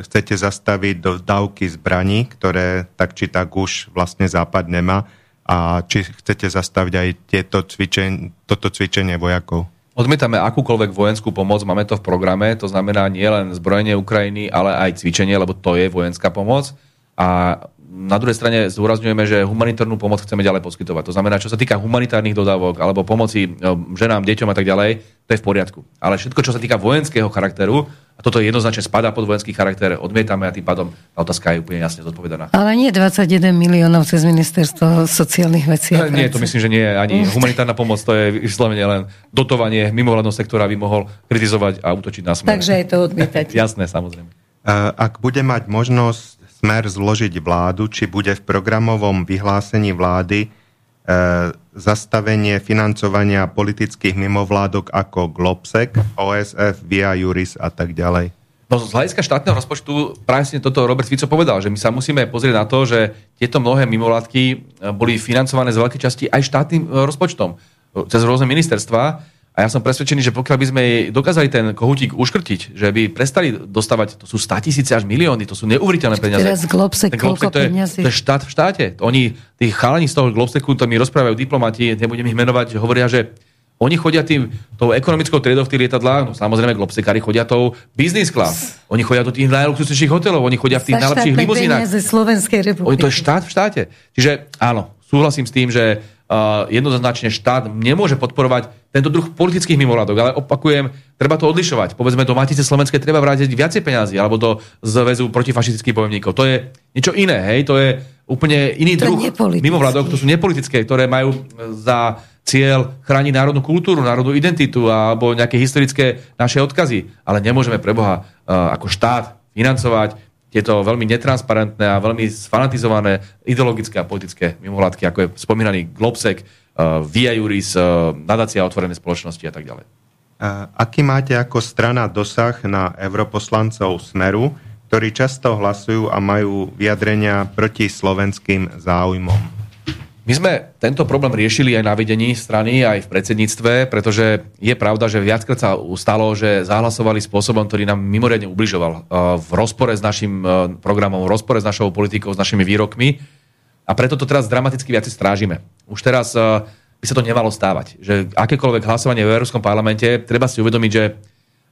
chcete zastaviť do dávky zbraní, ktoré tak či tak už vlastne Západ nemá a či chcete zastaviť aj tieto cvičen, toto cvičenie vojakov. Odmietame akúkoľvek vojenskú pomoc, máme to v programe, to znamená nie len zbrojenie Ukrajiny, ale aj cvičenie, lebo to je vojenská pomoc. A na druhej strane zdôrazňujeme, že humanitárnu pomoc chceme ďalej poskytovať. To znamená, čo sa týka humanitárnych dodávok alebo pomoci e, ženám, deťom a tak ďalej, to je v poriadku. Ale všetko, čo sa týka vojenského charakteru, a toto jednoznačne spadá pod vojenský charakter, odmietame a tým pádom tá otázka je úplne jasne zodpovedaná. Ale nie 21 miliónov cez ministerstvo sociálnych vecí. a E, Nie, to myslím, že nie je ani humanitárna pomoc, to je vyslovene len dotovanie mimovládneho sektora, by mohol kritizovať a útočiť na smer. Takže aj to odmietate. (laughs) Jasné, samozrejme. Uh, Ak bude mať možnosť smer zložiť vládu, či bude v programovom vyhlásení vlády uh, zastavenie financovania politických mimovládok ako Globsec, OSF, Via Juris a tak ďalej. No z hľadiska štátneho rozpočtu presne toto Robert Fico povedal, že my sa musíme pozrieť na to, že tieto mnohé mimovládky e, boli financované z veľkej časti aj štátnym e, rozpočtom e, cez rôzne ministerstva. A ja som presvedčený, že pokiaľ by sme dokázali ten kohutík uškrtiť, že by prestali dostávať, to sú 100 tisíce až milióny, to sú neuveriteľné peniaze. Teraz Globsec, koľko to je, peniazy? to je štát v štáte. Oni, tí chalani z toho Globsecu, to mi rozprávajú diplomati, nebudem ich menovať, hovoria, že oni chodia tým, tou ekonomickou triedou v tých lietadlách, no samozrejme Globsekári chodia tou business class. Oni chodia do tých najluxusnejších hotelov, oni chodia v tých najlepších limuzínach. Oni, to je štát v štáte. Čiže áno, súhlasím s tým, že jednoznačne štát nemôže podporovať tento druh politických mimovládok, ale opakujem, treba to odlišovať. Povedzme, do Matice Slovenskej treba vrátiť viacej peňazí, alebo do Zväzu protifašistických bojovníkov. To je niečo iné, hej? To je úplne iný To druh mimovládok, to sú nepolitické, ktoré majú za cieľ chrániť národnú kultúru, národnú identitu alebo nejaké historické naše odkazy. Ale nemôžeme pre Boha uh, ako štát financovať tieto veľmi netransparentné a veľmi sfanatizované ideologické a politické mimovládky, ako je spomínaný Globsec, uh, Via Juris, uh, nadácia otvorené spoločnosti a tak ďalej. Aký máte ako strana dosah na europoslancov Smeru, ktorí často hlasujú a majú vyjadrenia proti slovenským záujmom? My sme tento problém riešili aj na vedení strany, aj v predsedníctve, pretože je pravda, že viackrát sa stalo, že zahlasovali spôsobom, ktorý nám mimoriadne ubližoval uh, v rozpore s našim uh, programom, v rozpore s našou politikou, s našimi výrokmi. A preto to teraz dramaticky viac strážime. Už teraz uh, by sa to nemalo stávať. Že akékoľvek hlasovanie v Európskom parlamente, treba si uvedomiť, že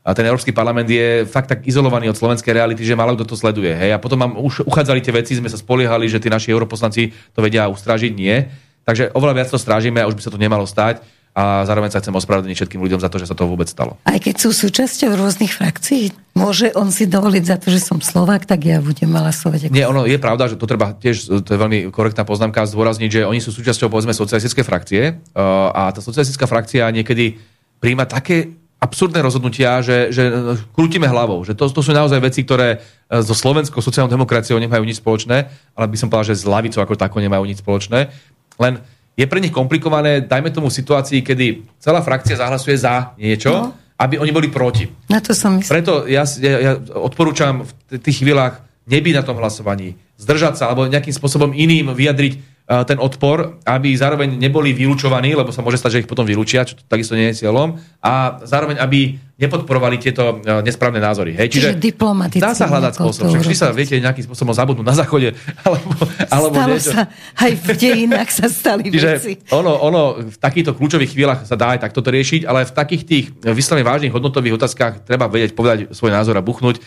a ten Európsky parlament je fakt tak izolovaný od slovenskej reality, že málo kto to sleduje. Hej? A potom nám už uchádzali tie veci, sme sa spoliehali, že tí naši europoslanci to vedia ustrážiť. Nie. Takže oveľa viac to strážime a už by sa to nemalo stať. A zároveň sa chcem ospravedlniť všetkým ľuďom za to, že sa to vôbec stalo. Aj keď sú súčasťou rôznych frakcií, môže on si dovoliť za to, že som Slovák, tak ja budem hlasovať. Ako... Nie, ono je pravda, že to treba tiež, to je veľmi korektná poznámka, zdôrazniť, že oni sú súčasťou povedzme socialistické frakcie uh, a tá socialistická frakcia niekedy príjma také absurdné rozhodnutia, že, že krútime hlavou. Že to, to sú naozaj veci, ktoré e, so slovenskou sociálnou demokraciou nemajú nič spoločné, ale by som povedal, že s lavicou ako takou nemajú nič spoločné. Len je pre nich komplikované, dajme tomu situácii, kedy celá frakcia zahlasuje za niečo, no. aby oni boli proti. Na to som myslel. Preto ja, ja, ja odporúčam v tých chvíľach nebyť na tom hlasovaní, zdržať sa alebo nejakým spôsobom iným vyjadriť ten odpor, aby zároveň neboli vylúčovaní, lebo sa môže stať, že ich potom vylúčia, čo takisto nie je cieľom, a zároveň, aby nepodporovali tieto nesprávne názory. Hej? Čiže, Čiže dá sa hľadať spôsob. Však vždy sa viete nejakým spôsobom zabudnúť na záchode. (laughs) Alebo, alebo Stalo niečo. sa, aj v dejinách sa stali (laughs) Čiže veci. Ono, ono v takýchto kľúčových chvíľach sa dá aj takto to riešiť, ale v takých tých vyslovene vážnych hodnotových otázkach treba vedieť povedať svoj názor a buchnúť.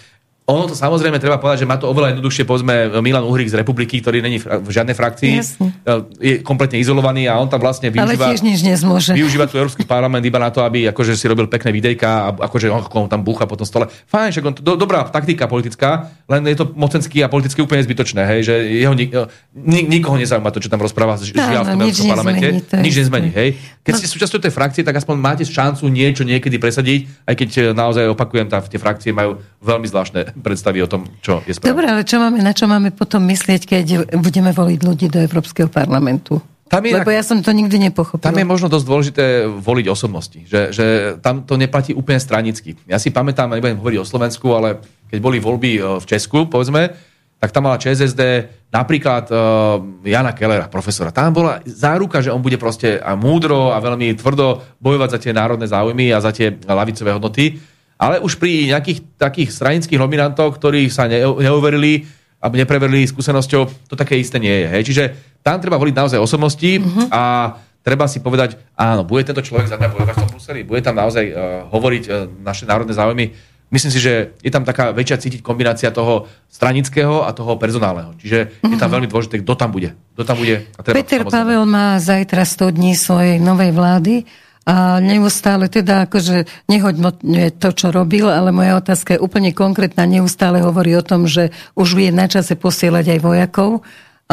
Ono to samozrejme treba povedať, že má to oveľa jednoduchšie, povedzme, Milan Uhrik z Republiky, ktorý není v žiadnej frakcii, Jasne. je kompletne izolovaný a on tam vlastne využíva, Ale tiež nič nezmôže. využíva tu Európsky parlament iba na to, aby akože si robil pekné videjka a akože on, on tam búcha po tom stole. Fajn, však on, do, dobrá taktika politická, len je to mocenský a politicky úplne zbytočné, hej, že jeho, nik, nik, nikoho nezaujíma to, čo tam rozpráva v tom Európskom parlamente. Nič nezmení, hej. Keď no. ste súčasťou tej frakcie, tak aspoň máte šancu niečo niekedy presadiť, aj keď eh, naozaj opakujem, tá, tie frakcie majú veľmi zvláštne predstavy o tom, čo je správne. Dobre, ale čo máme, na čo máme potom myslieť, keď budeme voliť ľudí do Európskeho parlamentu? Tam je, Lebo ja som to nikdy nepochopil. Tam je možno dosť dôležité voliť osobnosti, že, že tam to neplatí úplne stranicky. Ja si pamätám, nebudem hovoriť o Slovensku, ale keď boli voľby e, v Česku, povedzme, tak tam mala ČSSD napríklad uh, Jana Kellera, profesora. Tam bola záruka, že on bude proste a múdro a veľmi tvrdo bojovať za tie národné záujmy a za tie lavicové hodnoty. Ale už pri nejakých takých stranických nominantoch, ktorí sa neuverili a nepreverili skúsenosťou, to také isté nie je. Hej. Čiže tam treba voliť naozaj osobnosti uh-huh. a treba si povedať, áno, bude tento človek za mňa bojovať v tom Bruseli, bude tam naozaj uh, hovoriť uh, naše národné záujmy. Myslím si, že je tam taká väčšia cítiť kombinácia toho stranického a toho personálneho. Čiže je tam mhm. veľmi dôležité, kto tam bude. Kto tam bude a treba Peter Pavel má zajtra 100 dní svojej novej vlády a neustále teda akože nehoďmotňuje to, čo robil, ale moja otázka je úplne konkrétna. Neustále hovorí o tom, že už je na čase posielať aj vojakov,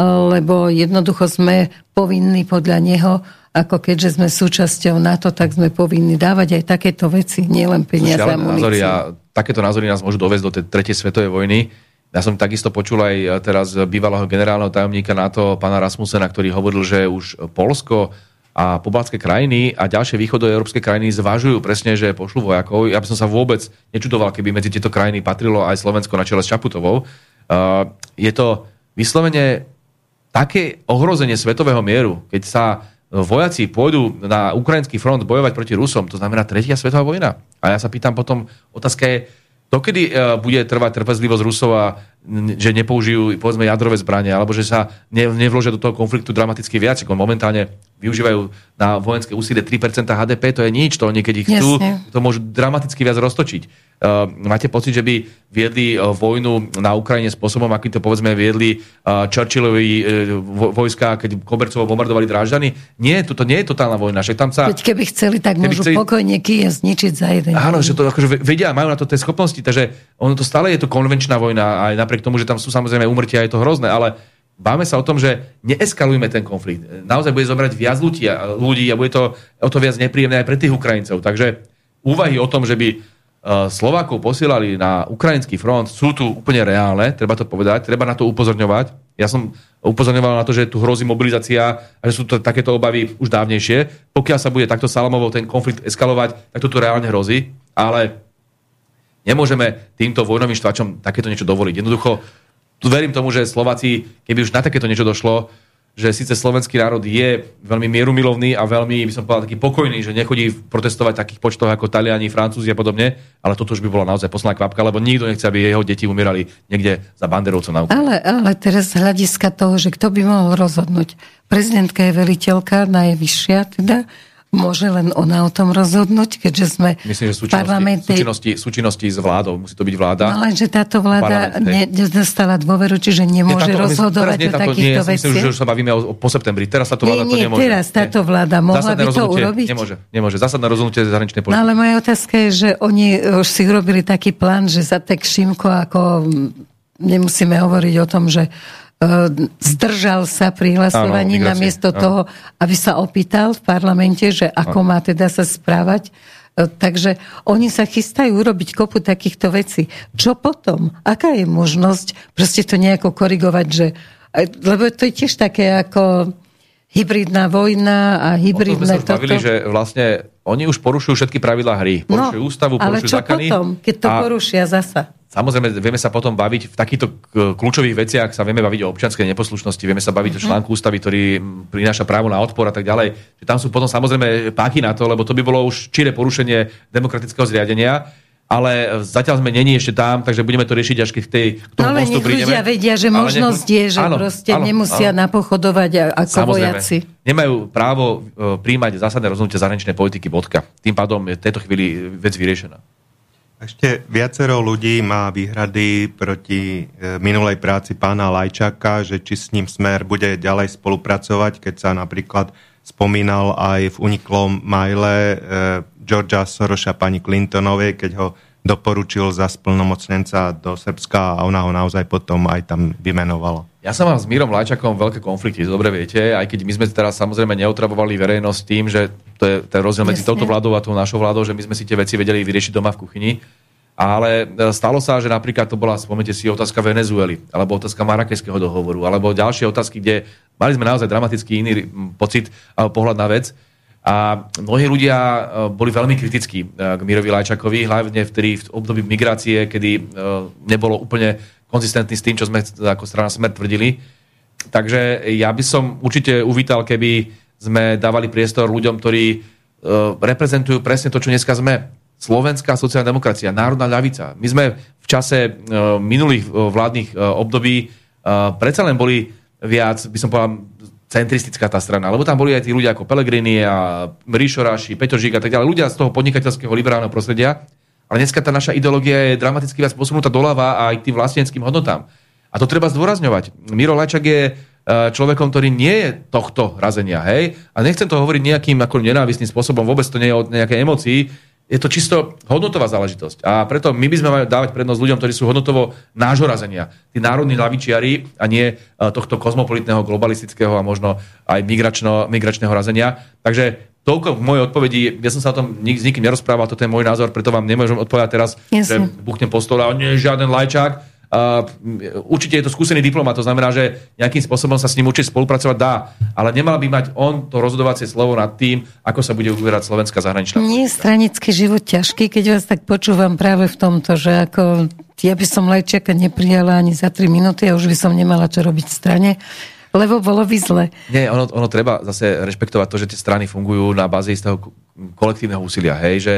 lebo jednoducho sme povinní podľa neho ako keďže sme súčasťou NATO, tak sme povinni dávať aj takéto veci, nielen peniaze a názory a takéto názory nás môžu dovesť do tej tretej svetovej vojny. Ja som takisto počul aj teraz bývalého generálneho tajomníka NATO, pána Rasmusena, ktorý hovoril, že už Polsko a pobaltské krajiny a ďalšie východoeurópske krajiny zvažujú presne, že pošlu vojakov. Ja by som sa vôbec nečudoval, keby medzi tieto krajiny patrilo aj Slovensko na čele s Čaputovou. Uh, je to vyslovene také ohrozenie svetového mieru, keď sa vojaci pôjdu na ukrajinský front bojovať proti Rusom, to znamená tretia svetová vojna. A ja sa pýtam potom, otázka je, dokedy uh, bude trvať trpezlivosť Rusov a že nepoužijú povedzme jadrové zbranie, alebo že sa ne, nevložia do toho konfliktu dramaticky viac, momentálne využívajú na vojenské úsilie 3% HDP, to je nič, to niekedy chcú, Jasne. to môžu dramaticky viac roztočiť. Uh, máte pocit, že by viedli uh, vojnu na Ukrajine spôsobom, akým to povedzme viedli uh, Churchillovi uh, vojska, keď Kobercovo bombardovali Dráždany? Nie, toto nie je totálna vojna. Však tam sa, Veď keby chceli, tak keby môžu chceli... pokojne Kiev zničiť za jeden. Áno, že to akože vedia, majú na to tie schopnosti, takže ono to stále je to konvenčná vojna, aj napriek tomu, že tam sú samozrejme umrtia, je to hrozné, ale Báme sa o tom, že neeskalujme ten konflikt. Naozaj bude zobrať viac ľudí a, ľudí a bude to o to viac nepríjemné aj pre tých Ukrajincov. Takže úvahy o tom, že by e, Slovákov posielali na ukrajinský front, sú tu úplne reálne, treba to povedať, treba na to upozorňovať. Ja som upozorňoval na to, že tu hrozí mobilizácia a že sú to takéto obavy už dávnejšie. Pokiaľ sa bude takto salamovo ten konflikt eskalovať, tak to tu reálne hrozí, ale nemôžeme týmto vojnovým štvačom takéto niečo dovoliť. Jednoducho tu verím tomu, že Slováci, keby už na takéto niečo došlo, že síce slovenský národ je veľmi mierumilovný a veľmi, by som povedal, taký pokojný, že nechodí protestovať takých počtoch ako Taliani, Francúzi a podobne, ale toto už by bola naozaj posledná kvapka, lebo nikto nechce, aby jeho deti umierali niekde za banderovcom na Ukrajine. Ale, ale teraz z hľadiska toho, že kto by mohol rozhodnúť. Prezidentka je veliteľka, najvyššia teda, Môže len ona o tom rozhodnúť, keďže sme Myslím, že súčinnosti, parlamentnej... súčinnosti, súčinnosti s vládou. Musí to byť vláda. No lenže táto vláda nedostala dôveru, čiže nemôže nie, táto, rozhodovať nie, táto, o takýchto nie, veciach. Myslím, že už sa bavíme o, po septembri. Teraz táto vláda nie, nie, to nemôže. teraz táto vláda mohla Zásadné by to urobiť? Nemôže, nemôže. Zásadné rozhodnutie zahraničnej politiky. No ale moja otázka je, že oni už si urobili taký plán, že za tak Šimko ako nemusíme hovoriť o tom, že zdržal sa pri hlasovaní áno, namiesto áno. toho, aby sa opýtal v parlamente, že ako áno. má teda sa správať. E, takže oni sa chystajú urobiť kopu takýchto vecí. Čo potom? Aká je možnosť proste to nejako korigovať, že e, lebo to je tiež také ako hybridná vojna a hybridné toto. Bavili, že vlastne oni už porušujú všetky pravidlá hry. No, porušujú no, ústavu, porušujú ale čo zákony. potom, keď to a... porušia zasa? Samozrejme, vieme sa potom baviť v takýchto kľúčových veciach, sa vieme baviť o občianskej neposlušnosti, vieme sa baviť mm-hmm. o článku ústavy, ktorý prináša právo na odpor a tak ďalej. Že tam sú potom samozrejme páky na to, lebo to by bolo už čire porušenie demokratického zriadenia ale zatiaľ sme není ešte tam, takže budeme to riešiť až keď k tej k tomu ale nech prídeme. ľudia vedia, že ale možnosť nech... je, že áno, proste áno, nemusia áno. napochodovať ako Samozrejme. vojaci. Nemajú právo uh, príjmať zásadné rozhodnutie zahraničnej politiky, bodka. Tým pádom je v tejto chvíli vec vyriešená. Ešte viacero ľudí má výhrady proti e, minulej práci pána Lajčaka, že či s ním Smer bude ďalej spolupracovať, keď sa napríklad spomínal aj v uniklom maile e, Georgia Soroša pani Clintonovej, keď ho doporučil za splnomocnenca do Srbska a ona ho naozaj potom aj tam vymenovala. Ja som mám s Mírom Lajčakom veľké konflikty, dobre viete, aj keď my sme teraz samozrejme neotravovali verejnosť tým, že to je ten rozdiel medzi touto vládou a tou našou vládou, že my sme si tie veci vedeli vyriešiť doma v kuchyni. Ale e, stalo sa, že napríklad to bola, spomnite si, otázka Venezuely, alebo otázka Marakeského dohovoru, alebo ďalšie otázky, kde mali sme naozaj dramatický iný pocit pohľad na vec. A mnohí ľudia e, boli veľmi kritickí e, k Mirovi Lajčakovi, hlavne v, v období migrácie, kedy nebolo úplne konzistentný s tým, čo sme ako strana Smer tvrdili. Takže ja by som určite uvítal, keby sme dávali priestor ľuďom, ktorí reprezentujú presne to, čo dneska sme slovenská sociálna demokracia, národná ľavica. My sme v čase e, minulých e, vládnych e, období predsa len boli viac, by som povedal, centristická tá strana, lebo tam boli aj tí ľudia ako Pelegrini a Ríšoráši, Peťo Žík a tak ďalej, ľudia z toho podnikateľského liberálneho prostredia, ale dneska tá naša ideológia je dramaticky viac posunutá doľava aj k tým vlasteneckým hodnotám. A to treba zdôrazňovať. Miro Lajčak je človekom, ktorý nie je tohto razenia, hej? A nechcem to hovoriť nejakým ako nenávistným spôsobom, vôbec to nie je o nejakej emocii, je to čisto hodnotová záležitosť. A preto my by sme mali dávať prednosť ľuďom, ktorí sú hodnotovo nášho razenia. Tí národní lavičiari a nie e, tohto kozmopolitného, globalistického a možno aj migračno, migračného razenia. Takže toľko v mojej odpovedi. Ja som sa o tom nik, s nikým nerozprával, toto je môj názor, preto vám nemôžem odpovedať teraz, Jasne. že buchnem po stole a nie žiaden lajčák Uh, určite je to skúsený diplomat, to znamená, že nejakým spôsobom sa s ním určite spolupracovať dá, ale nemal by mať on to rozhodovacie slovo nad tým, ako sa bude uberať slovenská zahraničná Nie je stranický život ťažký, keď vás tak počúvam práve v tomto, že ako ja by som Lajčiaka neprijala ani za 3 minúty a už by som nemala čo robiť v strane lebo bolo by zle. Nie, ono, ono treba zase rešpektovať to, že tie strany fungujú na báze istého kolektívneho úsilia, hej, že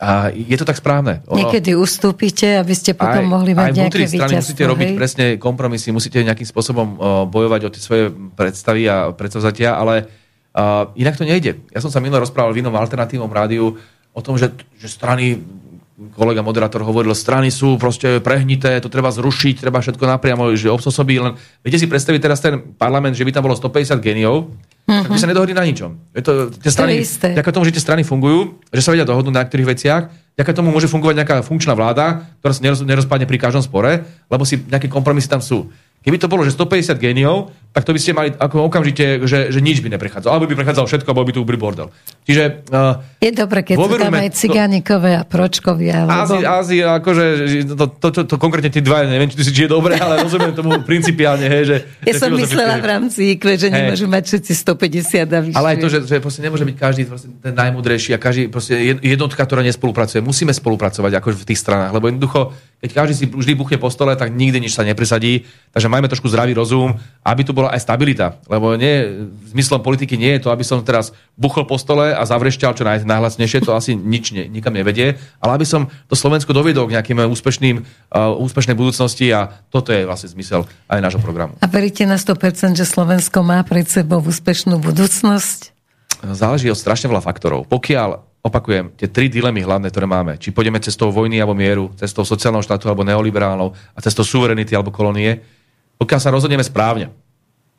a je to tak správne. Ono, Niekedy ustúpite, aby ste potom aj, mohli mať aj nejaké strany musíte robiť hej? presne kompromisy, musíte nejakým spôsobom bojovať o tie svoje predstavy a predsavzatia, ale uh, inak to nejde. Ja som sa minule rozprával v inom alternatívnom rádiu o tom, že, že strany kolega moderátor hovoril, strany sú proste prehnité, to treba zrušiť, treba všetko napriamo, že obsosobí len... Viete si predstaviť teraz ten parlament, že by tam bolo 150 geniov, mm-hmm. tak by sa nedohodli na ničom. Je to, tie strany, to ďaká tomu, že tie strany fungujú, že sa vedia dohodnúť na niektorých veciach, ďaká tomu môže fungovať nejaká funkčná vláda, ktorá sa nerozpadne pri každom spore, lebo si nejaké kompromisy tam sú. Keby to bolo, že 150 géniov, tak to by ste mali ako okamžite, že, že nič by neprechádzalo. Alebo by prechádzalo všetko, alebo by tu bordel. Čiže... Uh, je dobre, keď sú tam aj cigánikové a pročkovia. Lebo... Ázi, akože, to, to, to, to, konkrétne tí dva, neviem, či, či je dobre, ale rozumiem tomu (laughs) principiálne, hej, že... Ja som myslela v rámci IQ, že hey. nemôžu mať všetci 150 a vyššie. Ale aj to, že, že proste nemôže byť každý ten najmudrejší a každý proste jednotka, ktorá nespolupracuje. Musíme spolupracovať ako v tých stranách, lebo jednoducho keď každý si vždy buchne po stole, tak nikdy nič sa nepresadí. Takže majme trošku zdravý rozum, aby tu bola aj stabilita. Lebo nie, zmyslom politiky nie je to, aby som teraz buchol po stole a zavrešťal čo naj, najhlasnejšie, to asi nič ne, nikam nevedie, ale aby som to Slovensko dovedol k nejakým úspešným, uh, úspešnej budúcnosti a toto je vlastne zmysel aj nášho programu. A veríte na 100%, že Slovensko má pred sebou úspešnú budúcnosť? Záleží od strašne veľa faktorov. Pokiaľ opakujem, tie tri dilemy hlavné, ktoré máme, či pôjdeme cestou vojny alebo mieru, cestou sociálneho štátu alebo neoliberálnou a cestou suverenity alebo kolónie, pokiaľ sa rozhodneme správne,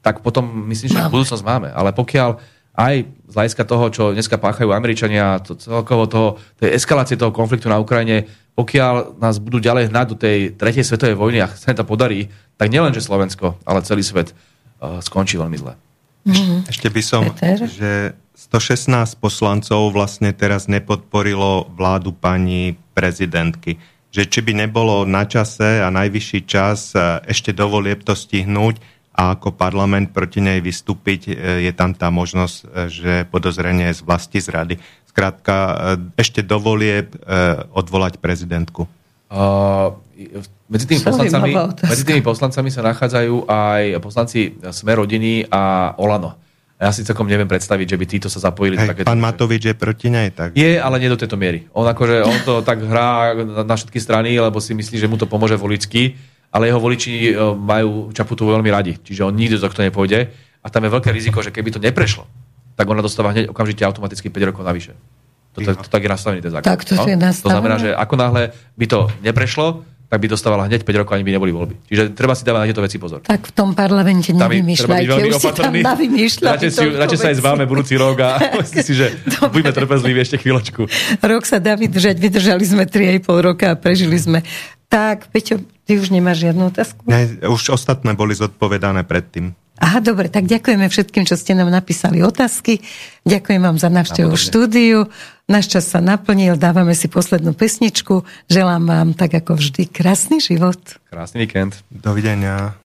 tak potom myslím, že máme. budúcnosť máme. Ale pokiaľ aj z hľadiska toho, čo dneska páchajú Američania, to celkovo toho, tej eskalácie toho konfliktu na Ukrajine, pokiaľ nás budú ďalej hnať do tej tretej svetovej vojny a sa to podarí, tak nielen, že Slovensko, ale celý svet uh, skončí veľmi zle. Mm-hmm. Ešte by som, Peter? že 116 poslancov vlastne teraz nepodporilo vládu pani prezidentky. Že či by nebolo na čase a najvyšší čas e, ešte dovolieb to stihnúť a ako parlament proti nej vystúpiť, e, je tam tá možnosť, e, že podozrenie je z vlasti zrady. Skrátka, ešte dovolie odvolať prezidentku. Uh, medzi, tými poslancami, medzi tými poslancami sa nachádzajú aj poslanci Sme rodiny a Olano. Ja si celkom neviem predstaviť, že by títo sa zapojili. Hej, takéto- pán Matovič je proti nej, tak Je, ale nie do tejto miery. On akože, on to tak hrá na, všetky strany, lebo si myslí, že mu to pomôže voličky, ale jeho voliči e, majú Čaputu veľmi radi, čiže on nikdy do tohto nepôjde a tam je veľké riziko, že keby to neprešlo, tak ona dostáva hneď okamžite automaticky 5 rokov navyše. To, to, to, tak je nastavený ten zákon. Tak to je To znamená, že ako náhle by to neprešlo, tak by dostávala hneď 5 rokov, ani by neboli voľby. Čiže treba si dávať na tieto veci pozor. Tak v tom parlamente Tam nevymýšľajte. Už si tam opatrný. navymýšľali. Radšej, si, toľko radšej sa aj zváme budúci rok a (laughs) myslím si, že buďme trpezliví ešte chvíľočku. Rok sa dá vydržať. Vydržali sme 3,5 roka a prežili sme. Tak, Peťo, ty už nemáš žiadnu otázku? ne, už ostatné boli zodpovedané predtým. Aha, dobre, tak ďakujeme všetkým, čo ste nám napísali otázky. Ďakujem vám za návštevu štúdiu. Náš čas sa naplnil, dávame si poslednú pesničku. Želám vám, tak ako vždy, krásny život. Krásny víkend. Dovidenia.